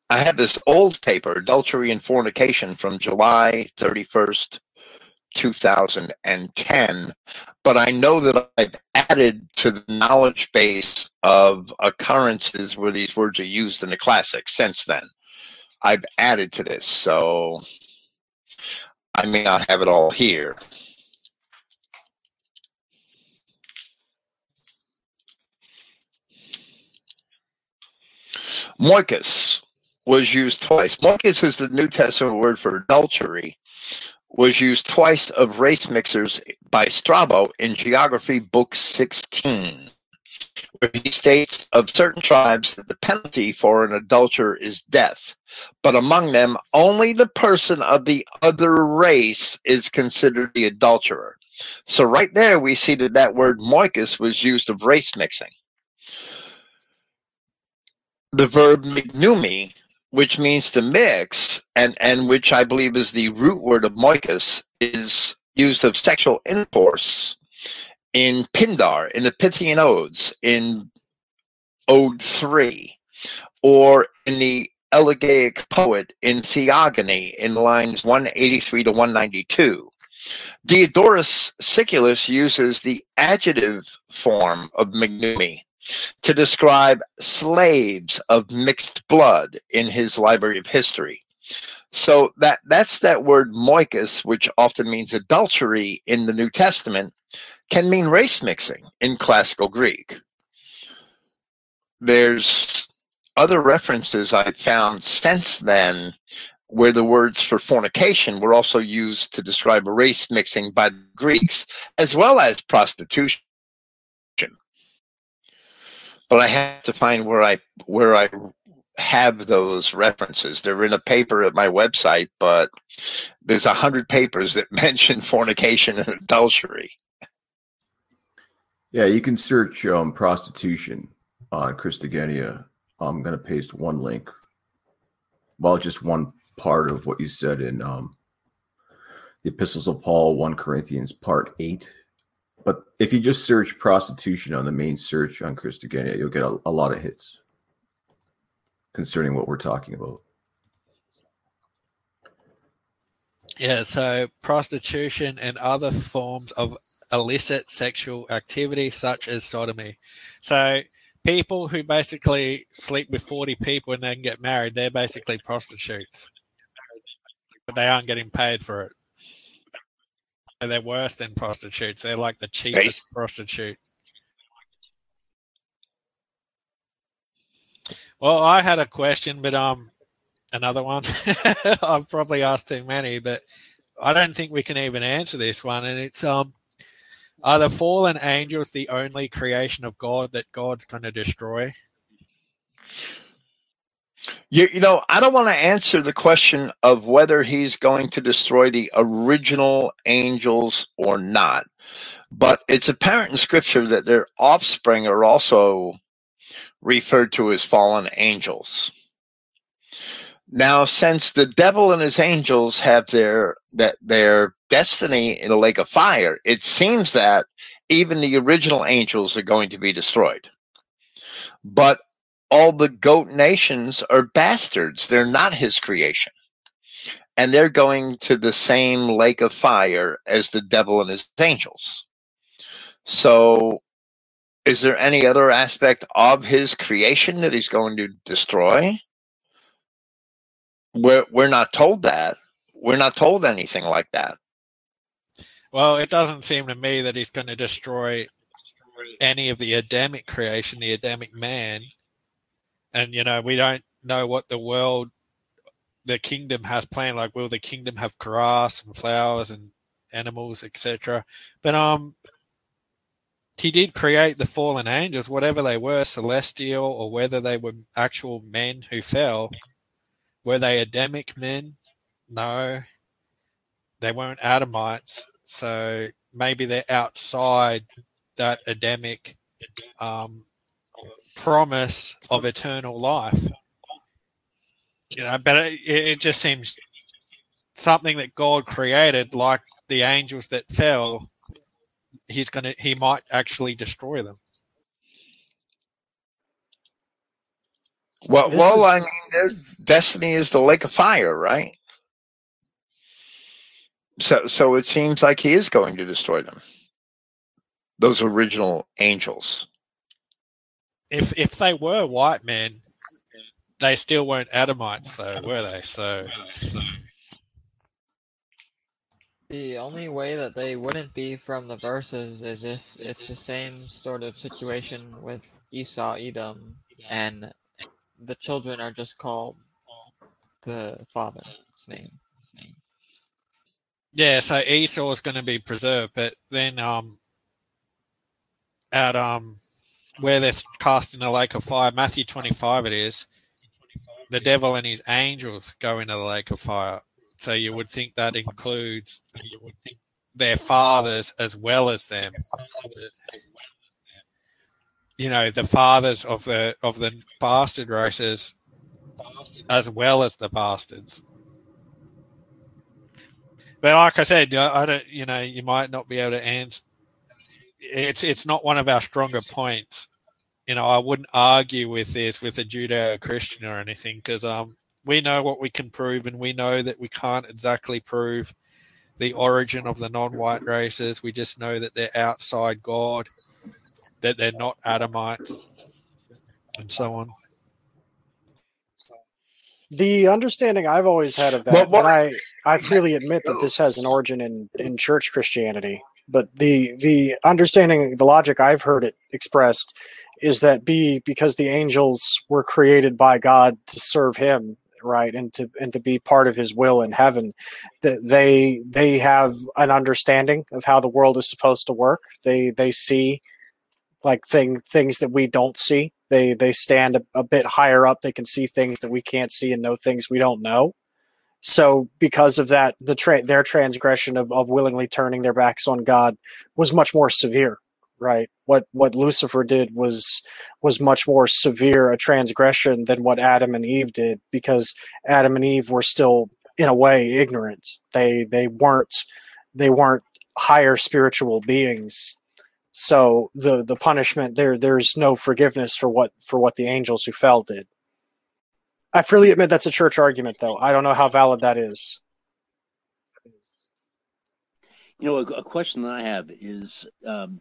Speaker 1: I have this old paper, Adultery and Fornication, from July 31st, 2010, but I know that I've added to the knowledge base of occurrences where these words are used in the classics since then. I've added to this, so I may not have it all here. Moicus was used twice. Moicus is the New Testament word for adultery was used twice of race mixers by Strabo in Geography, Book 16, where he states of certain tribes that the penalty for an adulterer is death, but among them, only the person of the other race is considered the adulterer. So, right there, we see that that word moichus was used of race mixing. The verb mignumi which means to mix, and, and which I believe is the root word of moichus, is used of sexual intercourse in Pindar, in the Pythian Odes, in Ode 3, or in the Elegiac Poet in Theognis in lines 183 to 192. Diodorus Siculus uses the adjective form of mignumi to describe slaves of mixed blood in his library of history. So that that's that word moichus, which often means adultery in the New Testament, can mean race mixing in classical Greek. There's other references I've found since then where the words for fornication were also used to describe race mixing by the Greeks, as well as prostitution but I have to find where I where I have those references. They're in a paper at my website, but there's a hundred papers that mention fornication and adultery.
Speaker 8: Yeah, you can search um, prostitution on Christogenea. I'm going to paste one link. Well, just one part of what you said in um, the Epistles of Paul, 1 Corinthians, part 8 but if you just search prostitution on the main search on Christogenea, you'll get a, a lot of hits concerning what we're talking about.
Speaker 2: Yeah, so prostitution and other forms of illicit sexual activity, such as sodomy. So people who basically sleep with 40 people and then get married, they're basically prostitutes. But they aren't getting paid for it they're worse than prostitutes. They're like the cheapest prostitute. Well, I had a question, but um, another one. I've probably asked too many, but I don't think we can even answer this one. And it's um, are the fallen angels the only creation of God that God's going to destroy?
Speaker 1: You, you know, I don't want to answer the question of whether he's going to destroy the original angels or not, but it's apparent in scripture that their offspring are also referred to as fallen angels. Now, since the devil and his angels have their that their destiny in a lake of fire, it seems that even the original angels are going to be destroyed. But all the goat nations are bastards. They're not his creation. And they're going to the same lake of fire as the devil and his angels. So, is there any other aspect of his creation that he's going to destroy? We're, we're not told that. We're not told anything like that.
Speaker 2: Well, it doesn't seem to me that he's going to destroy any of the Adamic creation, the Adamic man, and you know we don't know what the world the kingdom has planned like will the kingdom have grass and flowers and animals etc but um he did create the fallen angels whatever they were celestial or whether they were actual men who fell. Were they adamic men? No. They weren't adamites so maybe they're outside that adamic um, promise of eternal life. You know, but it, it just seems something that God created, like the angels that fell. He's gonna. He might actually destroy them.
Speaker 1: Well, well, is... I mean, their destiny is the lake of fire, right? So, so it seems like he is going to destroy them. Those original angels
Speaker 2: if if they were white men, they still weren't Adamites, though, were they? So,
Speaker 6: the only way that they wouldn't be from the verses is if it's the same sort of situation with Esau, Edom, and the children are just called the father's name. name.
Speaker 2: Yeah, so Esau is going to be preserved, but then um, at um, where they're cast in the lake of fire, Matthew twenty-five, it is the devil and his angels go into the lake of fire. So you would think that includes their fathers as well as them. You know, the fathers of the of the bastard races as well as the bastards. But like I said, I don't. You know, you might not be able to answer. It's it's not one of our stronger points. You know, I wouldn't argue with this with a Judeo-Christian or anything because um we know what we can prove, and we know that we can't exactly prove the origin of the non-white races. We just know that they're outside God, that they're not Adamites, and so on.
Speaker 7: The understanding I've always had of that,
Speaker 1: Well, what-
Speaker 7: and I, I freely admit that this has an origin in, in church Christianity, but the the understanding, the logic I've heard it expressed is that B because the angels were created by God to serve Him, right, and to and to be part of His will in heaven, that they they have an understanding of how the world is supposed to work. They they see like thing things that we don't see. They they stand a, a bit higher up. They can see things that we can't see and know things we don't know. So because of that, the tra- their transgression of, of willingly turning their backs on God was much more severe, right? What what Lucifer did was was much more severe a transgression than what Adam and Eve did because Adam and Eve were still in a way ignorant. They they weren't they weren't higher spiritual beings so the the punishment there there's no forgiveness for what for what the angels who fell did i freely admit that's a church argument though i don't know how valid that is
Speaker 12: You know, a, a question that I have is um,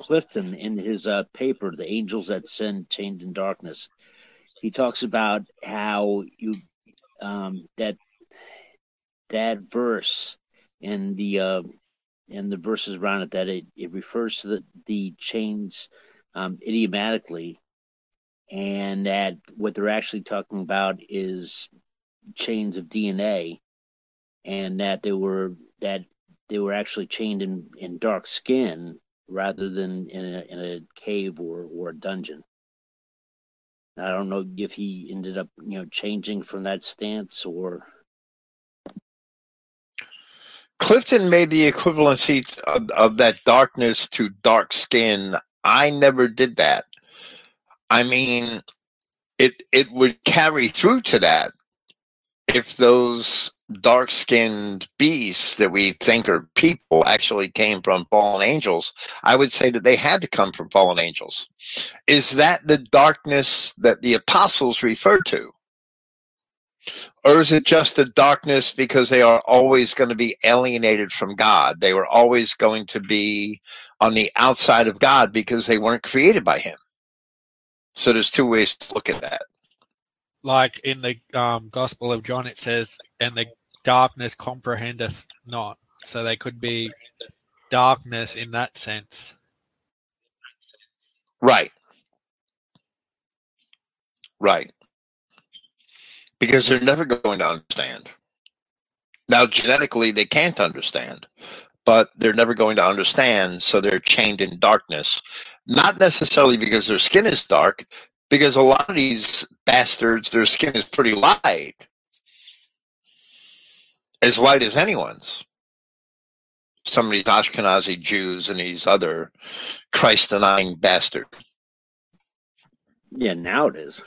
Speaker 12: Clifton in his uh, paper, "The Angels That Sin, Chained in Darkness." He talks about how you um, that that verse and the uh, and the verses around it that it, it refers to the the chains um, idiomatically, and that what they're actually talking about is chains of DNA, and that they were that they were actually chained in, in dark skin rather than in a, in a cave or, or a dungeon. I don't know if he ended up, you know, changing from that stance or
Speaker 1: Clifton made the equivalency of, of that darkness to dark skin. I never did that. I mean, it it would carry through to that if those dark skinned beasts that we think are people actually came from fallen angels. I would say that they had to come from fallen angels. Is that the darkness that the apostles refer to? Or is it just the darkness because they are always going to be alienated from God? They were always going to be on the outside of God because they weren't created by Him. So there's two ways to look at that.
Speaker 2: Like in the um, Gospel of John, it says, "And the darkness comprehendeth not." So they could be darkness in that sense.
Speaker 1: Right. Right. Because they're never going to understand. Now, genetically, they can't understand, but they're never going to understand. So they're chained in darkness. Not necessarily because their skin is dark, because a lot of these bastards, their skin is pretty light, as light as anyone's. Some of these Ashkenazi Jews and these other Christ denying bastards.
Speaker 12: yeah, now it is.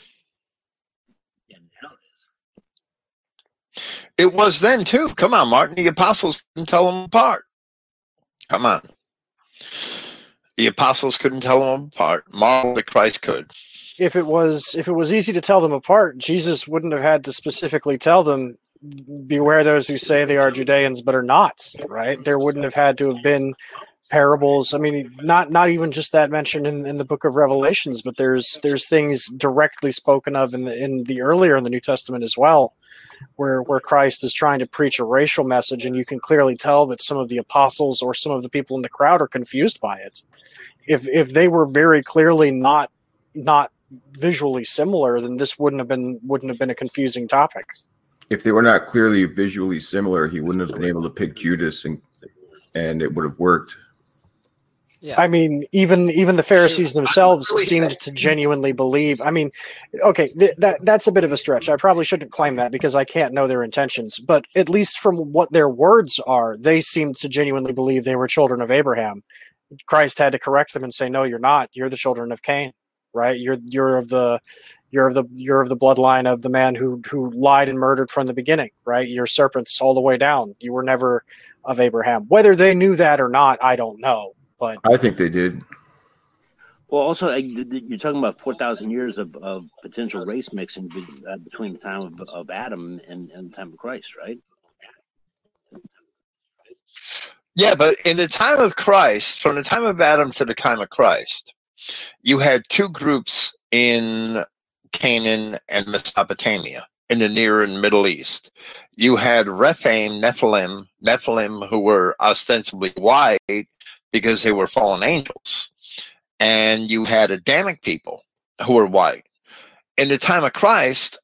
Speaker 1: It was then too. Come on, Martin. The apostles couldn't tell them apart. Come on. The apostles couldn't tell them apart. Marvel that Christ could.
Speaker 7: if it was if it was easy to tell them apart jesus wouldn't have had to specifically tell them beware those who say they are judeans but are not right there wouldn't have had to have been parables i mean not not even just that mentioned in, in the book of revelations but there's there's things directly spoken of in the in the earlier in the new testament as well where where christ is trying to preach a racial message and you can clearly tell that some of the apostles or some of the people in the crowd are confused by it if if they were very clearly not not visually similar, then this wouldn't have been wouldn't have been a confusing topic.
Speaker 8: If they were not clearly visually similar, he wouldn't have been able to pick Judas, and and it would have worked.
Speaker 6: Yeah.
Speaker 7: I mean, even even the Pharisees themselves seemed to genuinely believe. I mean, okay, th- that that's a bit of a stretch. I probably shouldn't claim that because I can't know their intentions. But at least from what their words are, they seemed to genuinely believe they were children of Abraham. Christ had to correct them and say, "No, you're not. You're the children of Cain, right? You're you're of the you're of the you're of the bloodline of the man who who lied and murdered from the beginning, right? You're serpents all the way down. You were never of Abraham. Whether they knew that or not, I don't know. But
Speaker 8: I think they did.
Speaker 12: Well, also, th- th- you're talking about 4,000 years of, of potential race mixing be, uh, between the time of, of Adam and, and the time of Christ, right?
Speaker 1: Yeah, but in the time of Christ, from the time of Adam to the time of Christ, you had two groups in Canaan and Mesopotamia in the Near and Middle East. You had Rephaim, Nephilim, Nephilim who were ostensibly white because they were fallen angels. And you had Adamic people who were white. In the time of Christ,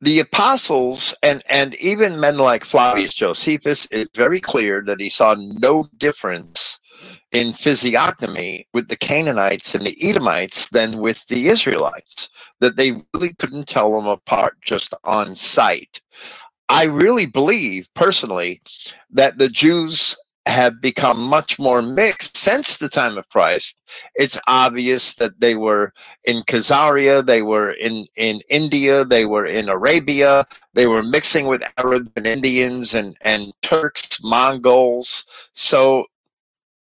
Speaker 1: the apostles and, and even men like Flavius Josephus is very clear that he saw no difference in physiognomy with the Canaanites and the Edomites than with the Israelites, that they really couldn't tell them apart just on sight. I really believe personally that the Jews have become much more mixed since the time of Christ. It's obvious that they were in Khazaria, they were in, in India, they were in Arabia, they were mixing with Arabs and Indians and, and Turks, Mongols. So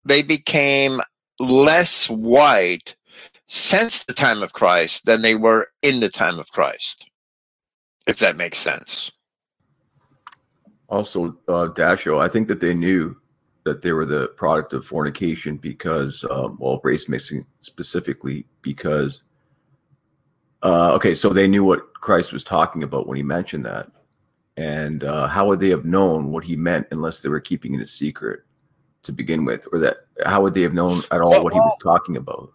Speaker 1: they became less white since the time of Christ than they were in the time of Christ, if that makes sense.
Speaker 8: Also, uh, Dasho, I think that they knew that they were the product of fornication because, um, well, race mixing specifically because, uh, okay, so they knew what Christ was talking about when he mentioned that. And uh, how would they have known what he meant unless they were keeping it a secret to begin with? Or that, how would they have known at all
Speaker 1: Well,
Speaker 8: what he was talking about?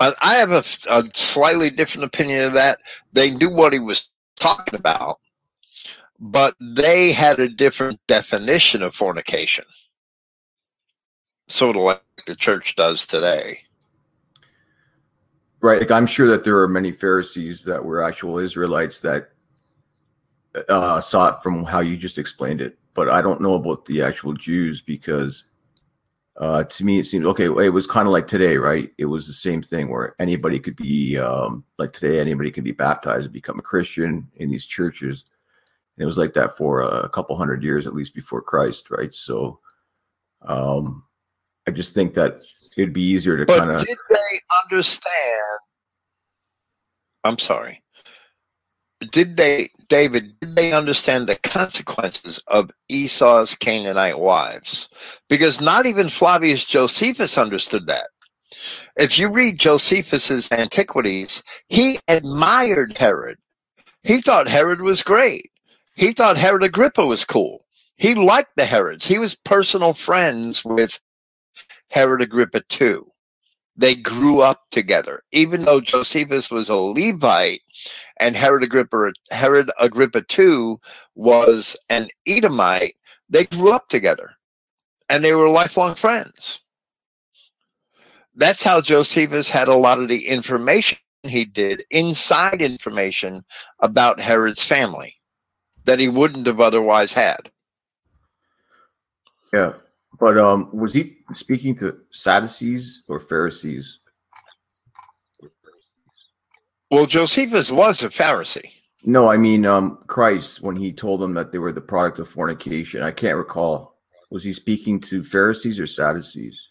Speaker 1: I have a, a slightly different opinion of that. They knew what he was talking about, but they had a different definition of fornication, sort of like the church does today.
Speaker 8: Right. Like I'm sure that there are many Pharisees that were actual Israelites that uh, saw it from how you just explained it, but I don't know about the actual Jews because uh, to me it seems okay. It was kind of like today, right? It was the same thing where anybody could be um, like today, anybody can be baptized and become a Christian in these churches. And it was like that for a couple hundred years, at least before Christ, right? So um, I just think that it'd be easier to kind of
Speaker 1: did they understand? I'm sorry. Did they, David, did they understand the consequences of Esau's Canaanite wives? Because not even Flavius Josephus understood that. If you read Josephus's Antiquities, he admired Herod. He thought Herod was great. He thought Herod Agrippa was cool. He liked the Herods. He was personal friends with Herod Agrippa too. They grew up together. Even though Josephus was a Levite and Herod Agrippa Herod Agrippa II was an Edomite, they grew up together and they were lifelong friends. That's how Josephus had a lot of the information he did, inside information about Herod's family that he wouldn't have otherwise had.
Speaker 8: Yeah, but um, was he speaking to Sadducees or Pharisees?
Speaker 1: Well, Josephus was a Pharisee.
Speaker 8: No, I mean um, Christ when he told them that they were the product of fornication. I can't recall. Was he speaking to Pharisees or Sadducees?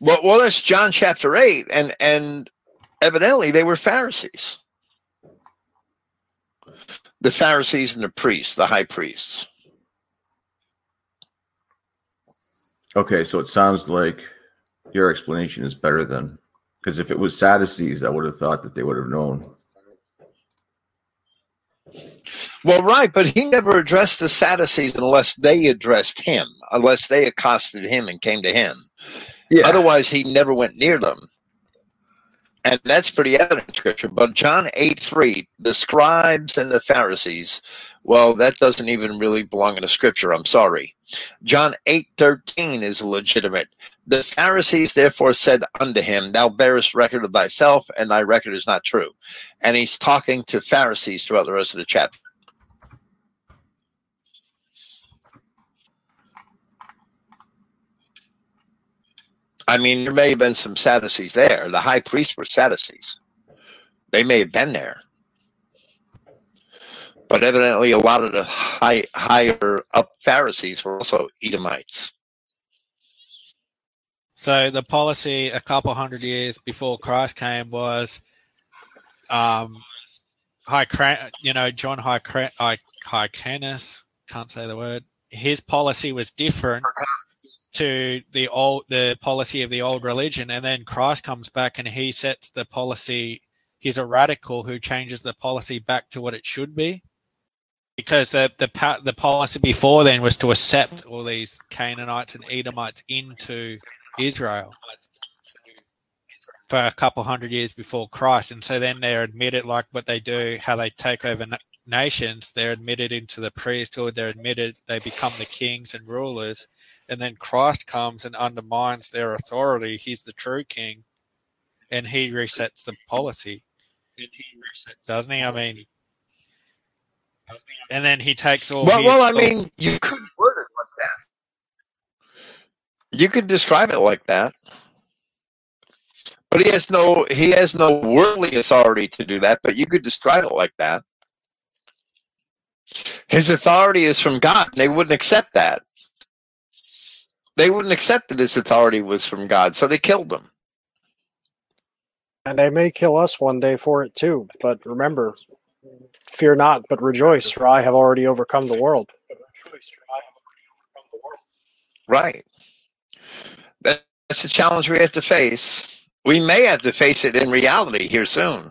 Speaker 1: Well, well, that's John chapter eight, and and evidently they were Pharisees. The Pharisees and the priests, the high priests.
Speaker 8: Okay, so it sounds like your explanation is better than because if it was Sadducees, I would have thought that they would have known.
Speaker 1: Well, right, but he never addressed the Sadducees unless they addressed him, unless they accosted him and came to him.
Speaker 8: Yeah.
Speaker 1: Otherwise, he never went near them. And that's pretty evident in scripture. But John 8 3, the scribes and the Pharisees, well, that doesn't even really belong in the scripture. I'm sorry. John 8 13 is legitimate. The Pharisees therefore said unto him, Thou bearest record of thyself, and thy record is not true. And he's talking to Pharisees throughout the rest of the chapter. I mean, there may have been some Sadducees there. The high priests were Sadducees. They may have been there. But evidently, a lot of the high, higher up Pharisees were also Edomites.
Speaker 2: So the policy a couple hundred years before Christ came was, um, High, you know, John High, High, Hyrcanus, can't say the word. His policy was different to the old the policy of the old religion and then Christ comes back and he sets the policy he's a radical who changes the policy back to what it should be. Because the the the policy before then was to accept all these Canaanites and Edomites into Israel for a couple hundred years before Christ. And so then they're admitted like what they do how they take over nations they're admitted into the priesthood they're admitted they become the kings and rulers and then Christ comes and undermines their authority. He's the true king, and he resets the policy. And he resets, doesn't he? I mean, and then he takes all.
Speaker 1: Well,
Speaker 2: his,
Speaker 1: well, I mean, you could word it like that. You could describe it like that, but he has no he has no worldly authority to do that. But you could describe it like that. His authority is from God, and they wouldn't accept that they wouldn't accept that his authority was from God, so they killed him.
Speaker 7: And they may kill us one day for it too. But remember, fear not, but rejoice, for I have already overcome the world.
Speaker 1: Right. That's the challenge we have to face. We may have to face it in reality here soon.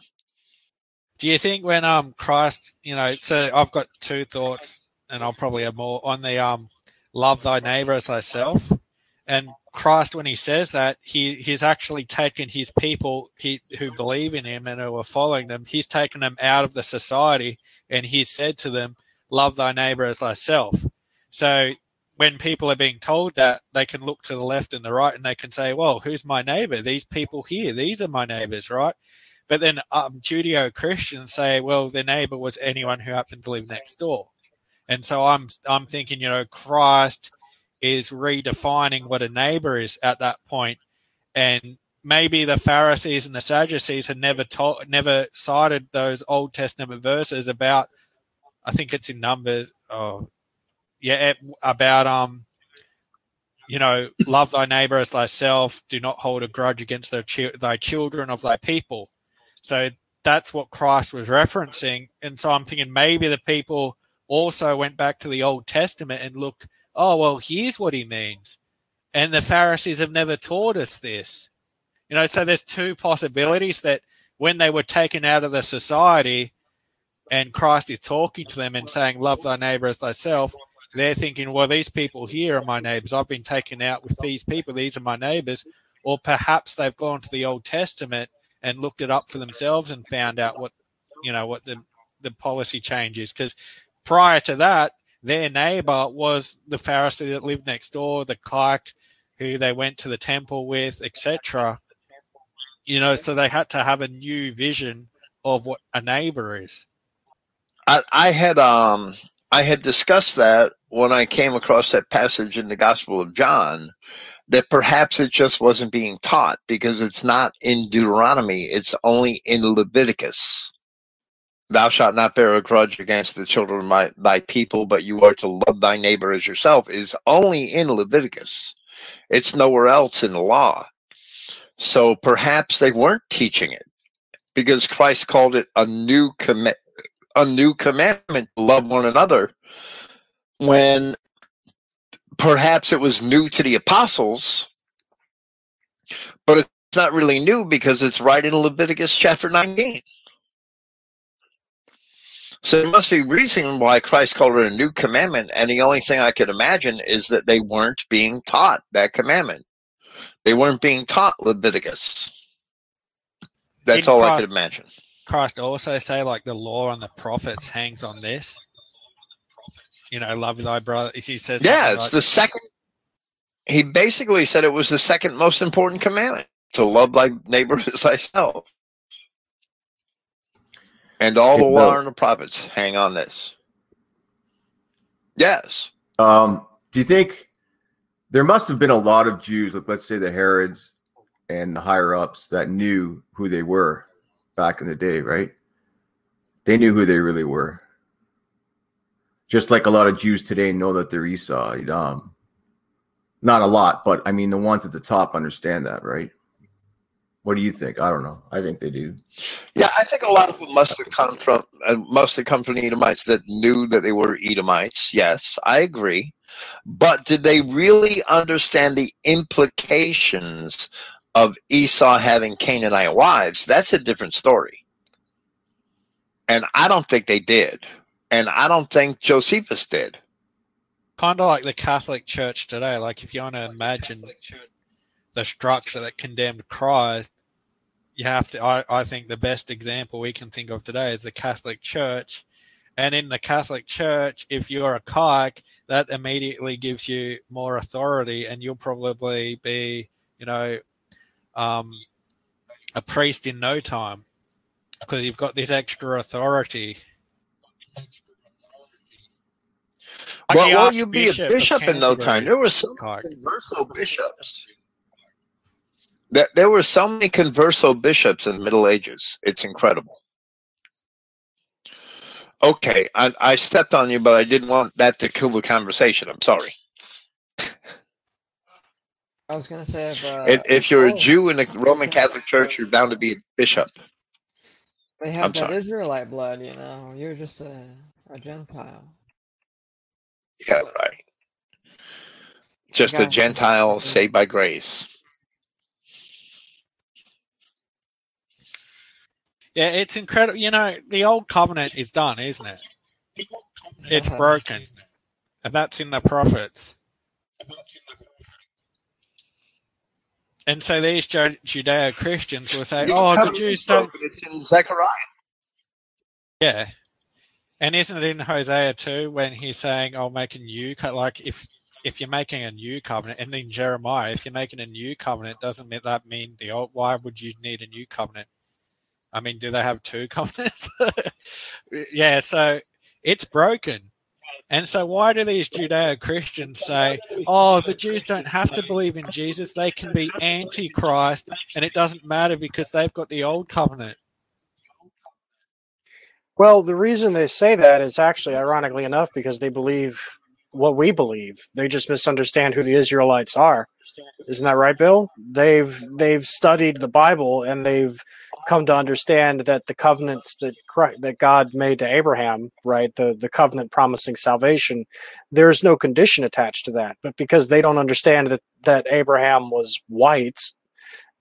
Speaker 2: Do you think when um Christ, you know, so I've got two thoughts, and I'll probably have more on the um love thy neighbor as thyself. And Christ, when he says that, he he's actually taken his people he, who believe in him and who are following them, he's taken them out of the society and he's said to them, Love thy neighbor as thyself. So when people are being told that, they can look to the left and the right and they can say, Well, who's my neighbor? These people here, these are my neighbors, right? But then um, Judeo Christians say, Well, their neighbor was anyone who happened to live next door. And so I'm I'm thinking, you know, Christ is redefining what a neighbor is at that point, and maybe the Pharisees and the Sadducees had never told, never cited those Old Testament verses about. I think it's in Numbers. Oh, yeah, about um, you know, love thy neighbor as thyself. Do not hold a grudge against thy children of thy people. So that's what Christ was referencing, and so I'm thinking maybe the people also went back to the Old Testament and looked, oh, well, here's what he means. And the Pharisees have never taught us this. You know, so there's two possibilities that when they were taken out of the society and Christ is talking to them and saying, Love thy neighbor as thyself, they're thinking, Well, these people here are my neighbors. I've been taken out with these people. These are my neighbors. Or perhaps they've gone to the Old Testament and looked it up for themselves and found out what, you know, what the, the policy change is. Because prior to that, their neighbor was the Pharisee that lived next door, the kike who they went to the temple with, etc. You know, so they had to have a new vision of what a neighbor is.
Speaker 1: I, I had um I had discussed that when I came across that passage in the Gospel of John that perhaps it just wasn't being taught because it's not in Deuteronomy, it's only in Leviticus thou shalt not bear a grudge against the children of my, thy people, but you are to love thy neighbor as yourself is only in Leviticus. It's nowhere else in the law. So perhaps they weren't teaching it because Christ called it a new commit a new commandment love one another when perhaps it was new to the apostles but it's not really new because it's right in Leviticus chapter 19 so there must be reason why Christ called it a new commandment, and the only thing I could imagine is that they weren't being taught that commandment. They weren't being taught Leviticus. That's
Speaker 2: Didn't
Speaker 1: all I could imagine.
Speaker 2: Christ also say like the law and the prophets hangs on this. You know, love thy brother. He says,
Speaker 1: Yeah, it's
Speaker 2: like-
Speaker 1: the second. He basically said it was the second most important commandment to love thy neighbor as thyself. And all the law and the prophets hang on this. Yes.
Speaker 8: Um, do you think there must have been a lot of Jews, like let's say the Herods and the higher ups, that knew who they were back in the day, right? They knew who they really were. Just like a lot of Jews today know that they're Esau, Edom. Not a lot, but I mean the ones at the top understand that, right? What do you think? I don't know. I think they do.
Speaker 1: Yeah, I think a lot of them must have come from uh, must have come from Edomites that knew that they were Edomites. Yes, I agree. But did they really understand the implications of Esau having Canaanite wives? That's a different story. And I don't think they did. And I don't think Josephus did.
Speaker 2: kind of like the Catholic Church today. Like if you want to imagine the structure that condemned Christ, you have to. I, I think the best example we can think of today is the Catholic Church. And in the Catholic Church, if you're a kike, that immediately gives you more authority, and you'll probably be, you know, um, a priest in no time because you've got this extra authority. Like
Speaker 1: well,
Speaker 2: the
Speaker 1: well, you be a bishop in no time. There were so
Speaker 2: kike.
Speaker 1: many bishops. That there were so many converso bishops in the Middle Ages. It's incredible. Okay, I, I stepped on you, but I didn't want that to kill the conversation. I'm sorry.
Speaker 6: I was gonna say if, uh,
Speaker 1: if, if you're a
Speaker 6: oh,
Speaker 1: Jew in the Roman Catholic Church, you're bound to be a bishop.
Speaker 6: they have
Speaker 1: I'm
Speaker 6: that
Speaker 1: sorry.
Speaker 6: Israelite blood, you know. You're just a, a Gentile.
Speaker 1: Yeah, right. Just a Gentile saved by grace.
Speaker 2: Yeah, it's incredible. You know, the old covenant is done, isn't it? It's broken. And that's in the prophets. And so these Judeo Christians will say, oh, the Jews don't.
Speaker 1: It's in Zechariah.
Speaker 2: Yeah. And isn't it in Hosea too when he's saying, I'll make a new, like if if you're making a new covenant, and in Jeremiah, if you're making a new covenant, doesn't that mean the old? Why would you need a new covenant? I mean, do they have two covenants? yeah, so it's broken. And so, why do these Judeo Christians say, oh, the Jews don't have to believe in Jesus? They can be antichrist, and it doesn't matter because they've got the old covenant.
Speaker 7: Well, the reason they say that is actually, ironically enough, because they believe what we believe. They just misunderstand who the Israelites are. Isn't that right, Bill? They've they've studied the Bible and they've come to understand that the covenants that Christ, that God made to Abraham, right, the the covenant promising salvation, there's no condition attached to that. But because they don't understand that that Abraham was white,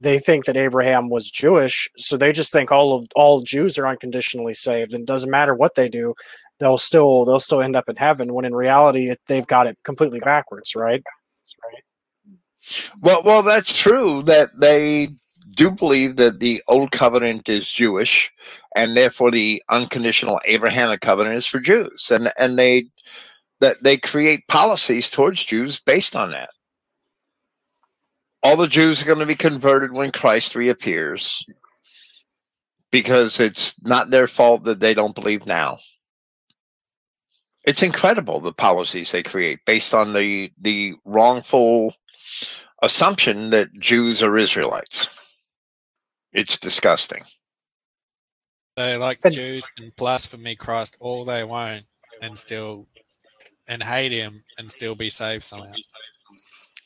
Speaker 7: they think that Abraham was Jewish, so they just think all of all Jews are unconditionally saved, and it doesn't matter what they do, they'll still they'll still end up in heaven. When in reality, it, they've got it completely backwards, right?
Speaker 1: Well, well, that's true that they do believe that the old covenant is Jewish, and therefore the unconditional Abrahamic covenant is for Jews, and and they that they create policies towards Jews based on that. All the Jews are going to be converted when Christ reappears, because it's not their fault that they don't believe now. It's incredible the policies they create based on the the wrongful assumption that Jews are Israelites. It's disgusting.
Speaker 2: They like Jews and blaspheme Christ all they want and still and hate him and still be saved somehow.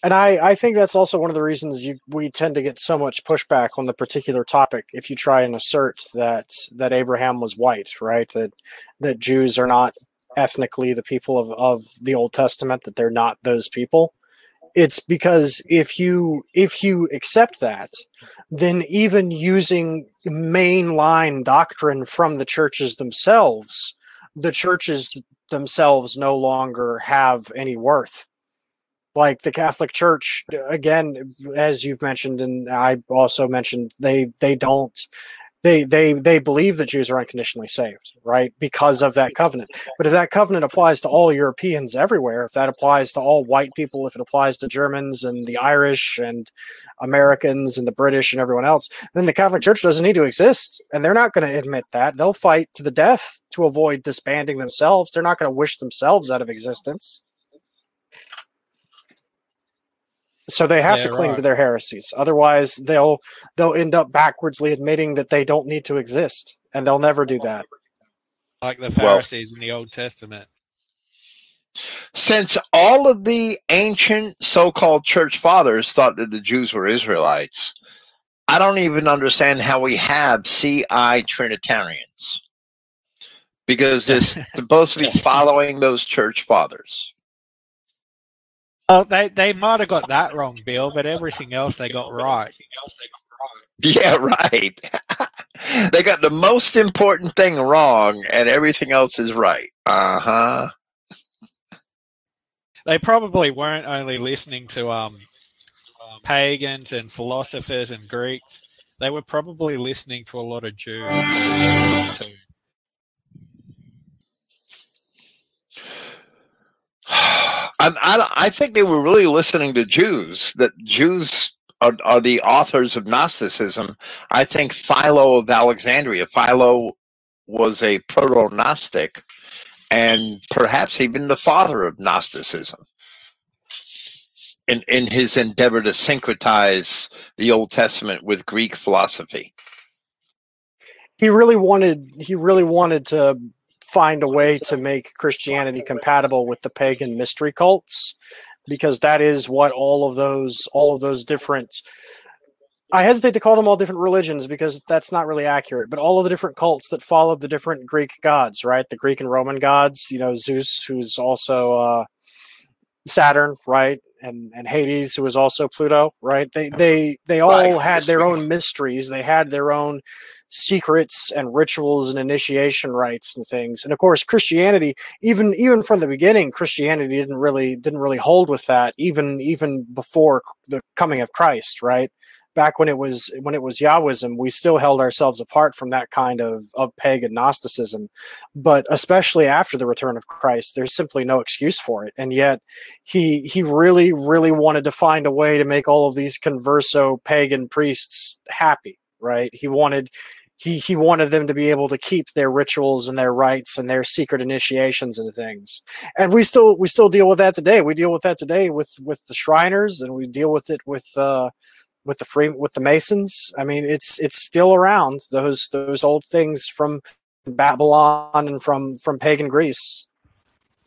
Speaker 7: And I, I think that's also one of the reasons you we tend to get so much pushback on the particular topic if you try and assert that that Abraham was white, right? That that Jews are not ethnically the people of, of the Old Testament, that they're not those people. It's because if you if you accept that, then even using mainline doctrine from the churches themselves, the churches themselves no longer have any worth. Like the Catholic Church again, as you've mentioned, and I also mentioned, they they don't they they they believe that Jews are unconditionally saved, right? Because of that covenant. But if that covenant applies to all Europeans everywhere, if that applies to all white people, if it applies to Germans and the Irish and Americans and the British and everyone else, then the Catholic Church doesn't need to exist. And they're not going to admit that. They'll fight to the death to avoid disbanding themselves. They're not going to wish themselves out of existence. So they have
Speaker 2: Yeah,
Speaker 7: to cling
Speaker 2: right.
Speaker 7: to their heresies otherwise they'll they'll end up backwardsly admitting that they don't need to exist and they'll never do that
Speaker 2: like the
Speaker 1: Well-
Speaker 2: Pharisees in the Old Testament.
Speaker 1: Since all of the ancient so called church fathers thought that the Jews were Israelites, I don't even understand how we have CI Trinitarians. Because they're supposed to be following those church fathers.
Speaker 2: Oh, they they might have got that wrong, Bill, but everything else they got right.
Speaker 1: Yeah, right. they got the most important thing wrong and everything else is right. Uh huh.
Speaker 2: They probably weren't only listening to um, pagans and philosophers and Greeks. They were probably listening to a lot of Jews too.
Speaker 1: I, I, I think they were really listening to Jews. That Jews are, are the authors of Gnosticism. I think Philo of Alexandria. Philo was a proto-Gnostic, and perhaps even the father of Gnosticism. In in his endeavor to syncretize the Old Testament with Greek philosophy.
Speaker 7: he really wanted he really wanted to find a way to make christianity compatible with the pagan mystery cults because that is what all of those all of those different I hesitate to call them all different religions because that's not really accurate, but all of the different cults that followed the different Greek gods, right? The Greek and Roman gods, you know, Zeus, who's also uh, Saturn, right? And and Hades, who is also Pluto, right? They they they all
Speaker 1: Right.
Speaker 7: had their own mysteries. They had their own secrets and rituals and initiation rites and things. And of course, Christianity, even even from the beginning, Christianity didn't really didn't really hold with that. Even even before the coming of Christ, right? Back when it was when it was Yahwism, we still held ourselves apart from that kind of of pagan Gnosticism. But especially after the return of Christ, there's simply no excuse for it. And yet, he he really really wanted to find a way to make all of these converso pagan priests happy right he wanted he he wanted them to be able to keep their rituals and their rites and their secret initiations and things. And we still we still deal with that today. We deal with that today with with the shriners and we deal with it with uh with the free with the masons. I mean it's it's still around those those old things from babylon and from from pagan greece.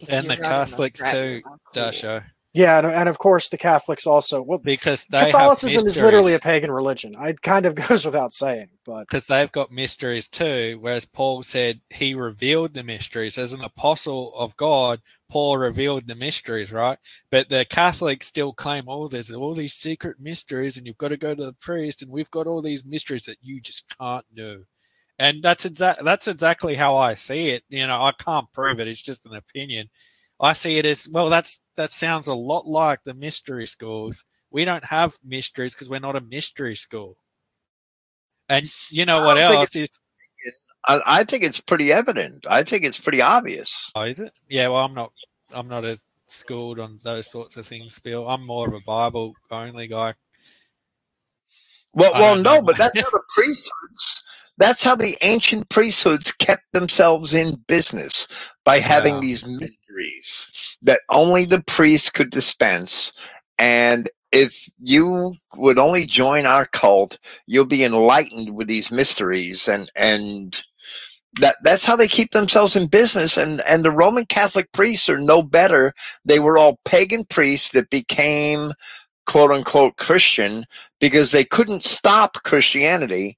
Speaker 2: And the Catholics too, Dasho.
Speaker 7: Yeah and, and of course the catholics also well
Speaker 2: Because they
Speaker 7: catholicism
Speaker 2: have
Speaker 7: is literally a pagan religion it kind of goes without saying but
Speaker 2: because they've got mysteries too. Whereas Paul said he revealed the mysteries as an apostle of God. Paul revealed the mysteries, right? But the Catholics still claim, oh, there's all these secret mysteries, and you've got to go to the priest, and we've got all these mysteries that you just can't do. And that's exact. That's exactly how I see it. You know, I can't prove it. It's just an opinion. I see it as well. That's that sounds a lot like the mystery schools. We don't have mysteries because we're not a mystery school. And you know
Speaker 1: I
Speaker 2: what else is?
Speaker 1: I, I think it's pretty evident. I think it's pretty obvious.
Speaker 2: Oh, is it? Yeah. Well, I'm not. I'm not as schooled on those sorts of things. Bill. I'm more of a Bible only guy.
Speaker 1: Well, well, no, but that's how the priesthoods. That's how the ancient priesthoods kept themselves in business by having
Speaker 2: Yeah.
Speaker 1: these mysteries that only the priests could dispense. And if you would only join our cult, you'll be enlightened with these mysteries, and and that that's how they keep themselves in business. And and the Roman Catholic priests are no better. They were all pagan priests that became quote unquote Christian because they couldn't stop Christianity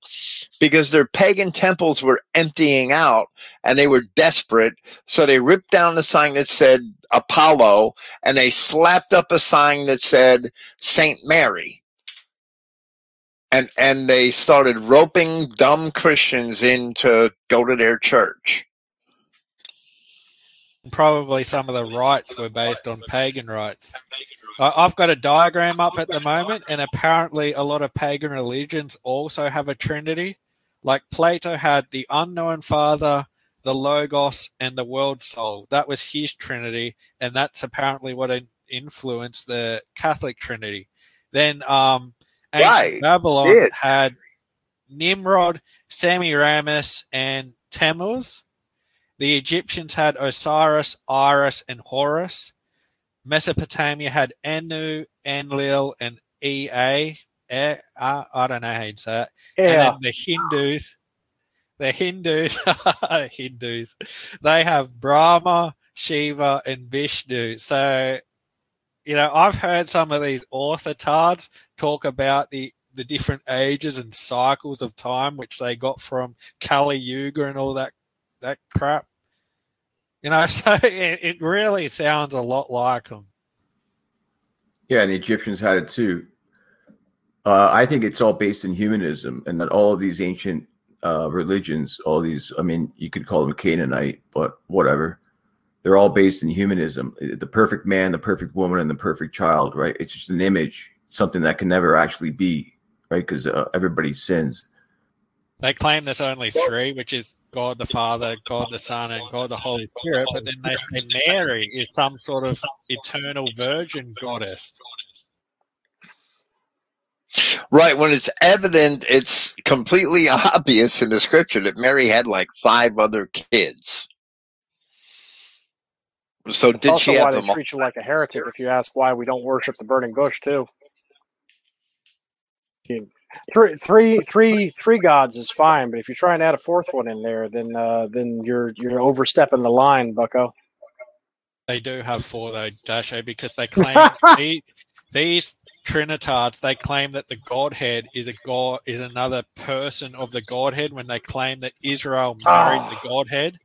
Speaker 1: because their pagan temples were emptying out and they were desperate. So they ripped down the sign that said Apollo and they slapped up a sign that said Saint Mary. And and they started roping dumb Christians in to go to their church.
Speaker 2: Probably some of the rites were based on pagan rites. I've got a diagram up at the moment, and apparently a lot of pagan religions also have a trinity. Like Plato had the unknown father, the logos, and the world soul. That was his trinity, and that's apparently what influenced the Catholic trinity. Then um, ancient
Speaker 1: Right.
Speaker 2: Babylon
Speaker 1: Did.
Speaker 2: had Nimrod, Semiramis, and Tammuz. The Egyptians had Osiris, Isis, and Horus. Mesopotamia had Anu, Enlil, and Ea. I, uh, I don't know how you'd say it. And
Speaker 7: Yeah.
Speaker 2: then the Hindus, the Hindus, Hindus, they have Brahma, Shiva, and Vishnu. So, you know, I've heard some of these orthotards talk about the the different ages and cycles of time which they got from Kali Yuga and all that that crap. You know, so it, it really sounds a lot like them.
Speaker 8: Yeah, and the Egyptians had it too. Uh, I think it's all based in humanism, and that all of these ancient uh, religions, all these, I mean, you could call them Canaanite, but whatever. They're all based in humanism. The perfect man, the perfect woman, and the perfect child, right? It's just an image, something that can never actually be, right? Because uh, everybody sins.
Speaker 2: They claim there's only three, which is God the Father, God the Son, and God the Holy Spirit. But then they say Mary is some sort of eternal virgin goddess.
Speaker 1: Right. When it's evident, it's completely obvious in the scripture that Mary had like five other kids. So
Speaker 7: It's
Speaker 1: did
Speaker 7: also
Speaker 1: she
Speaker 7: why
Speaker 1: have
Speaker 7: they
Speaker 1: them
Speaker 7: treat you like a heretic if you ask why we don't worship the burning bush too. Three, three, three, three gods is fine, but if you try and add a fourth one in there, then uh, then you're you're overstepping the line, Bucko.
Speaker 2: They do have four though, Dasho, because they claim the, these Trinitards they claim that the Godhead is a god is another person of the Godhead when they claim that Israel married the Godhead.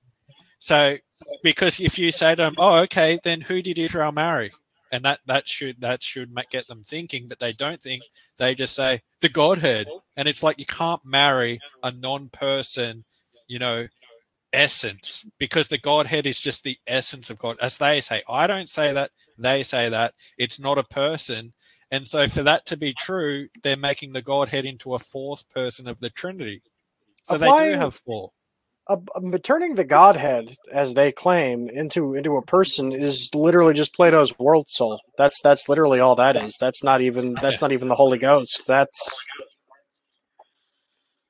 Speaker 2: So because if you say to them, "Oh, okay, then who did Israel marry?" And that that should that should get them thinking, but they don't think. They just say the Godhead, and it's like you can't marry a non-person, you know, essence because the Godhead is just the essence of God. As they say, I don't say that. They say that it's not a person. And so, for that to be true, they're making the Godhead into a fourth person of the Trinity. So they do have four.
Speaker 7: Uh, but turning the Godhead, as they claim, into into a person is literally just Plato's world soul. That's that's literally all that is. That's not even that's not even the Holy Ghost. That's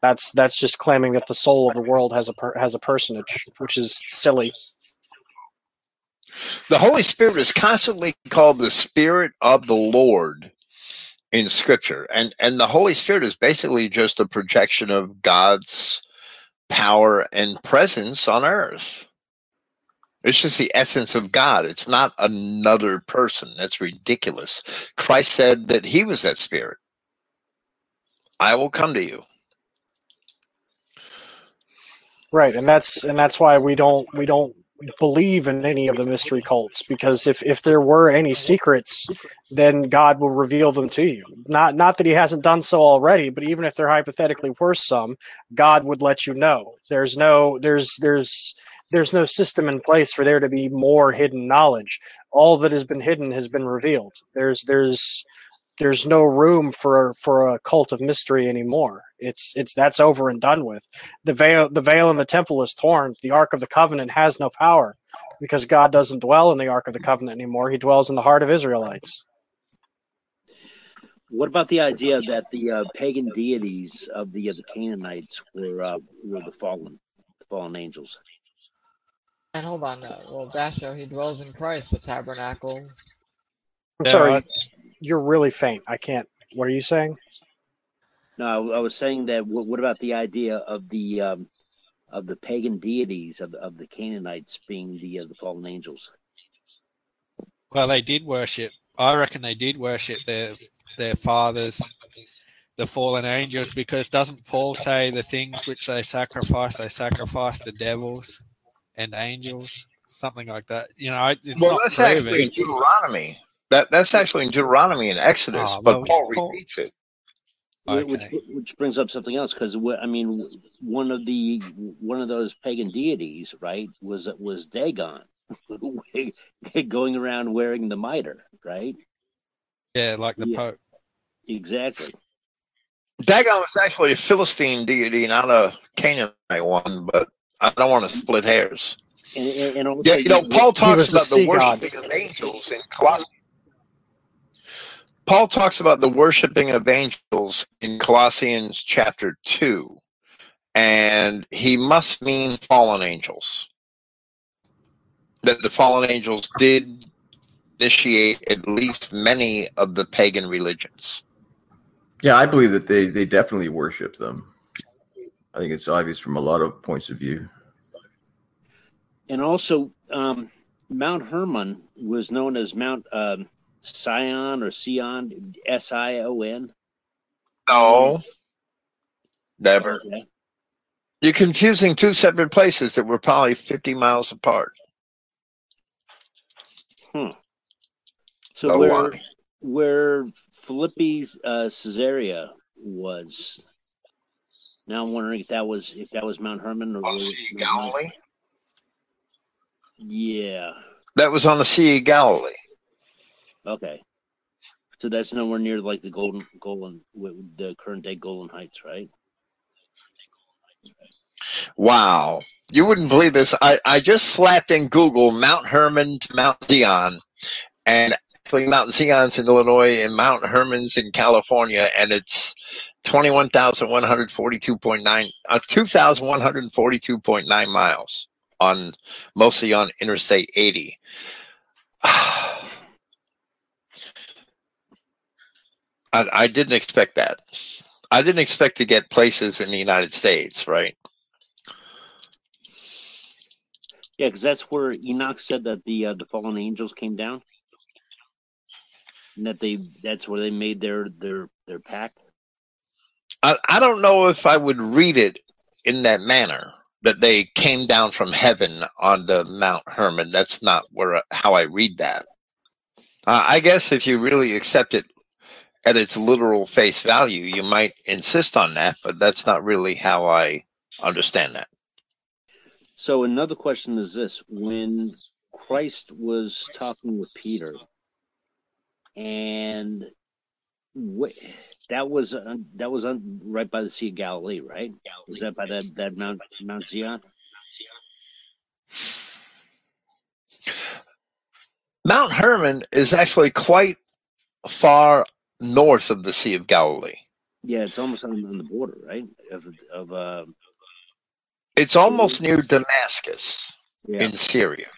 Speaker 7: that's that's just claiming that the soul of the world has a per, has a personage, which is silly.
Speaker 1: The Holy Spirit is constantly called the Spirit of the Lord in Scripture, and and the Holy Spirit is basically just a projection of God's power and presence on earth. It's just the essence of God. It's not another person. That's ridiculous. Christ said that He was that Spirit. I will come to you.
Speaker 7: Right, and that's and that's why we don't we don't believe in any of the mystery cults because if if there were any secrets, then God will reveal them to you. Not not that He hasn't done so already, but even if there hypothetically were some, God would let you know. There's no there's there's there's no system in place for there to be more hidden knowledge. All that has been hidden has been revealed. There's there's there's no room for for a cult of mystery anymore. It's it's that's over and done with. The veil the veil in the temple is torn. The Ark of the Covenant has no power because God doesn't dwell in the Ark of the Covenant anymore. He dwells in the heart of Israelites.
Speaker 12: What about the idea that the uh, pagan deities of the uh, the Canaanites were uh, were the fallen, the fallen angels?
Speaker 6: And hold on, uh, well, Dasho, he dwells in Christ, the tabernacle.
Speaker 7: I'm
Speaker 2: Yeah,
Speaker 7: sorry,
Speaker 2: I-
Speaker 7: you're really faint. I can't. What are you saying?
Speaker 12: No, I, I was saying that. What, what about the idea of the um, of the pagan deities of of the Canaanites being the uh, the fallen angels?
Speaker 2: Well, they did worship. I reckon they did worship their their fathers, the fallen angels, because doesn't Paul say the things which they sacrifice, they sacrifice to devils and angels, something like that. You know, it's
Speaker 1: well,
Speaker 2: not
Speaker 1: that's
Speaker 2: proven.
Speaker 1: actually in Deuteronomy. That that's actually in Deuteronomy and Exodus,
Speaker 2: Ah,
Speaker 1: but
Speaker 2: well,
Speaker 1: Paul
Speaker 2: Paul-
Speaker 1: repeats it.
Speaker 12: Wh- Which which brings up something else because I mean one of the one of those pagan deities right was was Dagon going around wearing the mitre right
Speaker 2: Yeah, like the
Speaker 12: Yeah.
Speaker 2: Pope.
Speaker 12: Exactly.
Speaker 1: Dagon was actually a Philistine deity, not a Canaanite one, but I don't want to split hairs.
Speaker 12: And, and, and also,
Speaker 1: Yeah, you know, Paul talks about the
Speaker 7: sea god.
Speaker 1: of angels in Colossians. Paul talks about the worshiping of angels in Colossians chapter 2, and he must mean fallen angels. That the fallen angels did initiate at least many of the pagan religions.
Speaker 8: Yeah, I believe that they they definitely worship them. I think it's obvious from a lot of points of view.
Speaker 12: and also um, Mount Hermon was known as Mount um, Sion or Sion, S I O N.
Speaker 1: No, never.
Speaker 12: Okay.
Speaker 1: You're confusing two separate places that were probably 50 miles apart.
Speaker 12: Hmm. So
Speaker 1: Oh,
Speaker 12: where
Speaker 1: why?
Speaker 12: where Philippi uh, Caesarea was. Now I'm wondering if that was if that was Mount Hermon or
Speaker 1: On the Sea of Galilee?
Speaker 12: Yeah.
Speaker 1: That was on the Sea of Galilee.
Speaker 12: Okay. So that's nowhere near like the Golden Golden the current day Golan Heights, right?
Speaker 1: Wow. You wouldn't believe this. I, I just slapped in Google Mount Hermon to Mount Zion, and actually Mount Zion's in Illinois and Mount Hermon's in California, and it's 21,142.9, uh, 2,142.9 miles on mostly on Interstate 80. I, I didn't expect that. I didn't expect to get places in the United States, right?
Speaker 12: Yeah, because that's where Enoch said that the uh, the fallen angels came down, and that they that's where they made their their their pact.
Speaker 1: I, I don't know if I would read it in that manner that they came down from heaven on the Mount Hermon. That's not where how I read that. Uh, I guess if you really accept it at its literal face value, you might insist on that, but that's not really how I understand that.
Speaker 12: So another question is this: When Christ was talking with Peter, and wh- that was uh, that was on, right by the Sea of Galilee, right? Was that by that that Mount Mount Zion?
Speaker 1: Mount Hermon is actually quite far north of the Sea of Galilee.
Speaker 12: Yeah, it's almost on, on the border, right? Of of uh,
Speaker 1: It's almost near Damascus
Speaker 12: yeah.
Speaker 1: in Syria.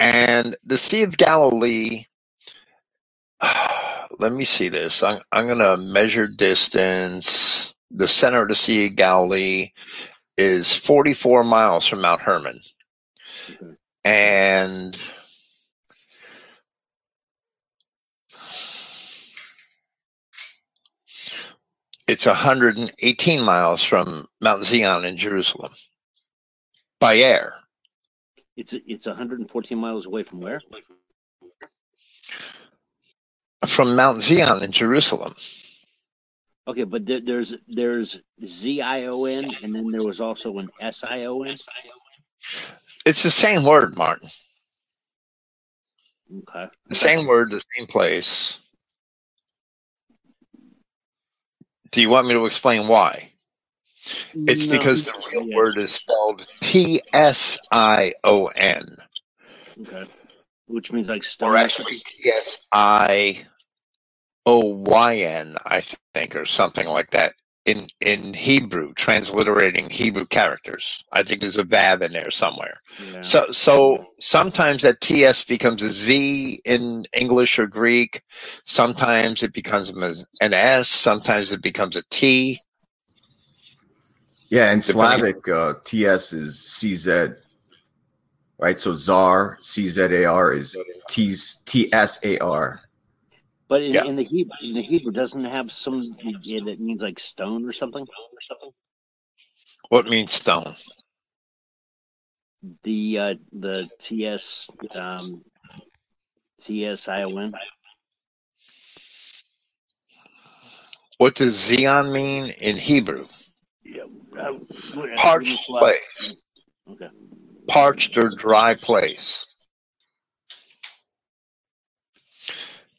Speaker 1: And the Sea of Galilee, let me see this. I'm, I'm going to measure distance. The center of the Sea of Galilee is 44 miles from Mount Hermon.
Speaker 12: Okay.
Speaker 1: And it's 118 miles from Mount Zion in Jerusalem by air.
Speaker 12: It's it's 114 miles away from where?
Speaker 1: From Mount Zion in Jerusalem.
Speaker 12: Okay, but there, there's there's Z I O N, and then there was also an S I O N.
Speaker 1: It's the same word, Martin.
Speaker 12: Okay.
Speaker 1: The same word, the same place. Do you want me to explain why? It's
Speaker 12: No,
Speaker 1: because the real
Speaker 12: yeah.
Speaker 1: word is spelled T S I O N,
Speaker 12: Okay. Which means like stone.
Speaker 1: or actually T S I O Y N, I think, or something like that. In in Hebrew, transliterating Hebrew characters. I think there's a vav in there somewhere.
Speaker 12: Yeah.
Speaker 1: So so sometimes that TS becomes a Z in English or Greek. Sometimes it becomes an S. Sometimes it becomes a T.
Speaker 8: Yeah, in
Speaker 1: Depending-
Speaker 8: Slavic, uh, TS is CZ, right? So Czar, CZAR is T's TSAR.
Speaker 12: But in,
Speaker 1: Yeah.
Speaker 12: in the Hebrew, in the Hebrew, doesn't have some yeah, that means like stone or something.
Speaker 1: What means stone?
Speaker 12: The uh, the TS um, TS I O N.
Speaker 1: What does Zion mean in Hebrew?
Speaker 12: Yeah. Uh,
Speaker 1: Parched place,
Speaker 12: Okay.
Speaker 1: parched or dry place.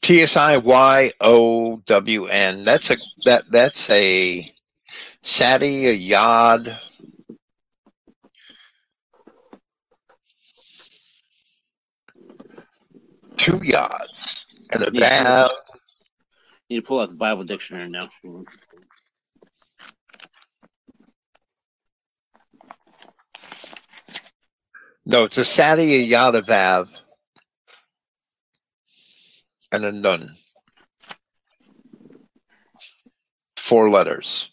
Speaker 1: T S I Y O W N. That's a that that's a sati, a yod. Two yards and a
Speaker 12: Yeah.
Speaker 1: vav.
Speaker 12: Need to pull out the Bible dictionary now.
Speaker 1: No, it's a sati, a yod, a vav, and a nun. Four letters.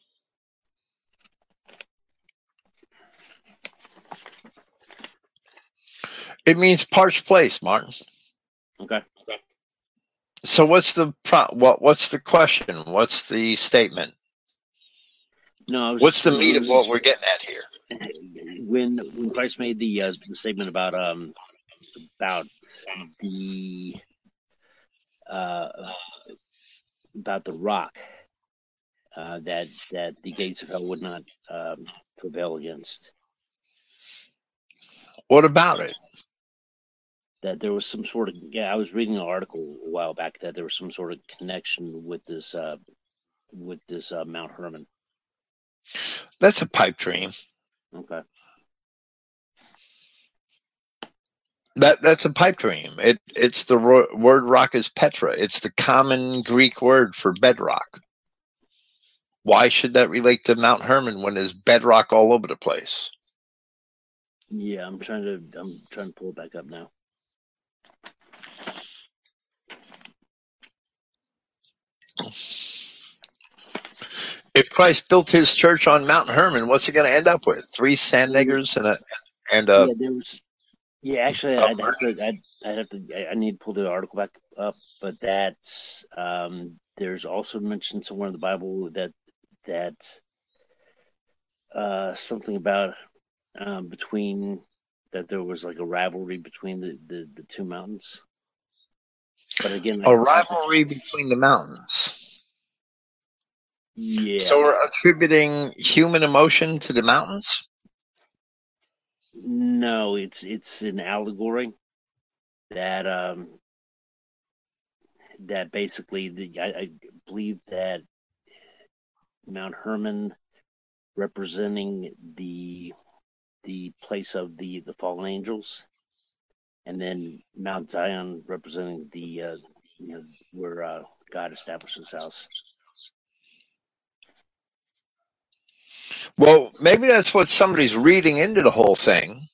Speaker 1: It means parched place, Martin.
Speaker 12: Okay. Okay.
Speaker 1: So what's the pro- what what's the question? What's the statement?
Speaker 12: No, was
Speaker 1: What's the meat of what we're getting at here?
Speaker 12: when when Christ made the uh, the statement about um about the uh about the rock uh, that that the gates of hell would not um, prevail against.
Speaker 1: What about it?
Speaker 12: That there was some sort of yeah, I was reading an article a while back that there was some sort of connection with this uh, with this uh, Mount Hermon.
Speaker 1: That's a pipe dream.
Speaker 12: Okay.
Speaker 1: That that's a pipe dream. It it's the ro- word rock is Petra. It's the common Greek word for bedrock. Why should that relate to Mount Hermon when there's bedrock all over the place?
Speaker 12: Yeah, I'm trying to I'm trying to pull it back up now.
Speaker 1: If Christ built his church on Mount Hermon, what's it going to end up with? Three sand niggers and a and a
Speaker 12: yeah, there was. Yeah, actually, I'd have to. I'd, I'd have to. I- need to pull the article back up, but that's. Um, there's also mentioned somewhere in the Bible that that uh, something about um, between that there was like a rivalry between the the, the two mountains. But again,
Speaker 1: a rivalry between the mountains.
Speaker 12: Yeah.
Speaker 1: So we're attributing human emotion to the mountains.
Speaker 12: No, it's it's an allegory that um that basically the I, I believe that Mount Hermon representing the the place of the the fallen angels, and then Mount Zion representing the uh, you know where uh, God established His house.
Speaker 1: Well, maybe that's what somebody's reading into the whole thing,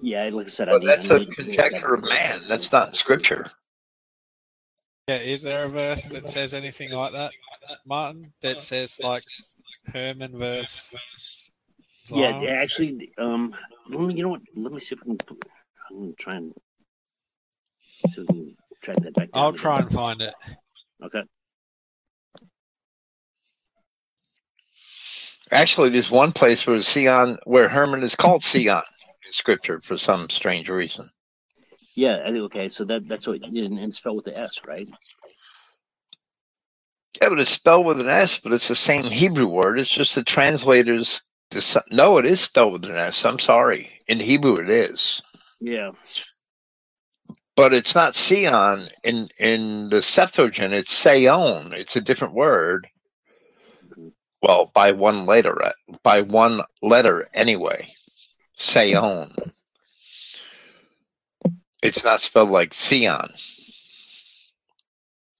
Speaker 12: Yeah, like I said, I
Speaker 1: but
Speaker 12: need,
Speaker 1: that's
Speaker 12: I
Speaker 1: a
Speaker 12: need to pull that
Speaker 1: conjecture of man. That's not scripture.
Speaker 2: Yeah, is there a verse that says anything like that, Martin? That says like Hermon verse.
Speaker 12: Yeah,
Speaker 2: Zion?
Speaker 12: yeah, actually, um, let me, you know what? Let me see if I can. Put, I'm gonna try and see if we can track that back down.
Speaker 2: I'll try and find it.
Speaker 12: Okay.
Speaker 1: Actually, there's one place where Sion, where Hermon is called Sion in scripture for some strange reason.
Speaker 12: Yeah. Okay. So that that's what and, and it's spelled with the S, right?
Speaker 1: Yeah, but it's spelled with an S, but it's the same Hebrew word. It's just the translators. No, it is spelled with an S. I'm sorry. In Hebrew, it is,
Speaker 12: Yeah.
Speaker 1: but it's not Sion in in the Septuagint. It's Seon. It's a different word. Well, by one letter, uh, by one letter anyway. Seon. It's not spelled like Sion.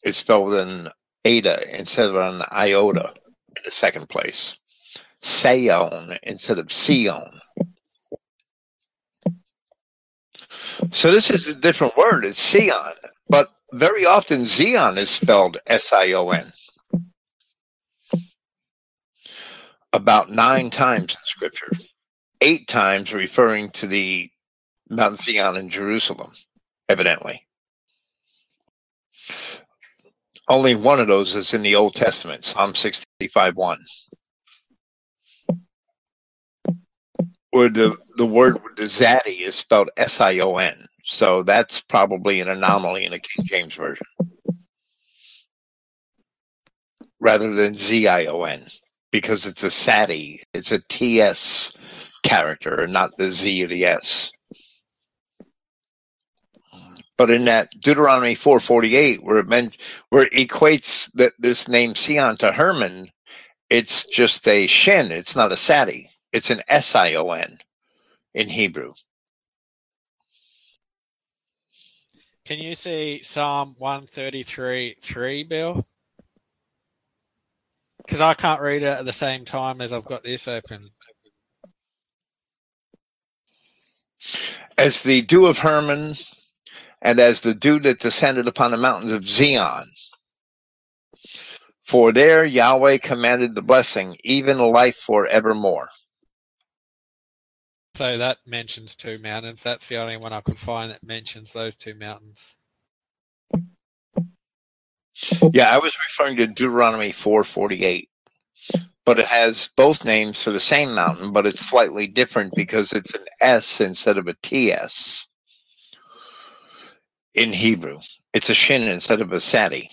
Speaker 1: It's spelled an eta instead of an iota in the second place. Seon instead of Sion. So this is a different word. It's Sion, but very often Zion is spelled S-I-O-N. About nine times in Scripture, eight times referring to the Mount Zion in Jerusalem, evidently. Only one of those is in the Old Testament, Psalm 65 1. Where the, the word zaddy is spelled S I O N. So that's probably an anomaly in the King James Version. Rather than Z I O N, because it's a sati, it's a TS character, and not the Z or the S. But in that Deuteronomy 448, where it meant where it equates that this name Sion to Hermon, it's just a shin. It's not a sati. It's an S I O N in Hebrew.
Speaker 2: Can you see Psalm 133 3, Bill? Because I can't read it at the same time as I've got this open.
Speaker 1: As the dew of Hermon, and as the dew that descended upon the mountains of Zion. For there Yahweh commanded the blessing, even life forevermore.
Speaker 2: So that mentions two mountains. That's the only one I could find that mentions those two mountains.
Speaker 1: Yeah, I was referring to Deuteronomy 448. But it has both names for the same mountain, but it's slightly different because it's an S instead of a TS in Hebrew. It's a shin instead of a sadi.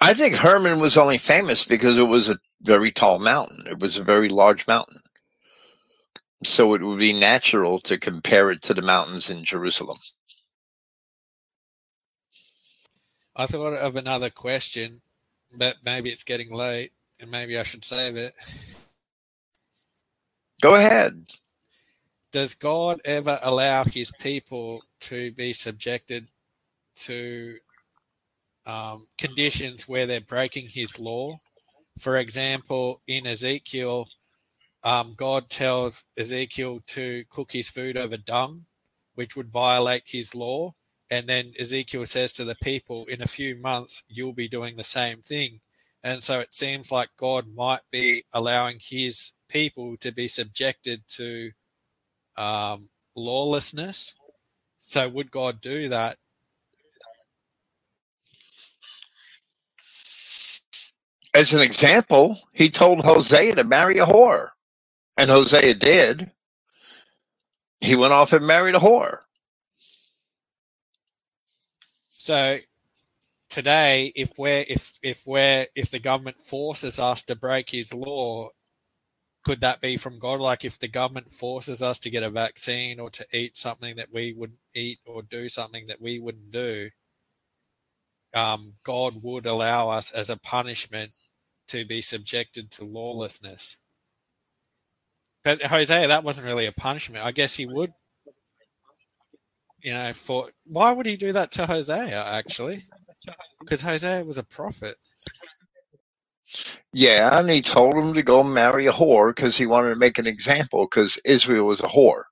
Speaker 1: I think Hermon was only famous because it was a very tall mountain. It was a very large mountain. So it would be natural to compare it to the mountains in Jerusalem.
Speaker 2: I thought of another question, but maybe it's getting late and maybe I should save it.
Speaker 1: Go ahead.
Speaker 2: Does God ever allow his people to be subjected to um, conditions where they're breaking his law? For example, in Ezekiel, um, God tells Ezekiel to cook his food over dung, which would violate his law. And then Ezekiel says to the people, in a few months, you'll be doing the same thing. And so it seems like God might be allowing his people to be subjected to um, lawlessness. So would God do that?
Speaker 1: As an example, he told Hosea to marry a whore, and Hosea did. He went off and married a whore.
Speaker 2: So today, if we're if if we're if the government forces us to break his law, could that be from God? Like if the government forces us to get a vaccine or to eat something that we wouldn't eat or do something that we wouldn't do, um, God would allow us as a punishment to be subjected to lawlessness. But Hosea, that wasn't really a punishment. I guess he would you know, for why would he do that to Hosea actually? Because Hosea was a prophet.
Speaker 1: Yeah, and he told him to go marry a whore because he wanted to make an example because Israel was a whore.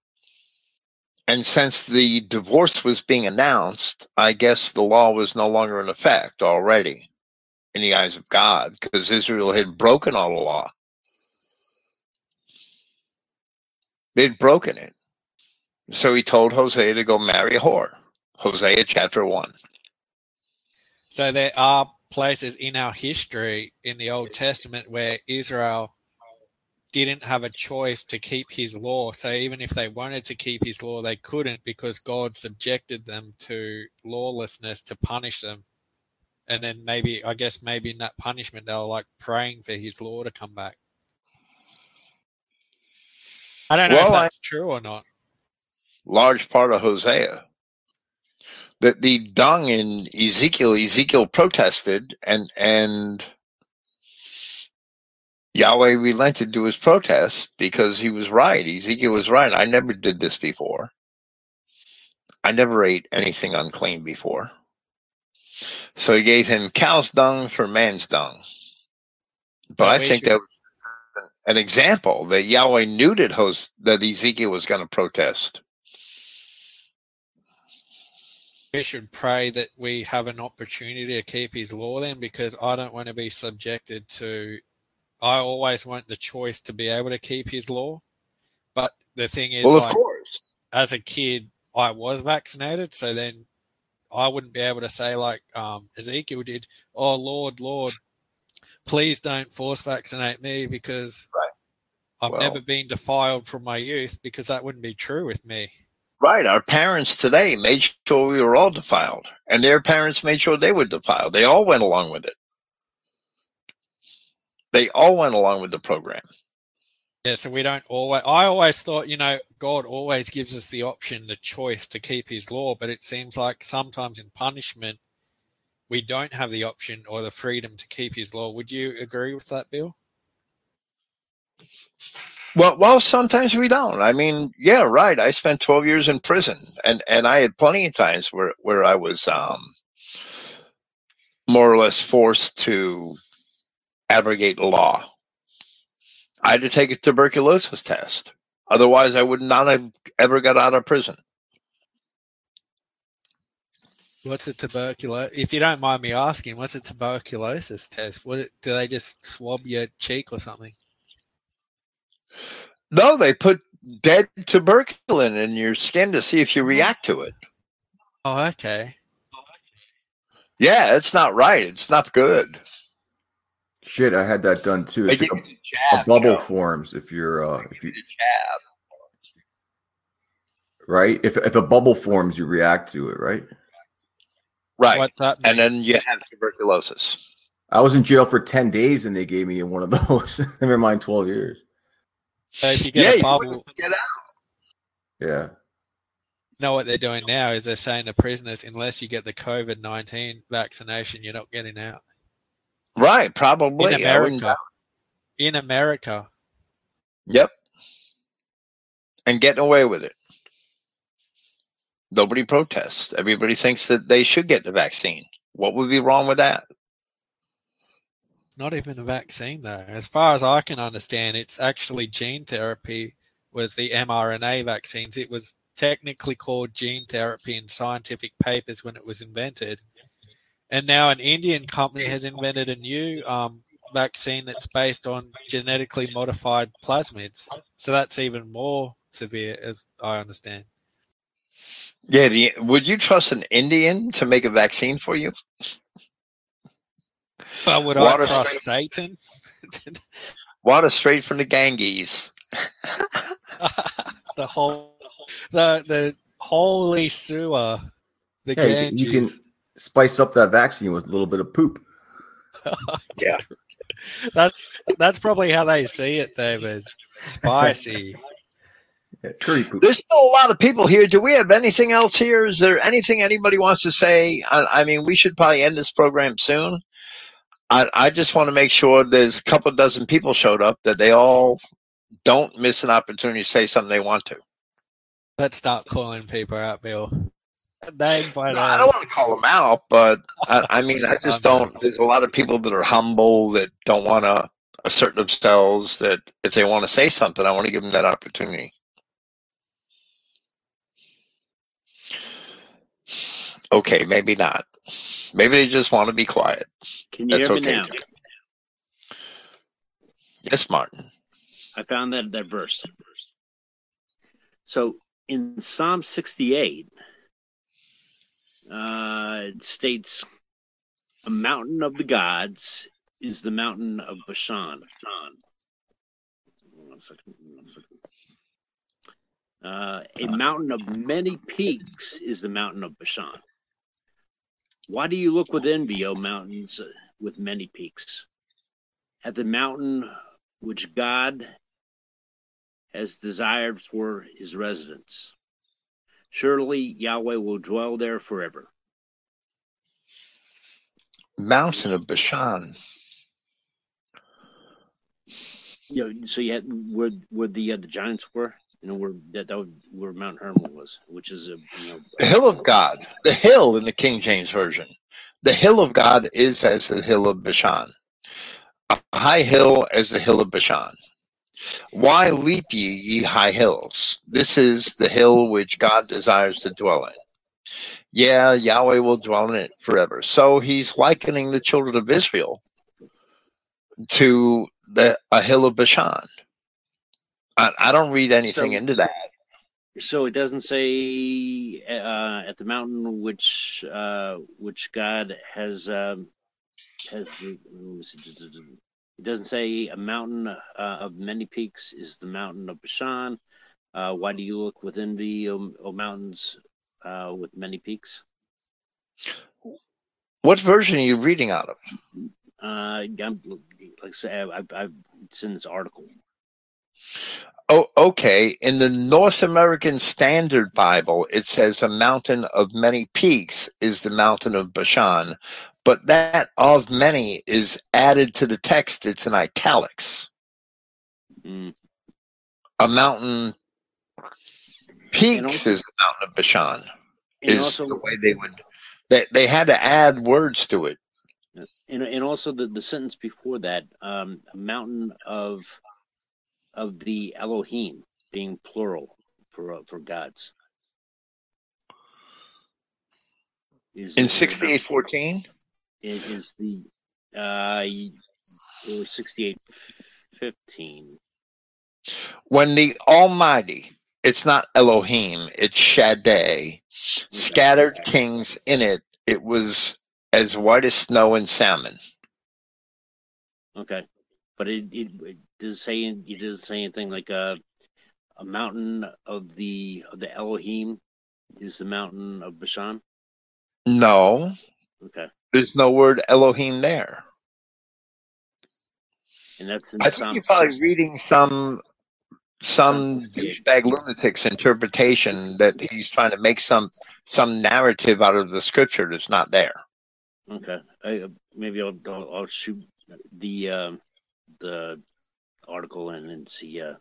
Speaker 1: And since the divorce was being announced, I guess the law was no longer in effect already in the eyes of God because Israel had broken all the law. They'd broken it. So he told Hosea to go marry a whore. Hosea chapter 1.
Speaker 2: So there are places in our history in the Old Testament where Israel didn't have a choice to keep his law. So even if they wanted to keep his law, they couldn't because God subjected them to lawlessness to punish them. And then maybe, I guess, maybe in that punishment, they were like praying for his law to come back. I don't know
Speaker 1: Well,
Speaker 2: if
Speaker 1: I-
Speaker 2: that's true or not.
Speaker 1: large part of Hosea. That the dung in Ezekiel, Ezekiel protested and and Yahweh relented to his protest because he was right. Ezekiel was right. I never did this before. I never ate anything unclean before. So he gave him cow's dung for man's dung. But I think that an example that Yahweh knew that, Hos- that Ezekiel was going to protest.
Speaker 2: we should pray that we have an opportunity to keep his law then because I don't want to be subjected to I always want the choice to be able to keep his law. But the thing is
Speaker 1: Well, of
Speaker 2: like
Speaker 1: course.
Speaker 2: as a kid I was vaccinated, so then I wouldn't be able to say like um, Ezekiel did, "Oh Lord, Lord, please don't force vaccinate me because I've
Speaker 1: Well-
Speaker 2: never been defiled from my youth," because that wouldn't be true with me.
Speaker 1: Right. Our parents today made sure we were all defiled, and their parents made sure they were defiled. They all went along with it. They all went along with the program.
Speaker 2: Yeah, so we don't always. I always thought, you know, God always gives us the option, the choice to keep His law, but it seems like sometimes in punishment, we don't have the option or the freedom to keep His law. Would you agree with that, Bill?
Speaker 1: Well, well, sometimes we don't. I mean, yeah, right. I spent 12 years in prison, and and I had plenty of times where where I was um, more or less forced to abrogate law. I had to take a tuberculosis test. Otherwise, I would not have ever got out of prison.
Speaker 2: What's a tuberculosis? If you don't mind me asking, what's a tuberculosis test? What do they just swab your cheek or something?
Speaker 1: No, they put dead tuberculin in your skin to see if you react to it.
Speaker 2: Oh, okay.
Speaker 1: Yeah, it's not right. It's not good.
Speaker 8: Shit, I had that done too. It's like a,
Speaker 1: you the
Speaker 8: a bubble
Speaker 1: you know.
Speaker 8: forms if you're uh if you
Speaker 1: Jab.
Speaker 8: right. If if a bubble forms, you react to it, right?
Speaker 1: Right.
Speaker 2: What's that?
Speaker 1: And then you have tuberculosis.
Speaker 8: I was in jail for ten days and they gave me one of those. Never mind twelve years.
Speaker 2: So if you get
Speaker 1: Yeah,
Speaker 2: a bubble,
Speaker 1: wouldn't get out.
Speaker 8: Yeah.
Speaker 2: know what they're doing now is they're saying to prisoners, unless you get the COVID nineteen vaccination, you're not getting out.
Speaker 1: Right, probably.
Speaker 2: In America. In America,
Speaker 1: Yep. And getting away with it. Nobody protests. Everybody thinks that they should get the vaccine. What would be wrong with that?
Speaker 2: not even a vaccine though. As far as I can understand, it's actually gene therapy was the mRNA vaccines. It was technically called gene therapy in scientific papers when it was invented. And now an Indian company has invented a new um, vaccine that's based on genetically modified plasmids. So that's even more severe, as I understand.
Speaker 1: Yeah, the, would you trust an Indian to make a vaccine for you?
Speaker 2: But would
Speaker 1: Water
Speaker 2: I trust Satan?
Speaker 1: Water straight from the Ganges.
Speaker 2: the whole, the the holy sewer, the
Speaker 8: Hey, you can
Speaker 2: Ganges.
Speaker 8: spice up that vaccine with a little bit of poop.
Speaker 1: Yeah.
Speaker 2: that that's probably how they see it, David. Spicy.
Speaker 8: Yeah, curry poop.
Speaker 1: There's still a lot of people here. Do we have anything else here? Is there anything anybody wants to say? I, I mean, we should probably end this program soon. I, I just want to make sure there's a couple dozen people showed up that they all don't miss an opportunity to say something they want to.
Speaker 2: Let's start calling people out, Bill. Name by
Speaker 1: No, I don't want to call them out, but I, I mean, I just oh, don't. There's a lot of people that are humble that don't want to assert themselves. That if they want to say something, I want to give them that opportunity. Okay, maybe not. Maybe they just want to be quiet.
Speaker 12: Can you
Speaker 1: That's
Speaker 12: hear me
Speaker 1: okay.
Speaker 12: now?
Speaker 1: Yes, Martin.
Speaker 12: I found that that verse. So in Psalm 68, uh, it states, "A mountain of the gods is the mountain of Bashan." One second, one second. Uh, a mountain of many peaks is the mountain of Bashan. Why do you look with envy, O mountains with many peaks? At the mountain which God has desired for his residence. Surely Yahweh will dwell there forever.
Speaker 1: Mountain of Bashan.
Speaker 12: You know, so you had where where the uh, the giants were, you know, where that, that where Mount Hermon was, which is a you know
Speaker 1: The hill of God. The hill in the King James Version. The hill of God is as the hill of Bashan. A high hill as the hill of Bashan. Why leap ye, ye high hills? This is the hill which God desires to dwell in. Yeah, Yahweh will dwell in it forever. So he's likening the children of Israel to the a hill of Bashan. I, I don't read anything
Speaker 12: So-
Speaker 1: into that.
Speaker 12: So it doesn't say uh, at the mountain which uh, which God has um, has. the- let me see, It doesn't say a mountain uh, of many peaks is the mountain of Bashan. Uh, why do you look with envy, O, o mountains uh, with many peaks?
Speaker 1: What version are you reading out of?
Speaker 12: Uh, I'm, like I say, I've, I've it's in this article.
Speaker 1: Oh, okay. In the North American Standard Bible, it says a mountain of many peaks is the mountain of Bashan, but that of many is added to the text. It's in italics.
Speaker 12: Mm.
Speaker 1: A mountain peaks
Speaker 12: also-
Speaker 1: is the mountain of Bashan. Is
Speaker 12: also,
Speaker 1: the way they would. They they had to add words to it.
Speaker 12: and, and also the, the sentence before that, um, a mountain of of the Elohim being plural for uh, for gods. Is
Speaker 1: In sixty eight fourteen.
Speaker 12: It is the uh or sixty eight fifteen.
Speaker 1: when the Almighty, it's not Elohim, it's Shaddai, scattered kings in it, it was as white as snow and Salmon.
Speaker 12: Okay, but it it, it does say it doesn't say anything like a a mountain of the of the Elohim is the mountain of Bashan.
Speaker 1: No,
Speaker 12: Okay,
Speaker 1: there's no word Elohim there.
Speaker 12: and that's in
Speaker 1: I think
Speaker 12: Psalm
Speaker 1: you're probably reading some some douchebag lunatic's interpretation that he's trying to make some some narrative out of the scripture that's not there.
Speaker 12: Okay, I, uh, maybe I'll, I'll I'll shoot the um the article and then see uh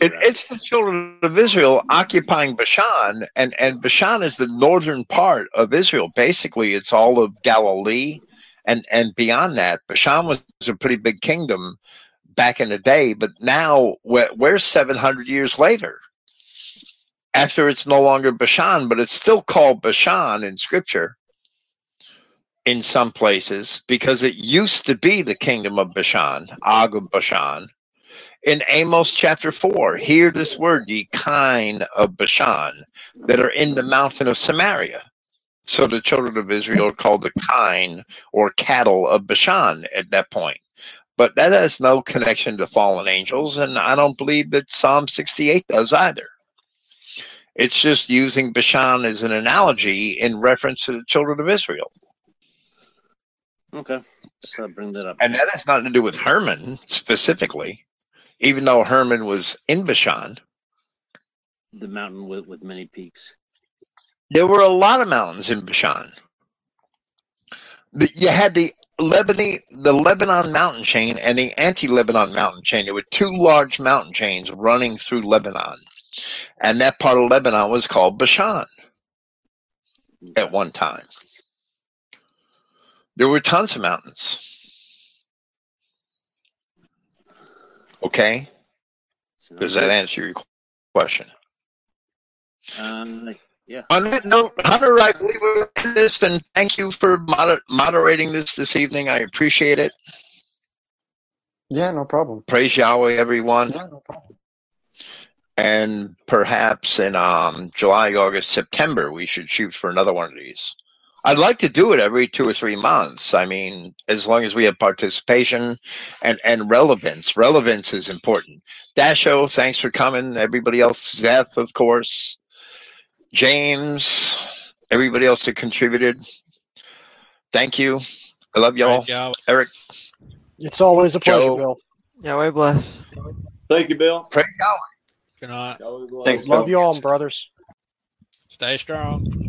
Speaker 1: It, it's the children of Israel occupying Bashan, and, and Bashan is the northern part of Israel. Basically, it's all of Galilee, and, and beyond that, Bashan was a pretty big kingdom back in the day, but now we're, we're 700 years later. After it's no longer Bashan, but it's still called Bashan in Scripture in some places because it used to be the kingdom of Bashan, Og of Bashan in Amos chapter 4, hear this word, ye kine of Bashan, that are in the mountain of Samaria. So the children of Israel are called the kine or cattle of Bashan at that point. But that has no connection to fallen angels, and I don't believe that Psalm 68 does either. It's just using Bashan as an analogy in reference to the children of Israel.
Speaker 12: Okay, so bring that up.
Speaker 1: And that has nothing to do with Hermon specifically, even though Hermon was in Bashan.
Speaker 12: The mountain with with many peaks.
Speaker 1: There were a lot of mountains in Bashan. The, you had the Lebanon, the Lebanon mountain chain and the anti-Lebanon mountain chain. There were two large mountain chains running through Lebanon, and that part of Lebanon was called Bashan at one time. There were tons of mountains. Okay, does that answer your question?
Speaker 12: Um, yeah.
Speaker 1: On that note, Hunter, I believe we're in this, and thank you for moder- moderating this this evening. I appreciate it.
Speaker 3: Yeah, no problem.
Speaker 1: Praise Yahweh, everyone.
Speaker 3: Yeah, no problem.
Speaker 1: And perhaps in um, July, August, September, we should shoot for another one of these. I'd like to do it every two or three months. I mean, as long as we have participation and, and relevance. Relevance is important. Dasho, thanks for coming. Everybody else, Zeth, of course. James, everybody else that contributed. Thank you. I love y'all.
Speaker 2: Praise Yahweh.
Speaker 1: Eric,
Speaker 7: It's always a pleasure,
Speaker 1: Joe.
Speaker 7: Bill.
Speaker 6: Yahweh bless.
Speaker 13: Thank you, Bill.
Speaker 1: praise Yahweh.
Speaker 2: Good night.
Speaker 11: Thanks,
Speaker 7: Love you all, brothers.
Speaker 2: Stay strong.